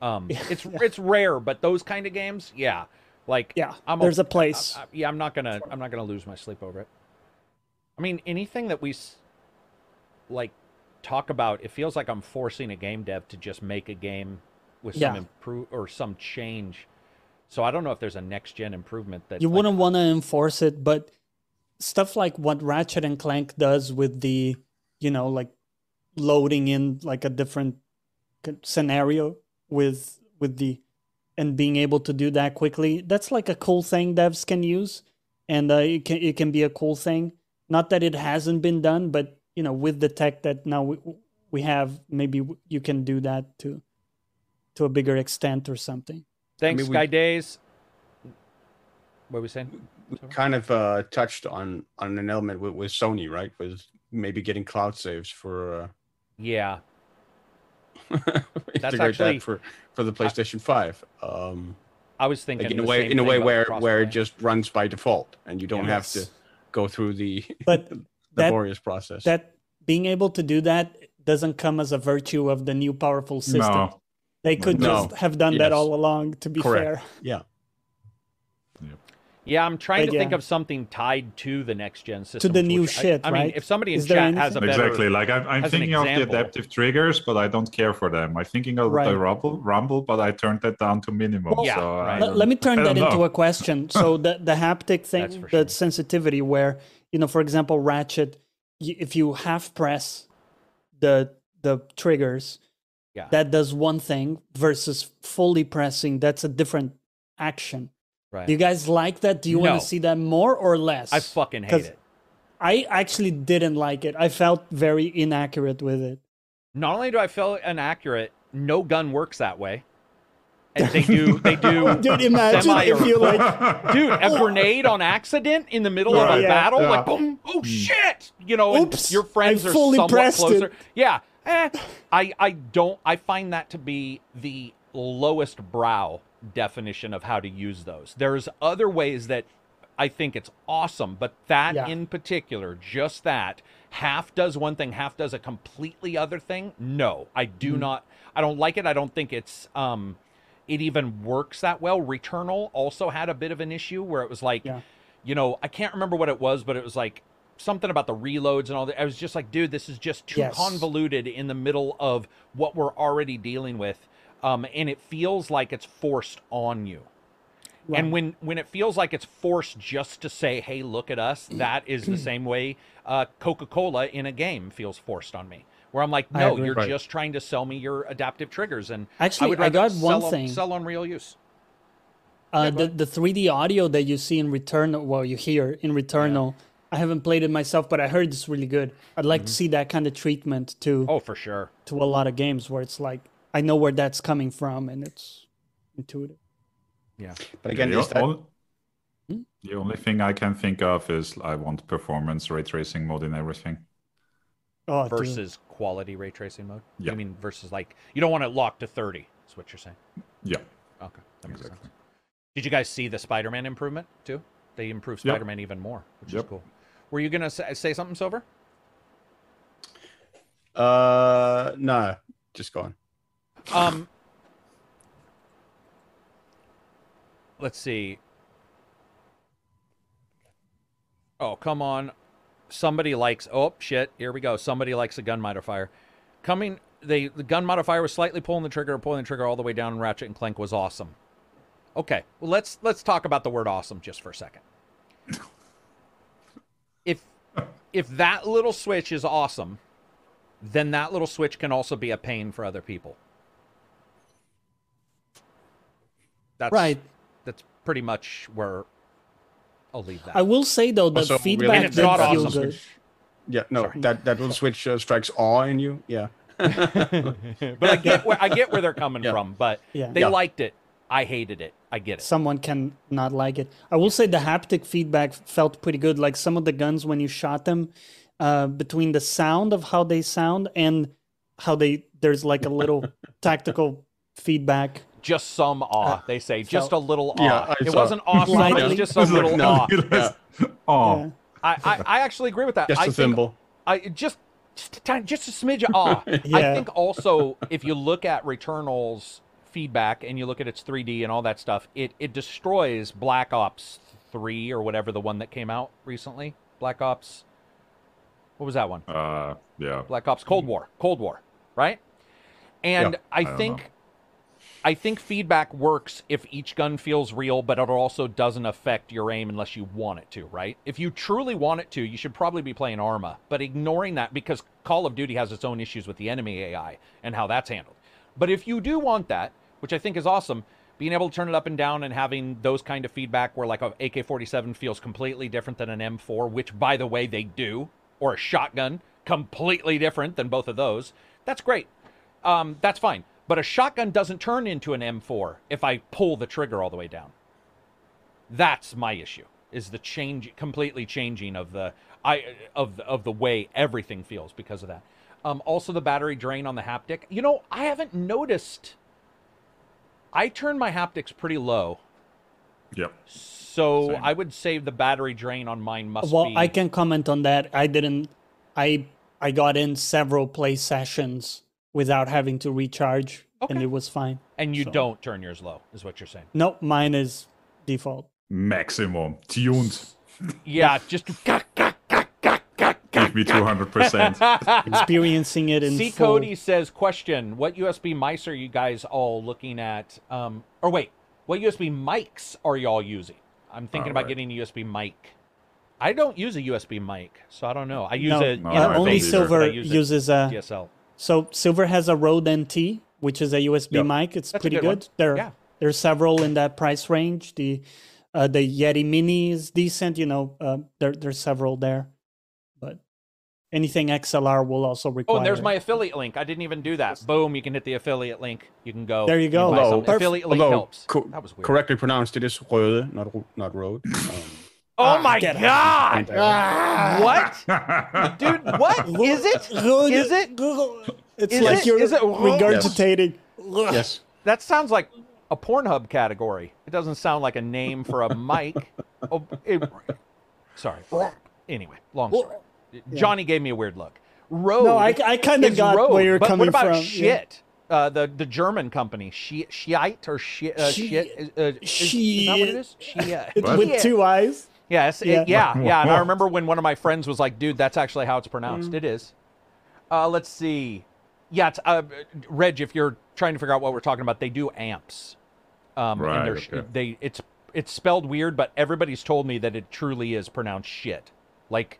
Um, it's it's rare, but those kind of games, yeah, like Yeah, I'm there's a place. I- I- yeah, I'm not gonna I'm not gonna lose my sleep over it. I mean, anything that we like talk about, it feels like I'm forcing a game dev to just make a game with some improve or some change. So I don't know if there's a next gen improvement that you like, wouldn't want to enforce it, but stuff like what Ratchet and Clank does with the, you know, like loading in like a different scenario with with the and being able to do that quickly. That's like a cool thing devs can use, and uh, it can it can be a cool thing. Not that it hasn't been done, but you know, with the tech that now we we have, maybe you can do that to to a bigger extent or something. Thanks, mean, we- Sky Days. What were we saying? we kind of uh, touched on on an element with, with Sony, right? With maybe getting cloud saves for uh, Yeah, integrate actually- that for for the PlayStation Five. Um, I was thinking like in a way, in a way where where it just runs by default, and you don't have to Yes. Go through the But that laborious process. that being able to do that doesn't come as a virtue of the new powerful system. No. They could No. just have done that all along, to be Correct. fair. yeah, Yeah, I'm trying But to think yeah. of something tied to the next gen system. To the new which I- shit, I, mean, if somebody in Is there chat has a better, Exactly. Like I'm, I'm thinking of the adaptive triggers, but I don't care for them. I'm thinking of Right. the rumble, rumble, but I turned that down to minimum. Well, Yeah, so right. Let, let me turn that don't into a question. So the the haptic thing, That's the sure. sensitivity, where you know, for example, Ratchet, if you half press the the triggers, Yeah. that does one thing versus fully pressing. That's a different action. Right. Do you guys like that? Do you No. want to see that more or less? I fucking hate 'Cause- it. I actually didn't like it. I felt very inaccurate with it. Not only do I feel inaccurate, no gun works that way. And they do they do Dude, imagine semi if you like dude a grenade on accident in the middle of a Yeah. battle Yeah. like boom oh shit you know Oops, your friends I are fully somewhat pressed it. closer yeah eh, i i don't i find that to be the lowest brow definition of how to use those there's other ways that i think it's awesome but that Yeah. in particular just that half does one thing half does a completely other thing no i do Mm-hmm. not i don't like it i don't think it's um it even works that well. Returnal also had a bit of an issue where it was like, Yeah. you know, I can't remember what it was, but it was like something about the reloads and all that. I was just like, dude, this is just too Yes. convoluted in the middle of what we're already dealing with. Um, and it feels like it's forced on you. And when when it feels like it's forced just to say, "Hey, look at us," that is the same way uh, Coca-Cola in a game feels forced on me. Where I'm like, "No, you're Right. just trying to sell me your adaptive triggers." And Actually, I rather got one 'em- thing. sell on real use. Uh, go the the 3D audio that you see in Returnal, well, you hear in Returnal. I haven't played it myself, but I heard it's really good. I'd like to see that kind of treatment to Oh, for sure. to a lot of games where it's like I know where that's coming from and it's intuitive. Yeah. But again, the, is that only, the only thing I can think of is I want performance ray tracing mode in everything. Oh, dude. versus quality ray tracing mode. Yeah. You mean versus like you don't want it locked to 30, is what you're saying. Yeah. Okay. That makes Exactly. sense. Did you guys see the Spider-Man improvement too? They improved Spider-Man even more, which is Yep. cool. Were you gonna say, say something, Silver? uh no, just go on. Um, let's see. Oh, come on. Somebody likes. Oh shit! Here we go. Somebody likes a gun modifier. Coming. They the gun modifier was slightly pulling the trigger, pulling the trigger all the way down. Ratchet and Clank was awesome. Okay, well let's let's talk about the word awesome just for a second. If if that little switch is awesome, then that little switch can also be a pain for other people. That's Right. That's pretty much where I'll leave that. I will say though the Also, feedback And it's did not feel awesome. good. Yeah, no, Sorry. that that little switch uh, strikes awe in you. Yeah, but I get where I get where they're coming Yeah. from. But Yeah. they Yeah. liked it. I hated it. I get it. Someone can not like it. I will say the haptic feedback felt pretty good. Like some of the guns when you shot them, uh, between the sound of how they sound and how they there's like a little tactical feedback. Just some awe. they say just a little awe. Yeah, it saw- wasn't awesome. It was just a little awe. Oh, Yeah. I, I, I actually agree with that. just I a think thimble. I just just a, tiny- just a smidge of awe. I think also if you look at Returnal's feedback and you look at its 3D and all that stuff, it it destroys Black Ops 3 or whatever the one that came out recently. Black Ops What was that one? uh, yeah. Black Ops Cold War. Cold War, right? And Yeah, I, I think know. I think feedback works if each gun feels real, but it also doesn't affect your aim unless you want it to, right? If you truly want it to, you should probably be playing Arma, but ignoring that because Call of Duty has its own issues with the enemy AI and how that's handled. But if you do want that, which I think is awesome, being able to turn it up and down and having those kind of feedback where like a AK-47 feels completely different than an M4, which by the way they do, or a shotgun, completely different than both of those. That's great. Um, that's fine. But a shotgun doesn't turn into an M4 if I pull the trigger all the way down. That's my issue. Is the change completely changing of the I of the, of the way everything feels because of that. Um, also the battery drain on the haptic. You know, I haven't noticed. I turn my haptics pretty low, Yep. so Same. I would say the battery drain on mine must Well, be. I can comment on that. I didn't. I I got in several play sessions without having to recharge, and it was fine. and you so- don't turn yours low, is what you're saying. No, mine is default. Maximum. Tuned. Yeah, just Give me 200%. Experiencing it in C full. Cody says, question: What USB mice are you guys all looking at? Um, or wait, what USB mics are y'all using? I'm thinking about Alright. getting a USB mic. I don't use a USB mic, so I don't know. I use No, a No, uh, only. Silver use uses a. DSL. So Silver has a Rode NT, which is a USB Yep. mic. It's That's pretty good good. There, Yeah. there's several in that price range. The uh, the Yeti Mini is decent. You know, uh, there there's several there, but anything XLR will also require. Oh, and there's my affiliate link. I didn't even do that. Boom! You can hit the affiliate link. You can go. There you go. buy Although- affiliate link Although helps. co- that was weird. correctly pronounced, it is Rode, not not road. Um, Oh Ah, my god! Ah. What, dude? What is it? Is it? Google? It's Is like it- you're is it- regurgitating. yes. That sounds like a Pornhub category. It doesn't sound like a name for a mic. Oh, it, sorry. Anyway, long story. Johnny gave me a weird look. Road. No, I, I kind of got road, where you're but coming what about from. Yeah. shit? Uh, the the German company, Shi- Shiite or Shi- uh, Shi- shit? Is, uh, is, is that what it is? Shia. It's with two eyes. Yes, it- Yeah. yeah, yeah, And I remember when one of my friends was like, "Dude, that's actually how it's pronounced." Mm. It is. Uh, let's see. Yeah, it's, uh, Reg, if you're trying to figure out what we're talking about, they do amps. Um, and Right, they're- okay. They it's it's spelled weird, but everybody's told me that it truly is pronounced shit. Like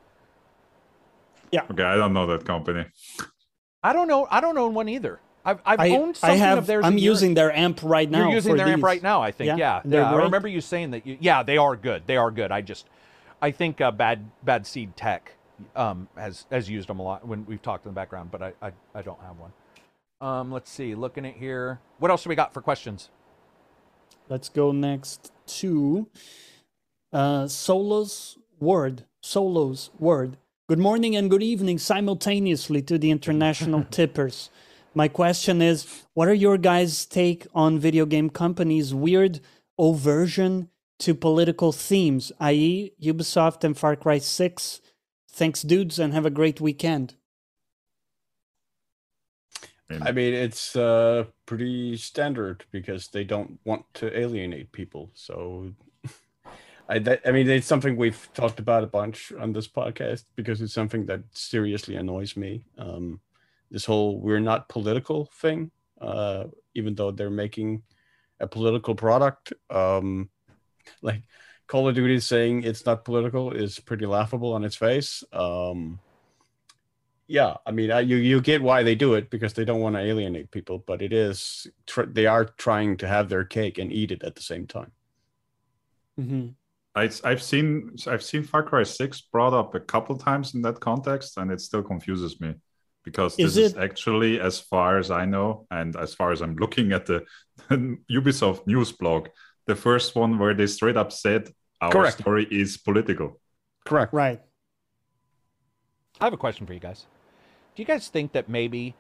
Yeah. Okay, I don't know that company. I don't know, I don't own one either. I've I've I, owned I have. of theirs. I'm using their amp right now. You're using their amp right now, I think. Yeah, Yeah, yeah. I remember you saying that. You, yeah, they are good. They are good. I just, I think uh, Bad Bad Seed Tech um, has has used them a lot when we've talked in the background, but I I, I don't have one. Um, let's see. Looking at here, what else do we got for questions? Let's go next to uh, Solo's word. Solo's word. Good morning and good evening simultaneously to the international tippers. My question is what are your guys' take on video game companies' weird aversion to political themes, i.e., Ubisoft and Far Cry 6? Thanks, dudes, and have a great weekend. I mean, it's uh, pretty standard because they don't want to alienate people. So, I, that, I mean, it's something we've talked about a bunch on this podcast because it's something that seriously annoys me. Um, this whole "we're not political" thing, uh, even though they're making a political product, um, like Call of Duty saying it's not political is pretty laughable on its face. Um, yeah i mean I, you you get why they do it because they don't want to alienate people but it is tr- they are trying to have their cake and eat it at the same time. Hmm I, I've seen I've seen Far Cry Six brought up a couple times in that context, and it still confuses me because Is this is it- actually, as far as I know, and as far as I'm looking at the Ubisoft news blog, the first one where they straight up said our Correct. story is political. correct Right. I have a question for you guys. Do you guys think that maybe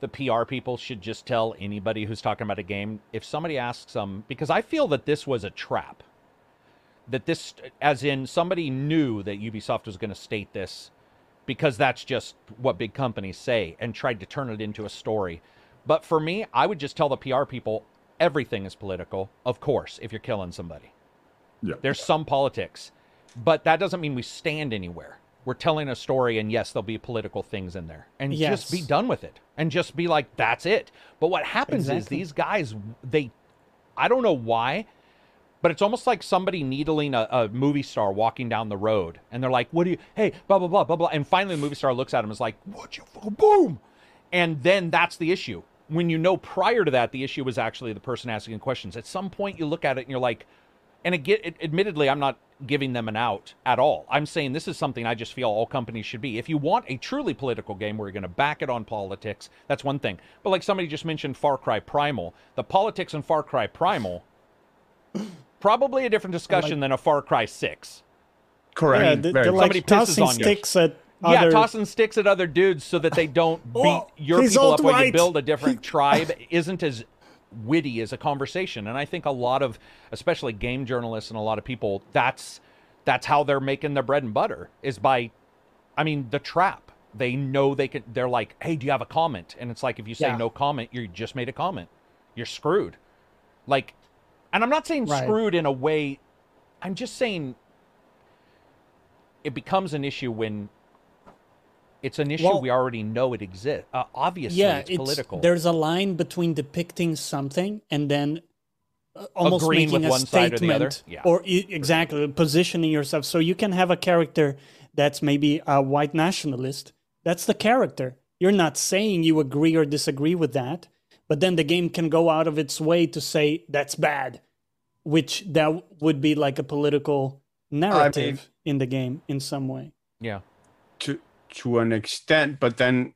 the PR people should just tell anybody who's talking about a game if somebody asks them because I feel that this was a trap. That this as in somebody knew that Ubisoft was going to state this because that's just what big companies say and tried to turn it into a story. But for me, I would just tell the PR people everything is political, of course, if you're killing somebody. Yeah. There's some politics, but that doesn't mean we stand anywhere. We're telling a story, and yes, there'll be political things in there, and just be done with it, and just be like, "That's it." But what happens is these guys, they, I don't know why, but it's almost like somebody needling a, a movie star walking down the road, and they're like, "What do you? Hey, blah blah blah blah blah," and finally the movie star looks at him and is like, "What you? Boom!" And then that's the issue. When you know prior to that, the issue was actually the person asking questions. At some point, you look at it and you're like, and again, it, admittedly, I'm not giving them an out at all. I'm saying this is something I just feel all companies should be. If you want a truly political game where you're going to back it on politics, that's one thing. But like somebody just mentioned Far Cry Primal, the politics in Far Cry Primal, probably a different discussion than a Far Cry 6. correct Yeah, they- Very they're. Somebody like tossing on you. sticks at Yeah, other. tossing sticks at other dudes so that they don't beat your people up when you build a different tribe isn't as witty as a conversation. And I think a lot of, especially game journalists and a lot of people, that's that's how they're making their bread and butter is by, I mean, the trap. They know they can. They're like, hey, do you have a comment? And it's like if you say Yeah. no comment, you just made a comment. You're screwed. Like, and I'm not saying Right. screwed in a way. I'm just saying it becomes an issue when it's an issue Well- we already know it exists. Uh, obviously, yeah, it's political. There's a line between depicting something and then uh, almost Agreeing making with a one side or statement, the other? Yeah. or exactly positioning yourself. So you can have a character that's maybe a white nationalist. That's the character. You're not saying you agree or disagree with that, but then the game can go out of its way to say that's bad, which that would be like a political narrative in the game in some way. yeah. to to an extent, but then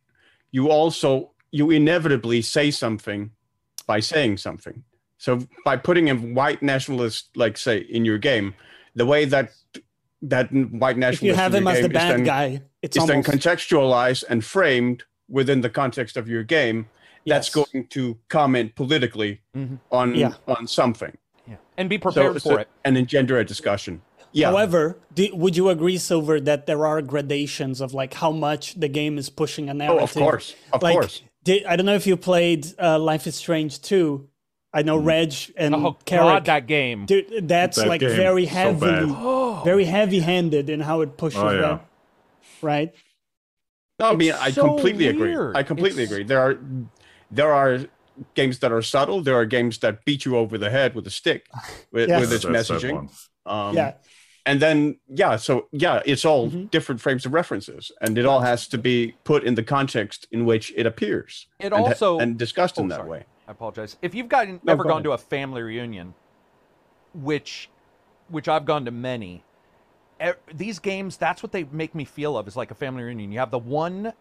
you also you inevitably say something by saying something. So by putting a white nationalist, like say, in your game, the way that that white nationalist If you have him as the is bad then, guy, it's is then contextualized and framed within the context of your game. That's yes. going to comment politically Mhm. on Yeah. on something. Yeah. And be prepared so- for it. and engender a discussion. Yeah. However, do, would you agree, Silver, that there are gradations of like how much the game is pushing a narrative? oh, of course, of like, course. Did, I don't know if you played uh, Life is Strange 2. I know Reg and Oh Carrick. God, that game. Dude, that's That like game, very so heavily, bad. very heavy-handed in how it pushes Oh, yeah. that, right? No, I mean It's I so completely agree. I completely It's- agree. There are there are games that are subtle. There are games that beat you over the head with a stick with, Yes. with its That's messaging. Um, yeah, and then yeah, so yeah, it's all Mhm. different frames of references, and it all has to be put in the context in which it appears. It and, also- and discussed in Oh, that sorry. way. I apologize. If you've gotten ever go gone ahead. to a family reunion, which which I've gone to many, these games that's what they make me feel of is like a family reunion. You have the one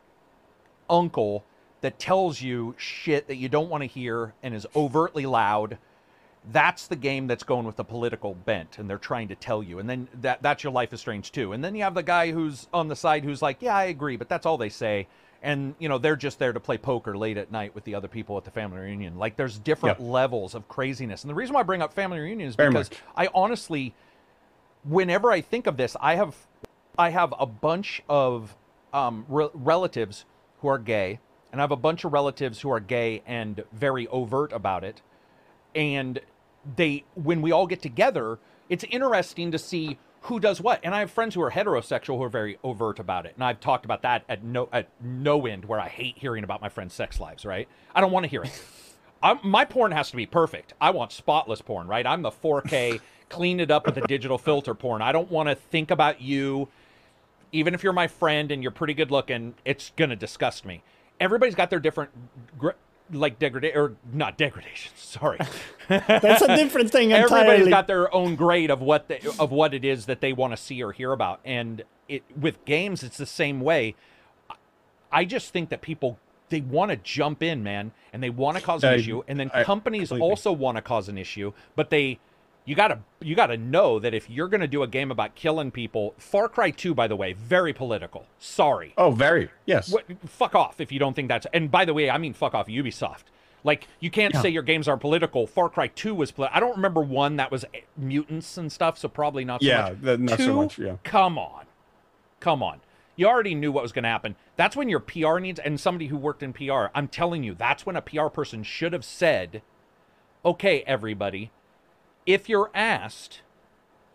uncle that tells you shit that you don't want to hear and is overtly loud. That's the game that's going with the political bent and they're trying to tell you. And then that that's your life is strange too. And then you have the guy who's on the side who's like, "Yeah, I agree, but that's all they say." And you know, they're just there to play poker late at night with the other people at the family reunion. Like there's different levels of craziness. And the reason why I bring up family reunion is Very because much. I honestly whenever I think of this, I have I have a bunch of um, re- relatives who are gay, and I have a bunch of relatives who are gay and very overt about it. And they, when we all get together, it's interesting to see who does what. And I have friends who are heterosexual who are very overt about it, and I've talked about that at no at no end. Where I hate hearing about my friends' sex lives. Right? I don't want to hear it. I'm, my porn has to be perfect. I want spotless porn, right? I'm the 4K, clean it up with a digital filter porn. I don't want to think about you. Even if you're my friend and you're pretty good looking, it's gonna disgust me. Everybody's got their different, gr- like degradation or not degradation. Sorry, that's a different thing entirely. everybody's got their own grade of what they, of what it is that they want to see or hear about and it with games it's the same way i just think that people they want to jump in man and they want to cause an I- issue and then I companies completely- also want to cause an issue but they you gotta you gotta know that if you're gonna do a game about killing people far cry 2 by the way very political sorry Oh, very yes. what, fuck off if you don't think that's. And by the way, I mean fuck off Ubisoft. Like you can't Yeah. say your games aren't political. Far Cry Two was. Poli- I don't remember one that was eh, mutants and stuff, so probably not. So Yeah, much. that- not so much, yeah. Come on, come on. You already knew what was going to happen. That's when your PR needs, and somebody who worked in PR. I'm telling you, that's when a PR person should have said, "Okay, everybody, if you're asked,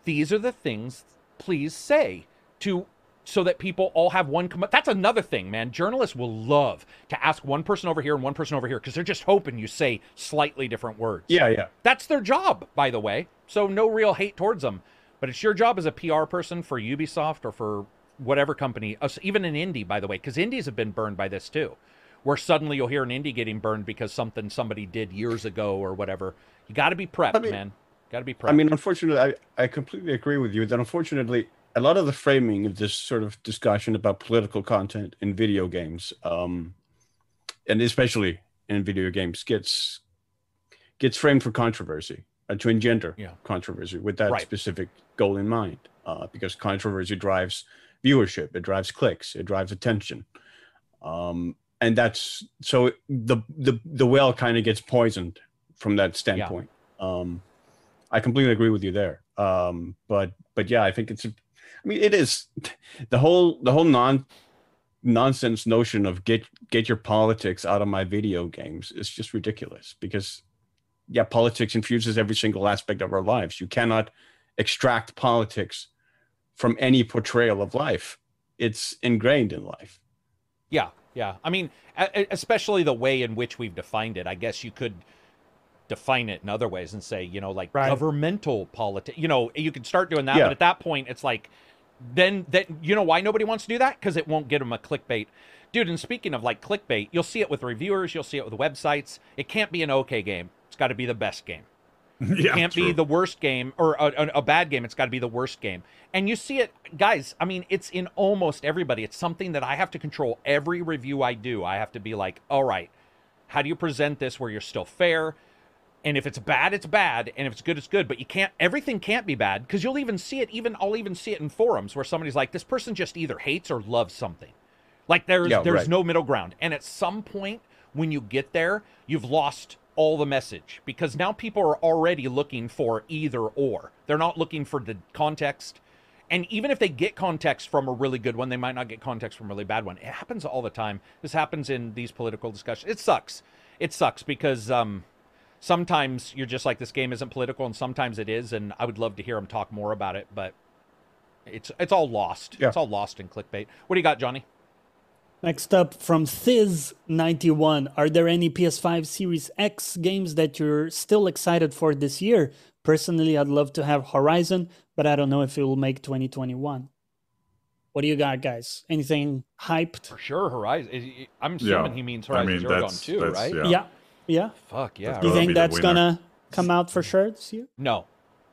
these are the things please say to so that people all have one com- that's another thing man. Journalists will love to ask one person over here and one person over here because they're just hoping you say slightly different words. Yeah, yeah. that's their job by the way. So no real hate towards them but it's your job as a pr person for ubisoft or for whatever company us- even an indie by the way because indies have been burned by this too. Where suddenly you'll hear an indie getting burned because something somebody did years ago or whatever. You got to be prepped mean- man got to be prepped I mean, unfortunately, I, I completely agree with you that unfortunately, a lot of the framing of this sort of discussion about political content in video games, um, and especially in video games, gets gets framed for controversy, uh, to engender Yeah. controversy with that Right. specific goal in mind. Uh, because controversy drives viewership, it drives clicks, it drives attention, um, and that's so the the the well kind of gets poisoned from that standpoint. Um, I completely agree with you there. Um, but but yeah, I think it's. I mean, it is the whole the whole non nonsense notion of get get your politics out of my video games is just ridiculous because yeah, politics infuses every single aspect of our lives. You cannot extract politics from any portrayal of life. It's ingrained in life. Yeah, yeah. I mean, especially the way in which we've defined it. I guess you could define it in other ways and say, you know, like Right. governmental politics. You know, you could start doing that, Yeah. but at that point, it's like, then that you know why nobody wants to do that because it won't get them a clickbait. Dude, and speaking of like clickbait, you'll see it with reviewers, you'll see it with websites. It can't be an okay game. It's got to be the best game. yeah, can't be the worst game or a, a bad game. It's got to be the worst game. And you see it, guys. I mean, it's in almost everybody. It's something that I have to control. Every review I do, I have to be like, all right, how do you present this where you're still fair? And if it's bad, it's bad, and if it's good, it's good. But you can't. Everything can't be bad because you'll even see it. Even I'll even see it in forums where somebody's like, this person just either hates or loves something. Like there's Yeah, there's right. no middle ground. And at some point when you get there, you've lost all the message because now people are already looking for either or. They're not looking for the context. And even if they get context from a really good one, they might not get context from a really bad one. It happens all the time. This happens in these political discussions. It sucks. It sucks because um, sometimes you're just like this game isn't political, and sometimes it is. And I would love to hear him talk more about it, but it's it's all lost. Yeah. It's all lost in clickbait. What do you got, Johnny? Next up from Thiz91, are there any PS5 Series X games that you're still excited for this year? Personally, I'd love to have Horizon, but I don't know if it will make 2021. What do you got, guys? Anything hyped? For sure, Horizon. Eh, eh, I'm Yeah. assuming he means Horizon I Horizon mean, Zero Dawn that's- too, that's- right? yeah. Yeah. Yeah. Fuck yeah. Do you think that's gonna come out for sure this year? No.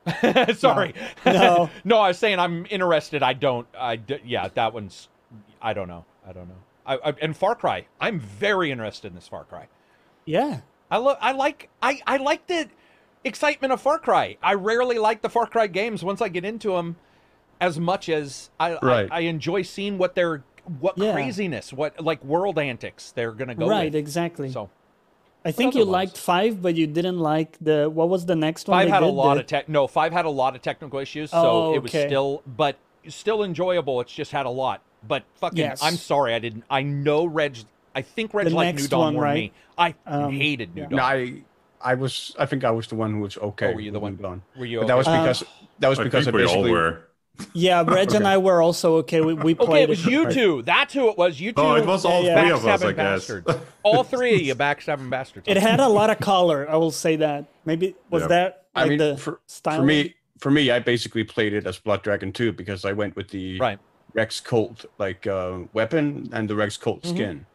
Sorry. No. no, I was saying I'm interested. I don't. I d- yeah, that one's. I don't know. I don't know. I, I and Far Cry. I'm very interested in this Far Cry. Yeah. I love. I like. I I like the excitement of Far Cry. I rarely like the Far Cry games once I get into them as much as I Right. I, I enjoy seeing what they're what Yeah. craziness, what like world antics they're gonna go right, with. exactly. So I think you liked 5, but you didn't like the what was the next one? Five they had a lot The- of tech. No, five had a lot of technical issues, so Oh, it was still, but still enjoyable. It's just had a lot. But fucking, Yes. I'm sorry, I didn't. I know Reg. I think Reg The liked next New Dawn one, more right? than me. I Um, hated New yeah. Dawn. No, I I was I think I was the one who was okay. Oh, were you the one? New Dawn. Were you? But that was okay? Uh, because that was I because I think we all basically were. Yeah, Reg and I were also okay. We, we okay. played It was you Right. two. That's who it was. You two. Oh, it was all yeah. three of us, I backstabbing guess. bastards. all three of you backstabbing bastards. It had a lot of color. I will say that. Maybe was Yeah. that I like mean the for, style? for me for me I basically played it as Blood Dragon 2 because I went with the right. Rex Colt like uh, weapon and the Rex Colt Mm-hmm. skin.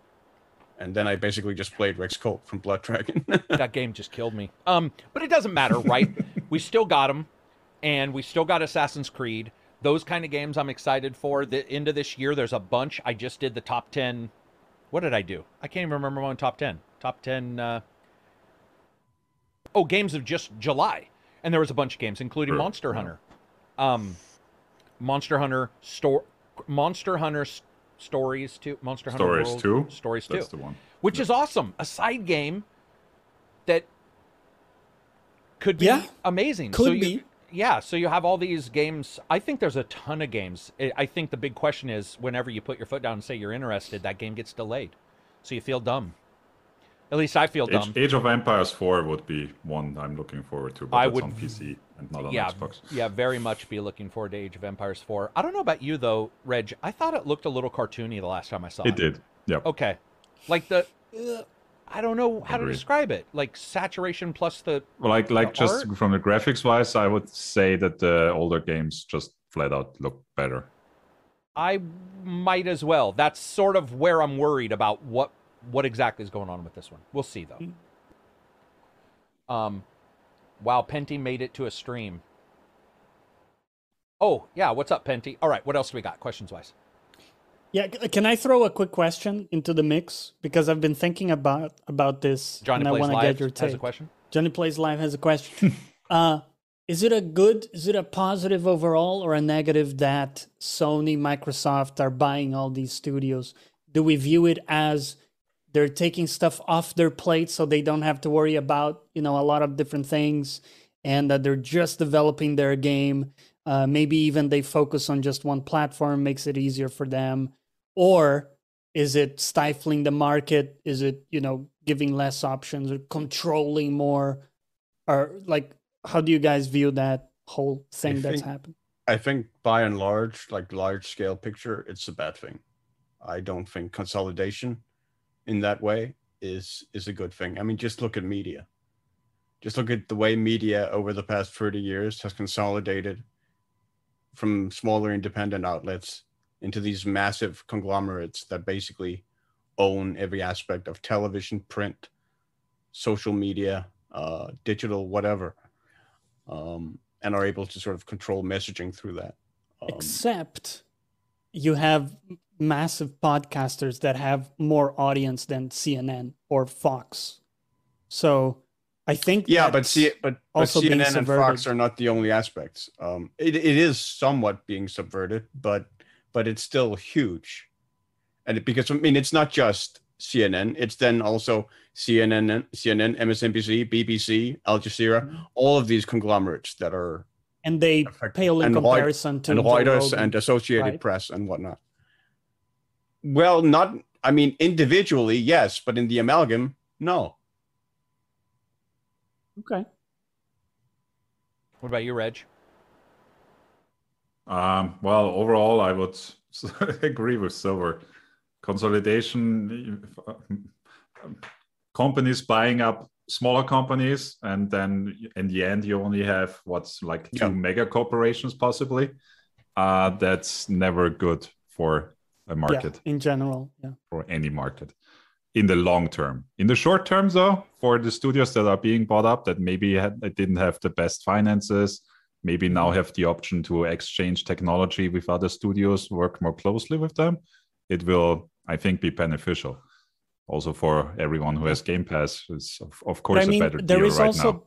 And then I basically just played Rex Colt from Blood Dragon. that game just killed me. Um, but it doesn't matter, right? we still got him, and we still got Assassin's Creed. Those kind of games I'm excited for. The end of this year, there's a bunch. I just did the top ten. What did I do? I can't even remember my own top ten. Top ten. Uh... Oh, games of just July, and there was a bunch of games, including Sure, Monster. Hunter, um, Monster Hunter store, Monster Hunter S- stories 2. Monster Hunter Stories World- two. Stories two That's the one. which is awesome. A side game that could be Yeah, amazing. could so you, be. Yeah, so you have all these games. I think there's a ton of games. I I think the big question is whenever you put your foot down and say you're interested, that game gets delayed. So you feel dumb. At least I feel dumb. Age, Age of Empires 4 would be one I'm looking forward to, but I would- on PC and not on yeah, Xbox. yeah, very much be looking forward to Age of Empires 4. I don't know about you though, Reg. I thought it looked a little cartoony the last time I saw it. It did. Yeah. Okay. Like the I don't know how to describe it. Like saturation plus the Well, like like The just art? from the graphics wise, I would say that the older games just flat out look better. I might as well. That's sort of where I'm worried about what what exactly is going on with this one. We'll see though. Um, wow, Penty made it to a stream. Oh yeah, what's up, Penty? All right, what else do we got? Questions wise. Yeah, can I throw a quick question into the mix because I've been thinking about about this Johnny and I plays want to live get your take. has a question. Johnny plays live has a question. uh, is it a good? Is it a positive overall or a negative that Sony, Microsoft are buying all these studios? Do we view it as they're taking stuff off their plate so they don't have to worry about you know a lot of different things, and that they're just developing their game? Uh, maybe even they focus on just one platform, makes it easier for them, or is it stifling the market? Is it you know giving less options or controlling more? Or like, how do you guys view that whole thing that's think- happened? I think by and large, like large scale picture, it's a bad thing. I don't think consolidation in that way is is a good thing. I mean, just look at media. Just look at the way media over the past 30 years has consolidated from smaller independent outlets into these massive conglomerates that basically own every aspect of television, print, social media, uh, digital, whatever. um, and are able to sort of control messaging through that. Um, Except you have massive podcasters that have more audience than CNN or Fox. So I think yeah, but see, but, but also CNN and Fox are not the only aspects. Um, it, it is somewhat being subverted, but but it's still huge, and it, because I mean, it's not just CNN; it's then also CNN, CNN, MSNBC, BBC, Al Jazeera, Mhm. all of these conglomerates that are and they Effect- pale in and Reut- comparison to and Joe Reuters Rogan. and Associated right? Press and whatnot. Well, not. I mean, individually, yes, but in the amalgam, no. Okay. What about you, Reg? Um, well, overall, I would agree with Silver. Consolidation, companies buying up smaller companies, and then in the end, you only have what's like two Yeah. mega corporations, possibly. Uh, that's never good for a market, Yeah, in general. Yeah. for any market in the long term. In the short term, though, for the studios that are being bought up that maybe had, didn't have the best finances, maybe now have the option to exchange technology with other studios, work more closely with them, it will, I think, be beneficial. Also for everyone who has Game Pass, it's of, of course I mean, a better there deal is right also now.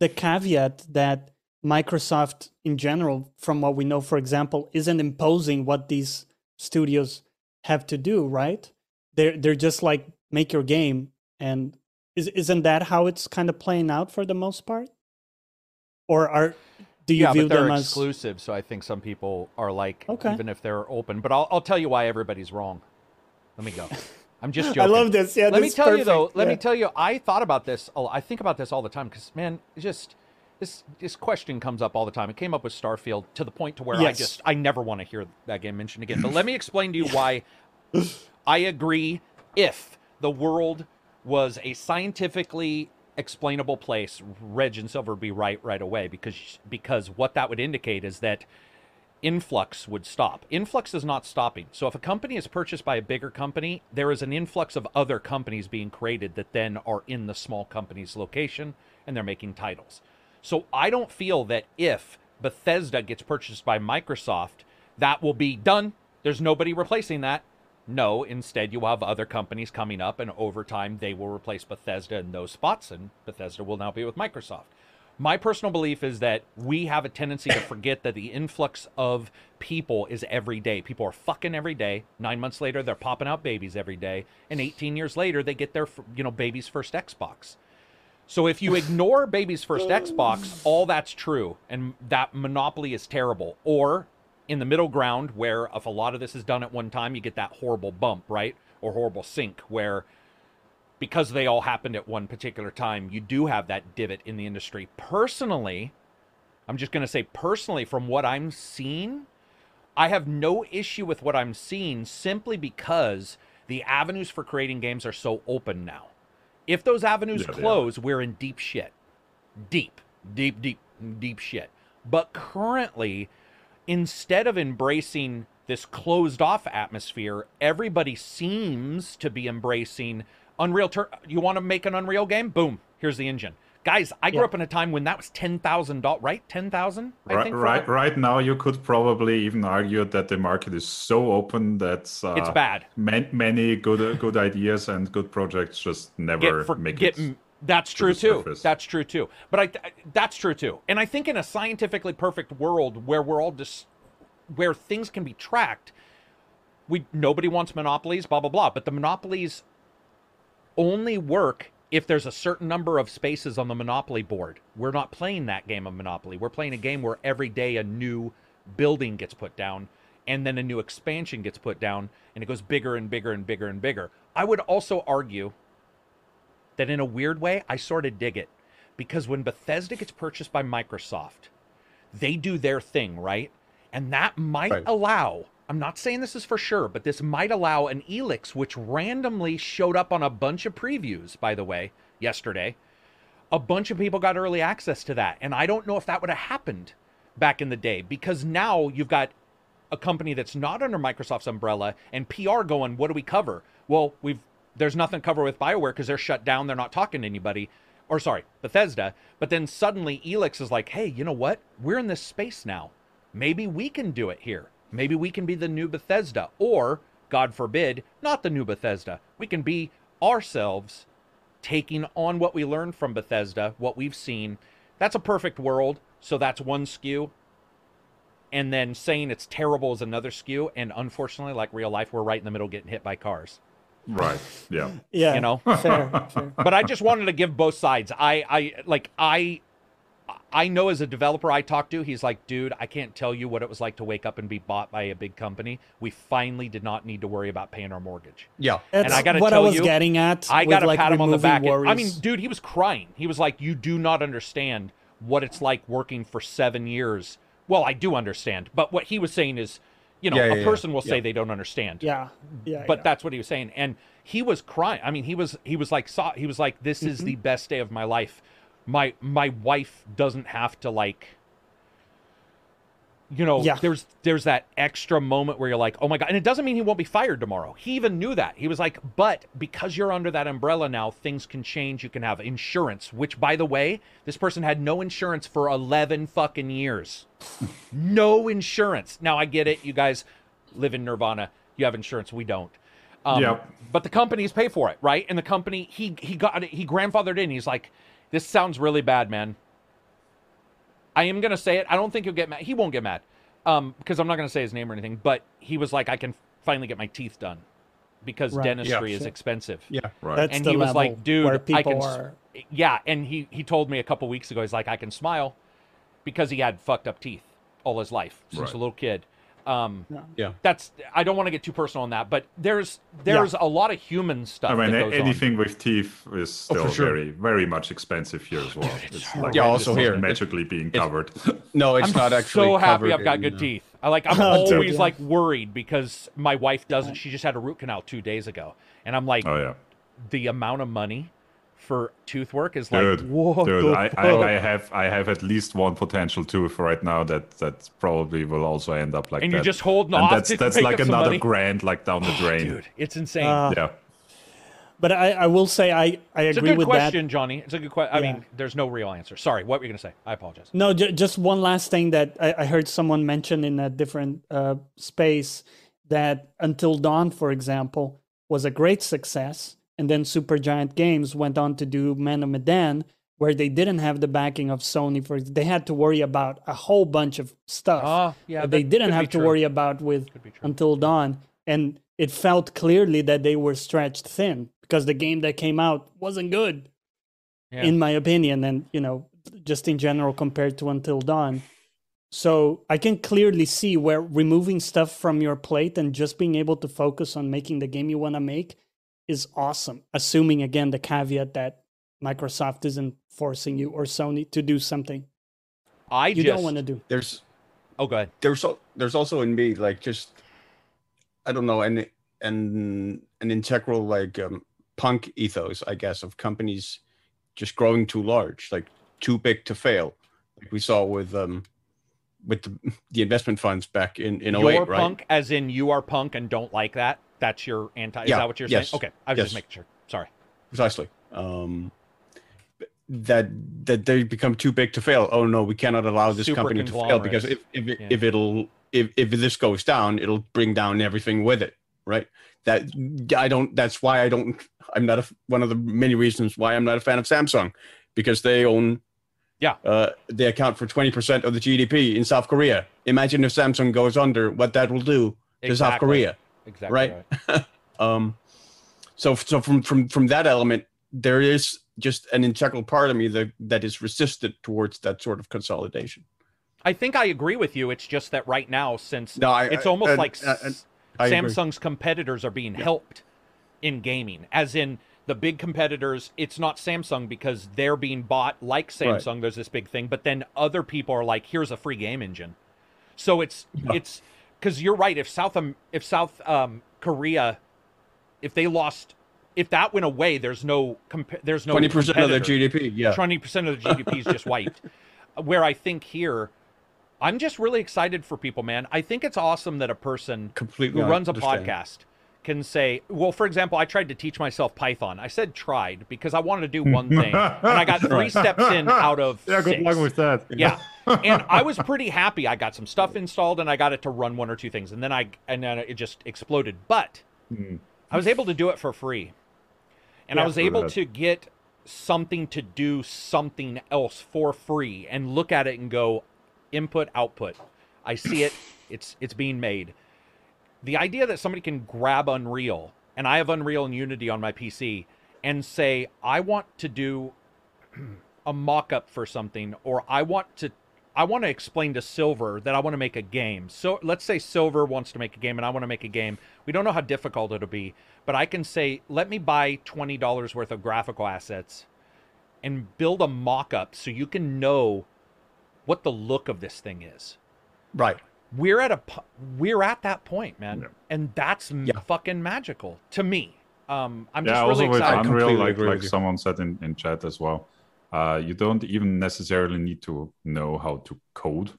the caveat that Microsoft, in general, from what we know, for example, isn't imposing what these studios have to do. Right? They're they're just like make your game, and is isn't that how it's kind of playing out for the most part? Or are do you yeah, view but they're them as exclusive, so I think some people are like, Okay. even if they're open. But I'll, I'll tell you why everybody's wrong. Let me go. I'm just joking. I love this. Yeah, let this me tell you though. perfect. Let me tell you. I thought about this. I think about this all the time because man, just this this question comes up all the time. It came up with Starfield to the point to where I just I never want to hear that game mentioned again. But let me explain to you why I agree. If the world was a scientifically explainable place, Reg and Silver would be right right away because because what that would indicate is that influx would stop. Influx is not stopping. So if a company is purchased by a bigger company, there is an influx of other companies being created that then are in the small company's location and they're making titles. So I don't feel that if Bethesda gets purchased by Microsoft, that will be done. There's nobody replacing that. No, instead you have other companies coming up and over time they will replace Bethesda in those spots and Bethesda will now be with Microsoft. My personal belief is that we have a tendency to forget that the influx of people is every day. People are fucking every day. Nine months later, they're popping out babies every day, and 18 years later, they get their you know baby's first Xbox. So if you ignore baby's first Xbox, all that's true, and that monopoly is terrible. Or in the middle ground, where if a lot of this is done at one time, you get that horrible bump, right, or horrible sink, where because they all happened at one particular time, you do have that divot in the industry. Personally, I'm just going to say personally, from what I'm seeing, I have no issue with what I'm seeing simply because the avenues for creating games are so open now. If those avenues Yeah, close, we're in deep shit. Deep, deep, deep, deep shit. But currently, instead of embracing this closed off atmosphere, everybody seems to be embracing Unreal. Tur- you want to make an Unreal game? Boom, here's the engine. Guys, I grew Yeah. up in a time when that was ten thousand dollars, right? Ten thousand, I Right, right, now, you could probably even argue that the market is so open that uh, It's bad. man- many good good ideas and good projects just never Get for, make get, it. That's true too. surface. That's true too. But I, th- that's true too. And I think in a scientifically perfect world where we're all just where things can be tracked, we nobody wants monopolies, blah blah blah. But the monopolies only work if there's a certain number of spaces on the monopoly board. We're not playing that game of monopoly. We're playing a game where every day a new building gets put down and then a new expansion gets put down and it goes bigger and bigger and bigger and bigger. I would also argue that in a weird way, I sort of dig it. Because when Bethesda gets purchased by Microsoft, they do their thing, right? And that might Right. allow, I'm not saying this is for sure, but this might allow an Elix, which randomly showed up on a bunch of previews, by the way, yesterday. A bunch of people got early access to that. And I don't know if that would have happened back in the day because now you've got a company that's not under Microsoft's umbrella and PR going, what do we cover? Well, we've there's nothing covered with BioWare because they're shut down, they're not talking to anybody. or sorry, Bethesda. But then suddenly Elix is like, hey, you know what? We're in this space now. Maybe we can do it here. Maybe we can be the new Bethesda, or God forbid, not the new Bethesda. We can be ourselves, taking on what we learned from Bethesda, what we've seen. That's a perfect world. So that's one skew and then saying it's terrible is another skew. And unfortunately, like real life, we're right in the middle getting hit by cars. Right. Yeah. Yeah, You know? fair, fair. But I just wanted to give both sides. I, I like I I know as a developer I talked to, he's like, dude, I can't tell you what it was like to wake up and be bought by a big company. We finally did not need to worry about paying our mortgage. Yeah. That's I gotta what I tell was you, getting at. I got to like, pat him on the back. And- I mean, dude, he was crying. He was like, "You do not understand what it's like working for seven years." Well, I do understand, but what he was saying is, you know, Yeah, a yeah, yeah. person will say Yeah. they don't understand. yeah, yeah, But yeah. that's what he was saying, and he was crying. I mean, he was he was like saw he was like, "This is Mm-hmm. the best day of my life." My my wife doesn't have to like you know, Yeah. there's there's that extra moment where you're like, oh my god, and it doesn't mean he won't be fired tomorrow. He even knew that. He was like, but because you're under that umbrella now, things can change. You can have insurance, which by the way, this person had no insurance for 11 fucking years. no insurance. Now I get it. You guys live in Nirvana. You have insurance. We don't. Um, Yep. But the companies pay for it, right? And the company he he got it. He grandfathered in. He's like, this sounds really bad, man. I am gonna say it. I don't think he'll get mad. He won't get mad, um, because I'm not gonna say his name or anything. But he was like, I can finally get my teeth done, because Right. dentistry Yeah, is sure. expensive. Yeah. Right. That's and the he was like, dude, I can. are. Yeah, and he he told me a couple weeks ago. He's like, I can smile, because he had fucked up teeth all his life since Right. a little kid. Um, Yeah. that's I don't want to get too personal on that, but there's there's a lot of human stuff. I mean, that a- goes on. anything with teeth is still for sure. very, very much expensive here as well. it's It's hard. Yeah, also here. magically being covered. No, it's I'm not actually. so happy covered I've got in, good uh, teeth. I like I'm Oh, always yeah. like worried because my wife doesn't. She just had a root canal two days ago, and I'm like, oh yeah, the amount of money for tooth work is like, dude, what dude, the I, fuck? I, I have, I have at least one potential tooth right now that that probably will also end up like and that. you're just holding and off that's to that's make like up another money. grand like down the drain. Dude, it's insane. Uh, Yeah, But I, I will say I, I it's a agree good with question, Johnny. It's a good question. I Yeah. mean, there's no real answer. Sorry, what were you gonna say? I apologize. No, j- just one last thing that I, I heard someone mention in a different uh, space that Until Dawn, for example, was a great success, and then Supergiant Games went on to do Man of Medan, where they didn't have the backing of Sony. For they had to worry about a whole bunch of stuff. Ah, yeah, that they didn't have to true. worry about with Could be true. Until Dawn, and it felt clearly that they were stretched thin because the game that came out wasn't good, Yeah. in my opinion, and you know, just in general compared to Until Dawn. So I can clearly see where removing stuff from your plate and just being able to focus on making the game you want to make is awesome. Assuming again the caveat that Microsoft isn't forcing you or Sony to do something I you just don't want to do. There's Oh, go ahead. there's al- there's also in me like just I don't know and and an integral like um, punk ethos I guess of companies just growing too large like too big to fail like we saw with um with the, the investment funds back in in 08 You're right punk, as in you are punk and don't like that. That's your anti. Is Yeah, that what you're yes, saying? Okay, I was yes. just making sure. Sorry. precisely um that that they become too big to fail oh no we cannot allow this Super company to fail because if if, it, Yeah. if it'll if, if this goes down it'll bring down everything with it right that i don't that's why i don't i'm not a, one of the many reasons why i'm not a fan of samsung because they own Yeah. uh, they account for 20% of the gdp in south korea imagine if samsung goes under what that will do to south korea Exactly right? right. um so so from from from that element there is just an integral part of me that that is resistant towards that sort of consolidation I think I agree with you. It's just that right now, since No, I- it's I- almost and- like and- s- I agree. Samsung's competitors are being helped in gaming, as in the big competitors. It's not Samsung because they're being bought like Samsung. There's this big thing, but then other people are like, "Here's a free game engine." So it's Yeah. it's because you're right. If South Am- if South um, Korea, if they lost, if that went away, there's no compa- there's no 20% of their gdp yeah Twenty percent of the GDP is just wiped. Where I think here, I'm just really excited for people, man. I think it's awesome that a person completely who runs a understand. podcast can say, well, for example, I tried to teach myself Python. I said tried because I wanted to do one thing, and I got three steps in out of Yeah, good six. luck with that. yeah. And i was pretty happy. I got some stuff installed and i got it to run one or two things and then i and then it just exploded. But Mm. i was able to do it for free. And i was able to get something to do something else for free and look at it and go input output. I see it. It's it's being made the idea that somebody can grab unreal and i have unreal and unity on my pc and say i want to do a mock-up for something or i want to i want to explain to silver that i want to make a game. So let's say silver wants to make a game and i want to make a game. We don't know how difficult it'll be but i can say let me buy $20 worth of graphical assets and build a mock-up so you can know what the look of this thing is. Right. We're at a we're at that point man Yeah. and that's Yeah. fucking magical to me um i'm yeah, just also really with excited Unreal, completely like like someone said in, in chat as well, uh, you don't even necessarily need to know how to code.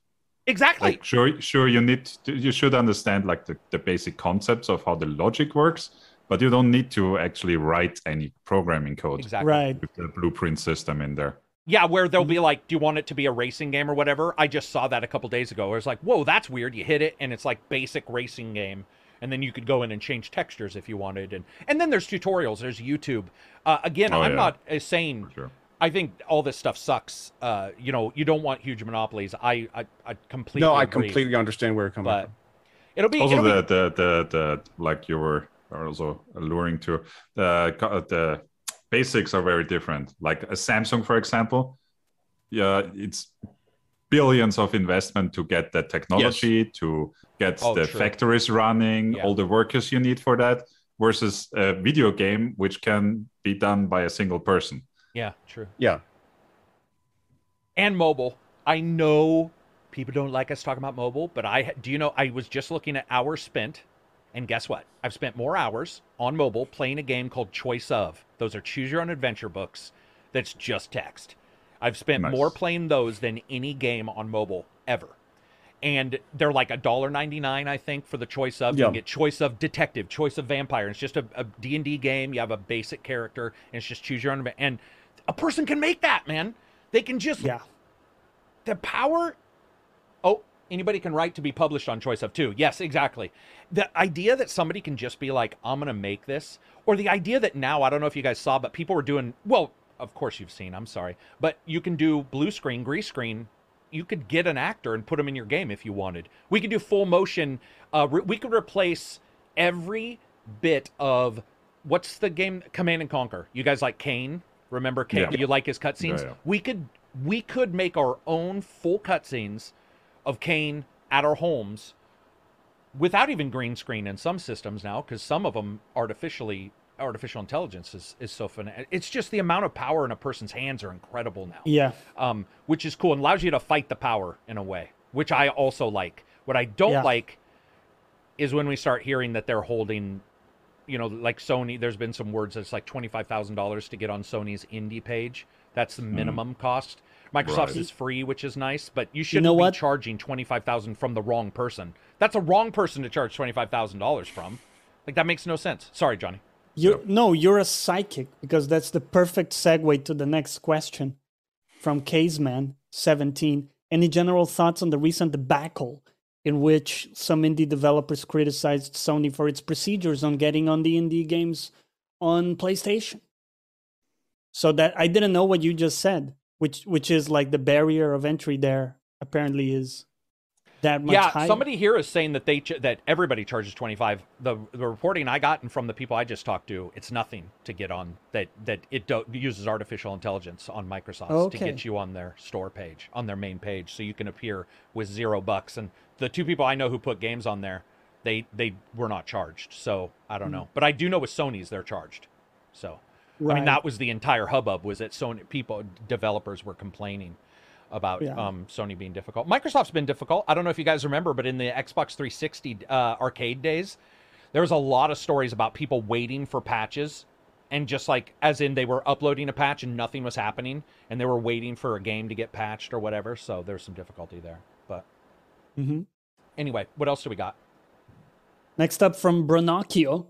exactly Like sure, sure, you need to, you should understand like the, the basic concepts of how the logic works, but you don't need to actually write any programming code exactly Right. with the blueprint system in there. Yeah, where they'll be like, "Do you want it to be a racing game or whatever?" I just saw that a couple days ago. Where it's like, "Whoa, that's weird." You hit it, and it's like basic racing game, and then you could go in and change textures if you wanted, and and then there's tutorials. There's YouTube. Uh, again, Oh, I'm yeah. not uh, saying sure. I think all this stuff sucks. Uh, you know, you don't want huge monopolies. I I, I completely No, I agree. completely understand where you're coming But from. it'll be also it'll be- the, the the the like you were also alluring to the the basics are very different like a samsung for example yeah it's billions of investment to get that technology to get Oh, the true. factories running Yeah. all the workers you need for that versus a video game which can be done by a single person yeah, true. Yeah. and mobile. I know people don't like us talking about mobile, but I do you know I was just looking at hours spent, and guess what? I've spent more hours on mobile playing a game called Choice of. Those are choose your own adventure books. That's just text. I've spent Nice. more playing those than any game on mobile ever. And they're like a dollar ninety nine, I think, for the choice of. You can get choice of detective, choice of vampire. It's just a, a D and D game. You have a basic character, and it's just choose your own. And a person can make that, man. They can just Yeah. the power oh anybody can write to be published on choice of Two. yes exactly. The idea that somebody can just be like i'm gonna make this or the idea that now i don't know if you guys saw but people were doing well of course you've seen i'm sorry but you can do blue screen green screen. You could get an actor and put them in your game if you wanted. We could do full motion uh, re- we could replace every bit of what's the game command and conquer. You guys like kane? Remember kane? Yeah. you like his cutscenes? Yeah, yeah. we could we could make our own full cutscenes of Kane at our homes without even green screen in some systems now because some of them artificially artificial intelligence is, is so fun it's just the amount of power in a person's hands are incredible now Yeah. um, which is cool and allows you to fight the power in a way, which I also like. What I don't Yeah. like is when we start hearing that they're holding, you know, like Sony. There's been some words that's like twenty five thousand dollars to get on Sony's indie page. That's the minimum cost. Microsoft's Right. is free, which is nice, but you shouldn't know be what? charging twenty five thousand from the wrong person. That's a wrong person to charge twenty five thousand dollars from. Like that makes no sense. Sorry, Johnny. You no, you're a psychic because that's the perfect segue to the next question from Caseman seventeen. Any general thoughts on the recent debacle in which some indie developers criticized Sony for its procedures on getting on the indie games on PlayStation? So that I didn't know what you just said, which which is like the barrier of entry there apparently is that much yeah, higher. somebody here is saying that they ch- that everybody charges twenty five. The the reporting I got and from the people I just talked to, it's nothing to get on that that it do- uses artificial intelligence on Microsoft to get you on their store page, on their main page, so you can appear with zero bucks. And the two people I know who put games on there, they they were not charged. So I don't hmm. know, but I do know with Sony's they're charged. So I mean that was the entire hubbub was that Sony people developers were complaining about Yeah. um, Sony being difficult. Microsoft's been difficult. I don't know if you guys remember, but in the Xbox 360 uh, arcade days, there was a lot of stories about people waiting for patches and just like as in they were uploading a patch and nothing was happening and they were waiting for a game to get patched or whatever. So there's some difficulty there. But Mhm. anyway, what else do we got? Next up from Bronacchio.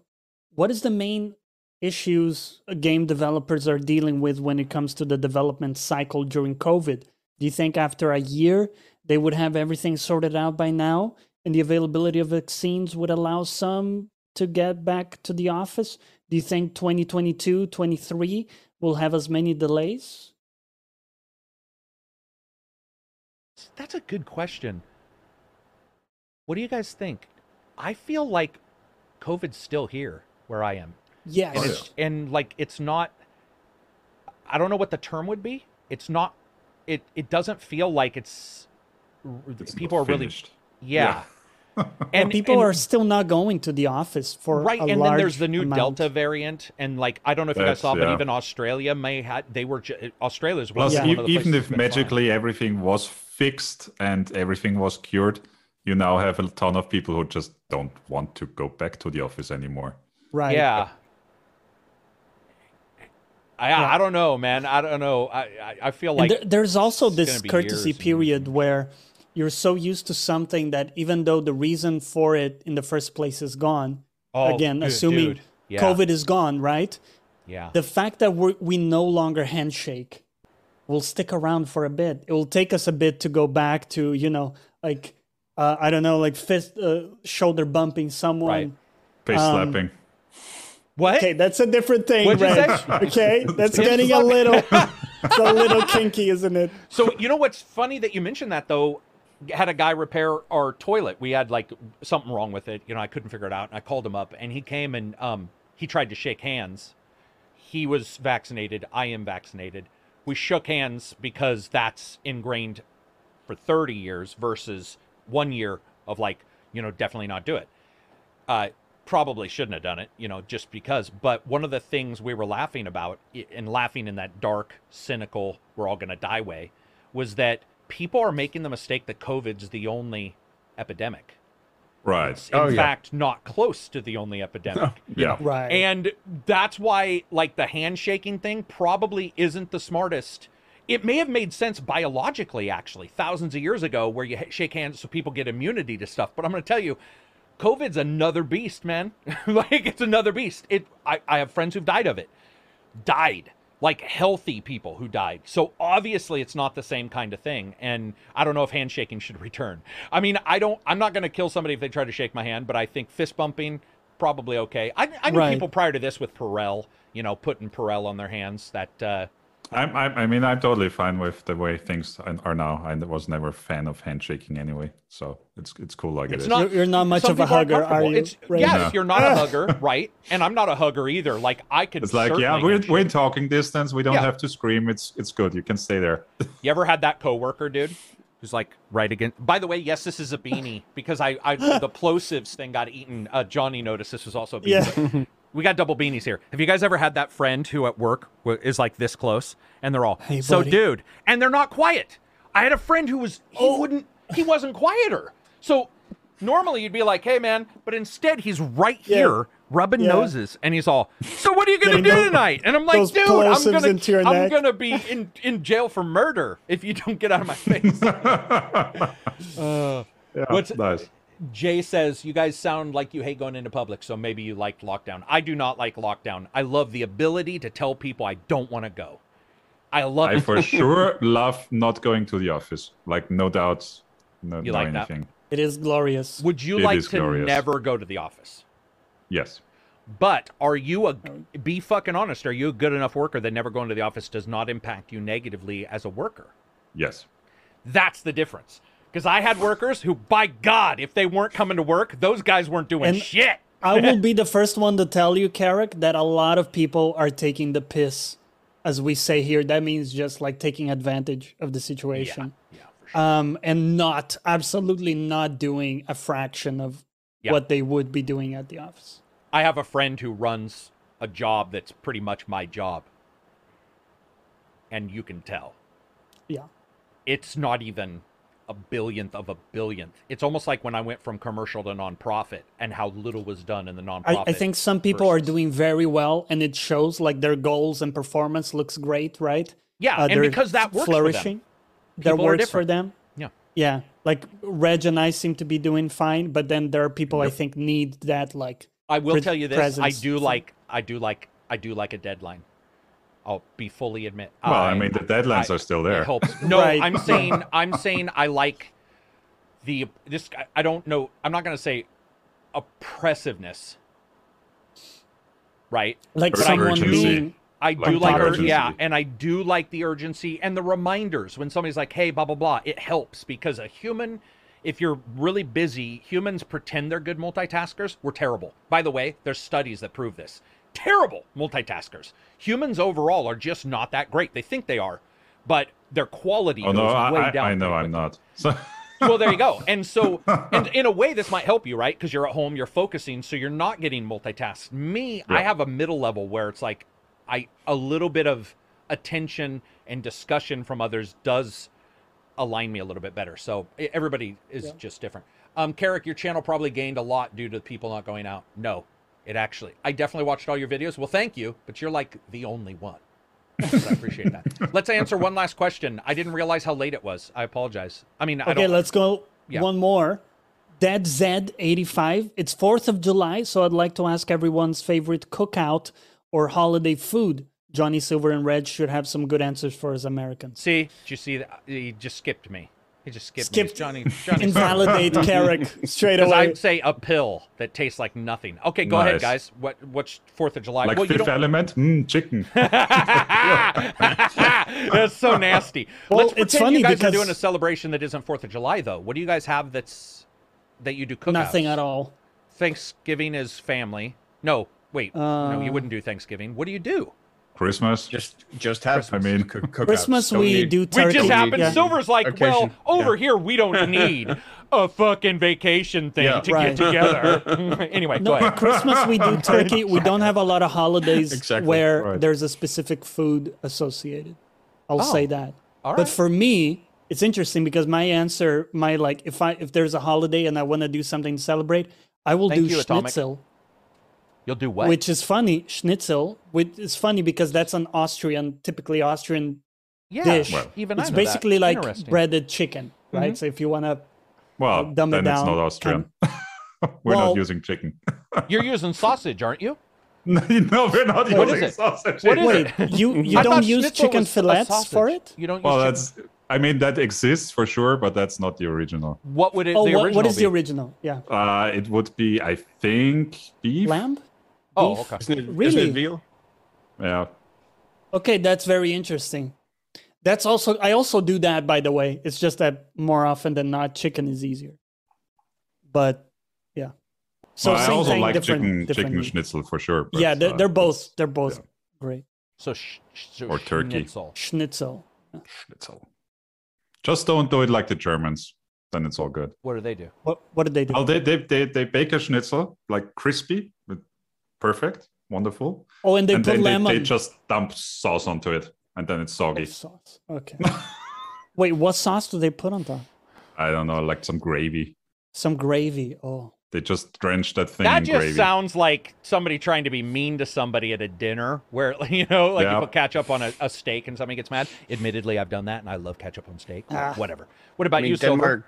what is the main issues game developers are dealing with when it comes to the development cycle during COVID? Do you think after a year they would have everything sorted out by now and the availability of vaccines would allow some to get back to the office? Do you think 2022, 23 will have as many delays? That's a good question. What do you guys think? I feel like COVID's still here where I am. Yes. Oh, and, it's, and like it's not I don't know what the term would be. It's not it it doesn't feel like it's, It's people not are really finished. yeah. and and people and- are still not going to the office for right a and then there's the new amount. delta variant and like i don't know if you guys That's- saw but even australia may had they were ju- australia's one, Plus, Yeah. one of the even if that's fine. magically everything was fixed and everything was cured, you now have a ton of people who just don't want to go back to the office anymore. right yeah I, Yeah. I don't know man i don't know i i, I feel like there- there's also this courtesy years and period where you're so used to something that even though the reason for it in the first place is gone, oh, again, dude, assuming dude. Yeah, COVID is gone, right? yeah The fact that we we no longer handshake will stick around for a bit. It will take us a bit to go back to you know like uh, I don't know like fist uh, shoulder bumping someone. Right. Face Um, slapping. What Okay, that's a different thing, What'd you say? Okay, that's getting a little, it's a little kinky, isn't it? So you know what's funny that you mentioned that though. Had a guy repair our toilet. We had like something wrong with it. You know, I couldn't figure it out. And I called him up, and he came and um, he tried to shake hands. He was vaccinated. I am vaccinated. We shook hands because that's ingrained for 30 years versus one year of like, you know, definitely not do it. Uh, probably shouldn't have done it, you know, just because. But one of the things we were laughing about, i- and laughing in that dark, cynical, we're all going to die way, was that people are making the mistake that COVID's the only epidemic. Right. It's, in Oh, yeah. fact, not close to the only epidemic. Yeah. Right. And that's why, like, the handshaking thing probably isn't the smartest. It may have made sense biologically, actually, thousands of years ago, where you shake hands so people get immunity to stuff. But I'm going to tell you, COVID's another beast, man. like, it's another beast. It. I, I have friends who've died of it. Died. Like healthy people who died. So obviously it's not the same kind of thing. And I don't know if handshaking should return. I mean, I don't I'm not gonna kill somebody if they try to shake my hand, but I think fist bumping, probably okay. I, I knew Right. people prior to this with Purell, you know, putting Purell on their hands. That uh I'm, I'm, I mean, I'm totally fine with the way things are now. I was never a fan of handshaking anyway, so it's it's cool like It's it is. not- You're, you're not much of a hugger, are you? It's, Ray? yes, No. you're not a hugger, right? And I'm not a hugger either. Like I could. It's like, yeah, we're, we're in talking distance. We don't Yeah. have to scream. It's it's good. You can stay there. You ever had that coworker, dude? Who's like right again? By the way, yes, this is a beanie because I, I the plosives thing got eaten. Uh, Johnny noticed this was also a beanie. Yeah. We got double beanies here. Have you guys ever had that friend who at work is like this close, and they're all, Hey, "So, buddy." dude," and they're not quiet. I had a friend who was he Oh. wouldn't he wasn't quieter. So normally you'd be like, "Hey, man," but instead he's right Yeah. here rubbing Yeah. noses, and he's all, "So what are you gonna do those- tonight?" And I'm like, those "Dude, I'm gonna I'm gonna be in in jail for murder if you don't get out of my face." Uh, Yeah, What's- nice. Jay says, You guys sound like you hate going into public, so maybe you liked lockdown. I do not like lockdown. I love the ability to tell people I don't want to go. I love I for sure love not going to the office. Like no doubts, no, You no like that? anything. It is glorious. Would you It like to glorious. never go to the office? Yes. But are you a be fucking honest? Are you a good enough worker that never going to the office does not impact you negatively as a worker? Yes. That's the difference. Because I had workers who, by God, if they weren't coming to work, those guys weren't doing And- shit. I will be the first one to tell you, Carrick, that a lot of people are taking the piss, as we say here. That means just like taking advantage of the situation. Yeah, for sure. Um, and not, absolutely not doing a fraction of Yeah. what they would be doing at the office. I have a friend who runs a job that's pretty much my job. And you can tell. Yeah. It's not even a billionth of a billionth. It's almost like when I went from commercial to nonprofit and how little was done in the nonprofit. I think some people are doing very well and it shows like their goals and performance looks great, right? Yeah, Uh, and because that works flourishing. for them. That works for them. Yeah. Yeah. Like Reg and I seem to be doing fine, but then there are people I think need that like I will Pre- tell you this: I do like, I do like, I do like a deadline. I'll be fully admit. Well, I, mean, the deadlines I- are still It there. helps. No, Right. I'm saying, I'm saying, I like the this. I- I don't know. I'm not going to say oppressiveness, right? Like But I someone being I do Like like, urgency. yeah, and I do like the urgency and the reminders when somebody's like, "Hey, blah blah blah." It helps because a human, if you're really busy, humans pretend they're good multitaskers. We're terrible. By the way, there's studies that prove this. Terrible multitaskers. Humans overall are just not that great. They think they are, but their quality oh goes no, way I, I, down. I know I'm not. So well, there you go. And so, and in a way, this might help you, right? Because you're at home, you're focusing, so you're not getting multitasked. Me, I have a middle level where it's like, I a little bit of attention and discussion from others does align me a little bit better. So everybody is Yeah. just different. Um, Carrick, your channel probably gained a lot due to people not going out. No, it actually. I definitely watched all your videos. Well, thank you, but you're like the only one. So I appreciate that. Let's answer one last question. I didn't realize how late it was. I apologize. I mean, I Okay, don't. let's go Yeah. one more. Dead Z85. It's 4th of July, so I'd like to ask everyone's favorite cookout or holiday food. Johnny Silver and Red should have some good answers for us Americans. See, did you see that? He just skipped me. He just skipped, Skipped- me. Johnny. Johnny. Invalidate Carrick straight away. I'd say a pill that tastes like nothing. Okay, go ahead, guys. What? What's Fourth of July? like well, Fifth don't. Element, mm, chicken. that's so nasty. Well, Let's it's pretend funny you guys are doing a celebration that isn't Fourth of July, though. What do you guys have that's that you do cookouts? Nothing at all. Thanksgiving is family. No, wait. no, you Uh, wouldn't do Thanksgiving. What do you do? Christmas. Just just have. I mean- cook- cookouts. Christmas Don't we need- do We turkey. just happened. yeah. Silver's like, well, over yeah. here we don't need a fucking vacation thing Yeah. to Right. get together. anyway, go No, ahead. Christmas we do turkey. We don't have a lot of holidays Exactly, where right. there's a specific food associated. I'll Oh, say that. all But for me, it's interesting because my answer, my like, if I if there's a holiday and I want to do something to celebrate, I will Thank do you, Atomic. Schnitzel, You'll do what? which is funny. Schnitzel, which is funny because that's an Austrian, typically Austrian yeah, dish. Well, even I it's know that. basically like breaded chicken, right? So if you want to, Well, dumb it then it's not Austrian. we're Well- not using chicken. You're using sausage, aren't you? no, we're not What using is it? sausage. What is wait, it? you you I don't use chicken fillets for it? You don't. Well, use chicken- that's. I mean, that exists for sure, but that's not the original. what would it? Oh, the what, original what is be? the original? Yeah, Uh, it would be, I think, beef. lamb. Oh, Beef? okay. Isn't it, Really? Isn't it veal? Yeah. Okay, that's very interesting. That's also I also do that by the way. It's just that more often than not, chicken is easier. But yeah. So Well, I also thing, like different, chicken, different chicken schnitzel for sure. but, yeah, they're, uh, they're both they're both great. So, sh- sh- Or turkey. Schnitzel. Schnitzel. Schnitzel. Just don't do it like the Germans. Then it's all good. What do they do? What what did they do? Oh, they they they, they bake a schnitzel like crispy, but perfect, wonderful, oh, and they and put then lemon they just dump sauce onto it, and then it's soggy. sauce. Okay. Wait, what sauce do they put on top? I don't know, like some gravy. Some gravy. Oh. They just drench that thing That in just gravy. sounds like somebody trying to be mean to somebody at a dinner where, you know, like Yeah. you put ketchup on a, a steak and somebody gets mad. Admittedly, I've done that and I love ketchup on steak. Ah. Whatever. What about I mean, you, Silver? Denmark.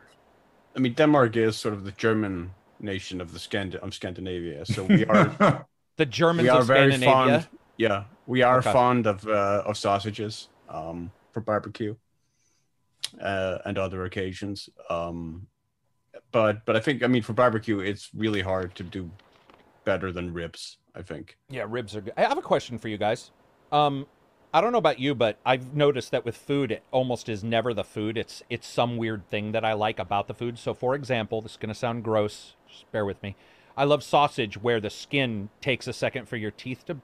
I mean, Denmark is sort of the German nation of the Scand- of Scandinavia. So we are The Germans we are of very fond. Yeah, we are Okay. fond of uh, of sausages um, for barbecue uh, and other occasions. Um, but but I think I mean for barbecue, it's really hard to do better than ribs. I think. Yeah, ribs are good. I have a question for you guys. Um, I don't know about you, but I've noticed that with food, it almost is never the food. It's it's some weird thing that I like about the food. So, for example, this is going to sound gross. Just bear with me. I love sausage where the skin takes a second for your teeth to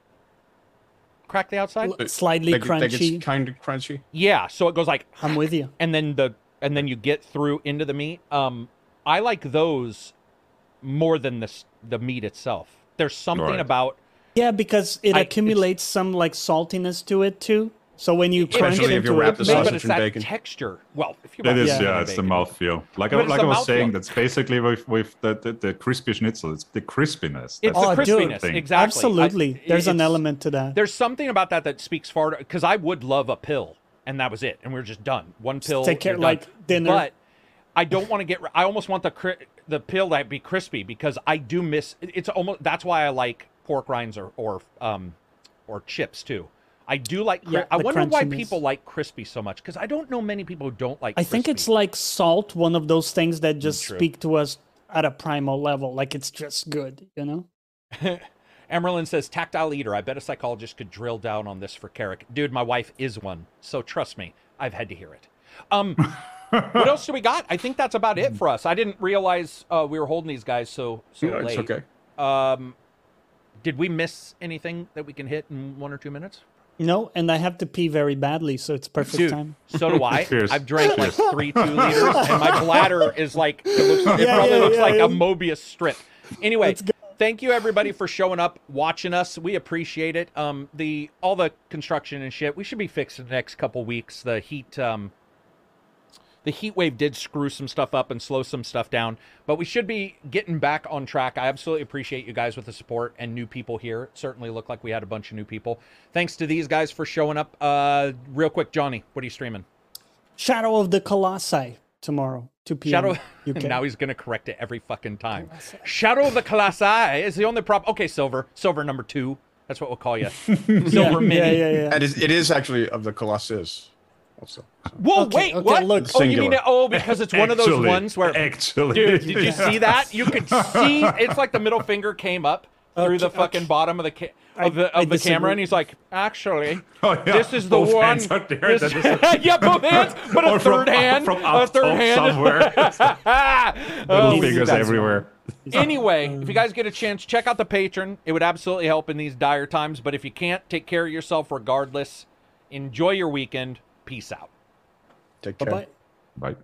crack the outside. L- Slightly Like, like crunchy. it's kind of crunchy. Yeah, so it goes like, I'm with you. and then the and then you get through into the meat. Um, I like those more than the the meat itself. There's something Right. about Yeah, because it I- accumulates some like saltiness to it too. So when you crunch Especially it if you wrap it, the maybe, sausage it's and that bacon. texture. Well, if you It is, sausage yeah, and it's the bacon. mouthfeel. Like, But I, like I was saying, mouthfeel. that's basically with, with the, the, the crispy schnitzel. It's the crispiness. It's That's the crispiness, thing. exactly. I- absolutely, there's an element to that. There's something about that that speaks far because I would love a pill, and that was it, and we are just done. One pill, take care- you're done. like dinner. But I don't want to get. I almost want the cri- the pill to be crispy because I do miss. It's almost that's why I like pork rinds or or um or chips too. I do like. Cri- Yeah, I the wonder why people like crispy so much because I don't know many people who don't like. Crispy. I think it's like salt, one of those things that just true. speak to us at a primal level. Like it's just good, you know? Emerlin says tactile eater. I bet a psychologist could drill down on this for Carrick. Dude, my wife is one, so trust me, I've had to hear it. Um, what else do we got? I think that's about it for us. I didn't realize uh, we were holding these guys so so Yeah, late. it's okay. Um, did we miss anything that we can hit in one or two minutes? No, and I have to pee very badly, so it's perfect Dude, time. so do I. Cheers. I've drank like three two liters, and my bladder is like it, looks, it probably yeah, looks yeah, like a Mobius strip. Anyway, thank you everybody for showing up, watching us. We appreciate it. Um, the all the construction and shit. We should be fixed in the next couple weeks. The heat, um, the heat wave did screw some stuff up and slow some stuff down, but we should be getting back on track. I absolutely appreciate you guys with the support and new people here. It certainly looked like we had a bunch of new people. Thanks to these guys for showing up. Uh, real quick, Johnny, what are you streaming? Shadow of the Colossi tomorrow, 2 p.m. Shadow. UK. now he's gonna correct it every fucking time. Shadow of the Colossi is the only prop. Okay, Silver. Silver number two. That's what we'll call you. Silver yeah, Mini. yeah, yeah, yeah. And it, it is actually of the Colossus, also. so. Whoa, Okay, wait, okay, what? look. oh, you mean Singular. oh because it's one of those ones where actually, Dude, did you see that? You could see it's like the middle finger came up through the fucking okay. bottom of the ca- of the I of the camera, and he's like, actually, Oh, yeah, this is the both one. there, this- yeah, both hands, but a Or from third hand, from a third hand somewhere. Oh, Little fingers everywhere. Anyway, if you guys get a chance, check out the Patreon. It would absolutely help in these dire times. But if you can't, take care of yourself regardless. Enjoy your weekend. Peace out. Take Bye care. bye. Bye.